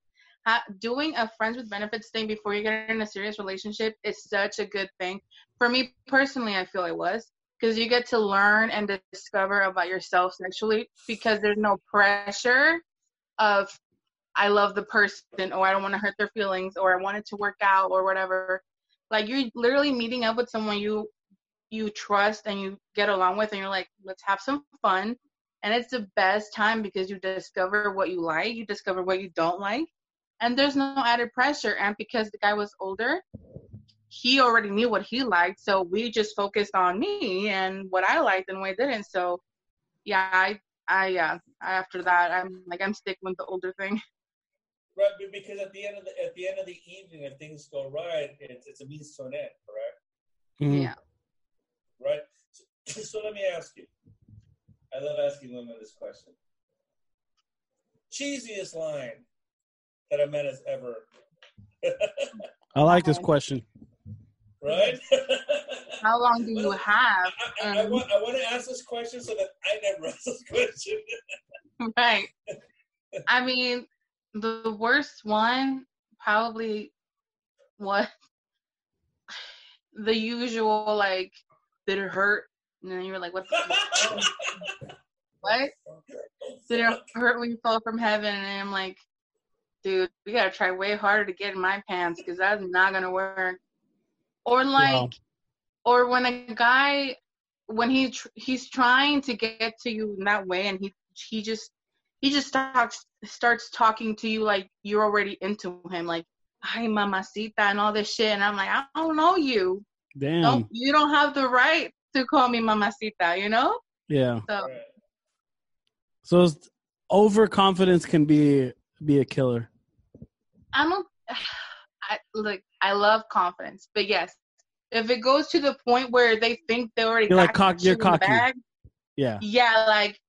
Doing a friends with benefits thing before you get in a serious relationship is such a good thing. For me personally, I feel it was because you get to learn and discover about yourself sexually because there's no pressure of I love the person or I don't want to hurt their feelings or I want it to work out or whatever. Like you're literally meeting up with someone you you trust and you get along with and you're like, let's have some fun. And it's the best time because you discover what you like, you discover what you don't like. And there's no added pressure. And because the guy was older, he already knew what he liked. So we just focused on me and what I liked and what I didn't. So yeah, I I yeah. After that I'm like I'm sticking with the older thing. Right, because at the end of the at the end of the evening, if things go right, it's, it's a means to an end, correct? Mhm. Yeah. Right. So, so let me ask you. I love asking women this question. Cheesiest line that a man has ever. I like this question. right. How long do you have? I, I, I, want, I want to ask this question so that I never ask this question. right. I mean, the worst one probably was the usual like did it hurt? And then you're like, what? The, what? Did it hurt when you fell from heaven? And I'm like, dude, we gotta try way harder to get in my pants because that's not gonna work. Or like, Wow. or when a guy when he tr- he's trying to get to you in that way and he he just he just starts starts talking to you like you're already into him like hi mamacita and all this shit and i'm like i don't know you Damn. Don't you don't have the right to call me mamacita, you know? Yeah. So Right. So overconfidence can be be a killer. I don't. I like. I love confidence, but yes, if it goes to the point where they think they already You're like cock- you're cocky. bag, Yeah. yeah, like,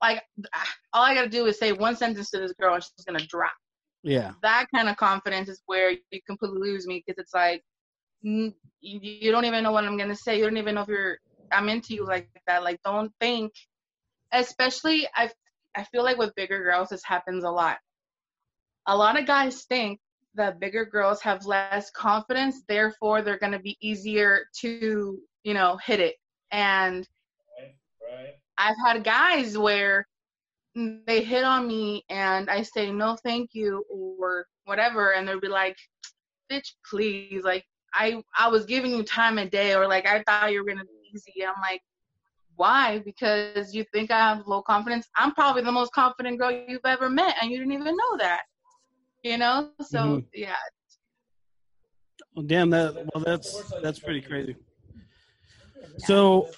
like all I gotta do is say one sentence to this girl, and she's gonna drop. Yeah. That kind of confidence is where you completely lose me because it's like you, you don't even know what I'm gonna say. You don't even know if you're I'm into you like that. Like, don't think. Especially, I I feel like with bigger girls, this happens a lot. A lot of guys think that bigger girls have less confidence, therefore they're gonna be easier to you know hit it. And Right. Right. I've had guys where they hit on me and I say no thank you or whatever and they'll be like bitch please like I I was giving you time of day or like I thought you were gonna be easy I'm like why because you think I have low confidence I'm probably the most confident girl you've ever met and you didn't even know that you know so Mhm. yeah Well, damn that. Well, that's that's pretty crazy. So,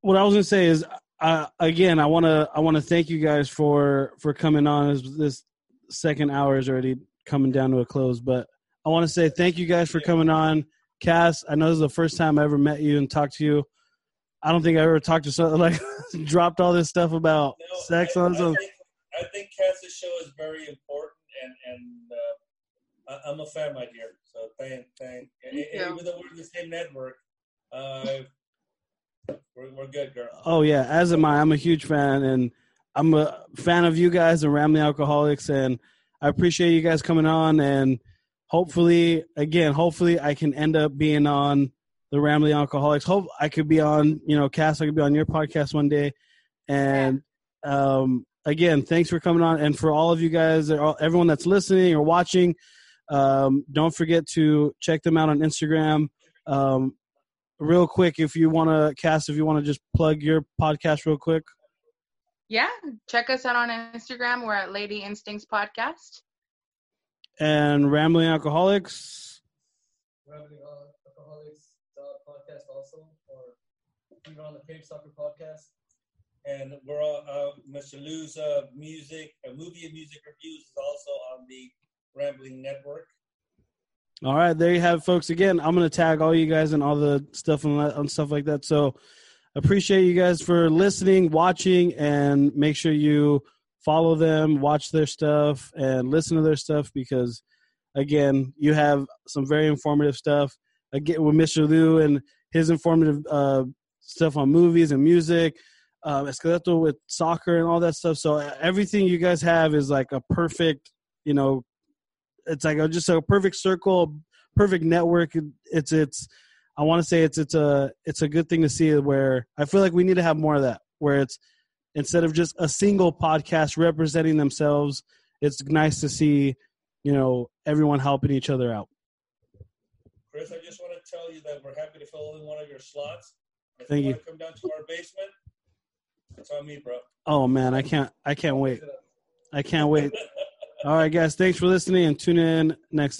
what I was gonna say is, uh, again, I wanna I wanna thank you guys for for coming on. As this second hour is already coming down to a close, but I want to say thank you guys for coming on. Cass, I know this is the first time I ever met you and talked to you. I don't think I ever talked to someone like dropped all this stuff about No, sex I, on I some. think, I think Cass's show is very important, and and uh, I, I'm a fan, my dear. So thank, thank. And, and even though we're in the same network, uh, we're, we're good, girl. Oh yeah, as am I. I'm a huge fan, and I'm a fan of you guys and Rambling Alcoholics, and I appreciate you guys coming on. And hopefully, again, hopefully, I can end up being on the Rambling Alcoholics. Hope I could be on, you know, Cass. I could be on your podcast one day. And um, again, thanks for coming on, and for all of you guys, everyone that's listening or watching. Um, don't forget to check them out on Instagram. Um, real quick, if you want to, Cass, if you want to just plug your podcast real quick. yeah check us out on Instagram we're at Lady Instincts Podcast And Rambling Alcoholics. Rambling Alcoholics podcast also, or even on the Page Soccer podcast. And we're all uh, Mr. Lou's uh, music, a movie and music reviews is also on the Rambling Network. All right, there you have, it, folks. Again, I'm gonna tag all you guys and all the stuff and, and stuff like that. So, appreciate you guys for listening, watching, and make sure you follow them, watch their stuff, and listen to their stuff because, again, you have some very informative stuff. Again, with Mr. Lou and his informative uh, stuff on movies and music, um, Esqueleto with soccer and all that stuff. So everything you guys have is like a perfect, you know, it's like a, just a perfect circle, perfect network. It's it's. I want to say it's it's a it's a good thing to see where I feel like we need to have more of that where it's instead of just a single podcast representing themselves. It's nice to see, you know, everyone helping each other out. Chris, I just want to tell you that we're happy to fill in one of your slots. If Thank you. you. come down to our basement, it's on me, bro. Oh man, I can't I can't wait. I can't wait. All right, guys, thanks for listening and tune in next time.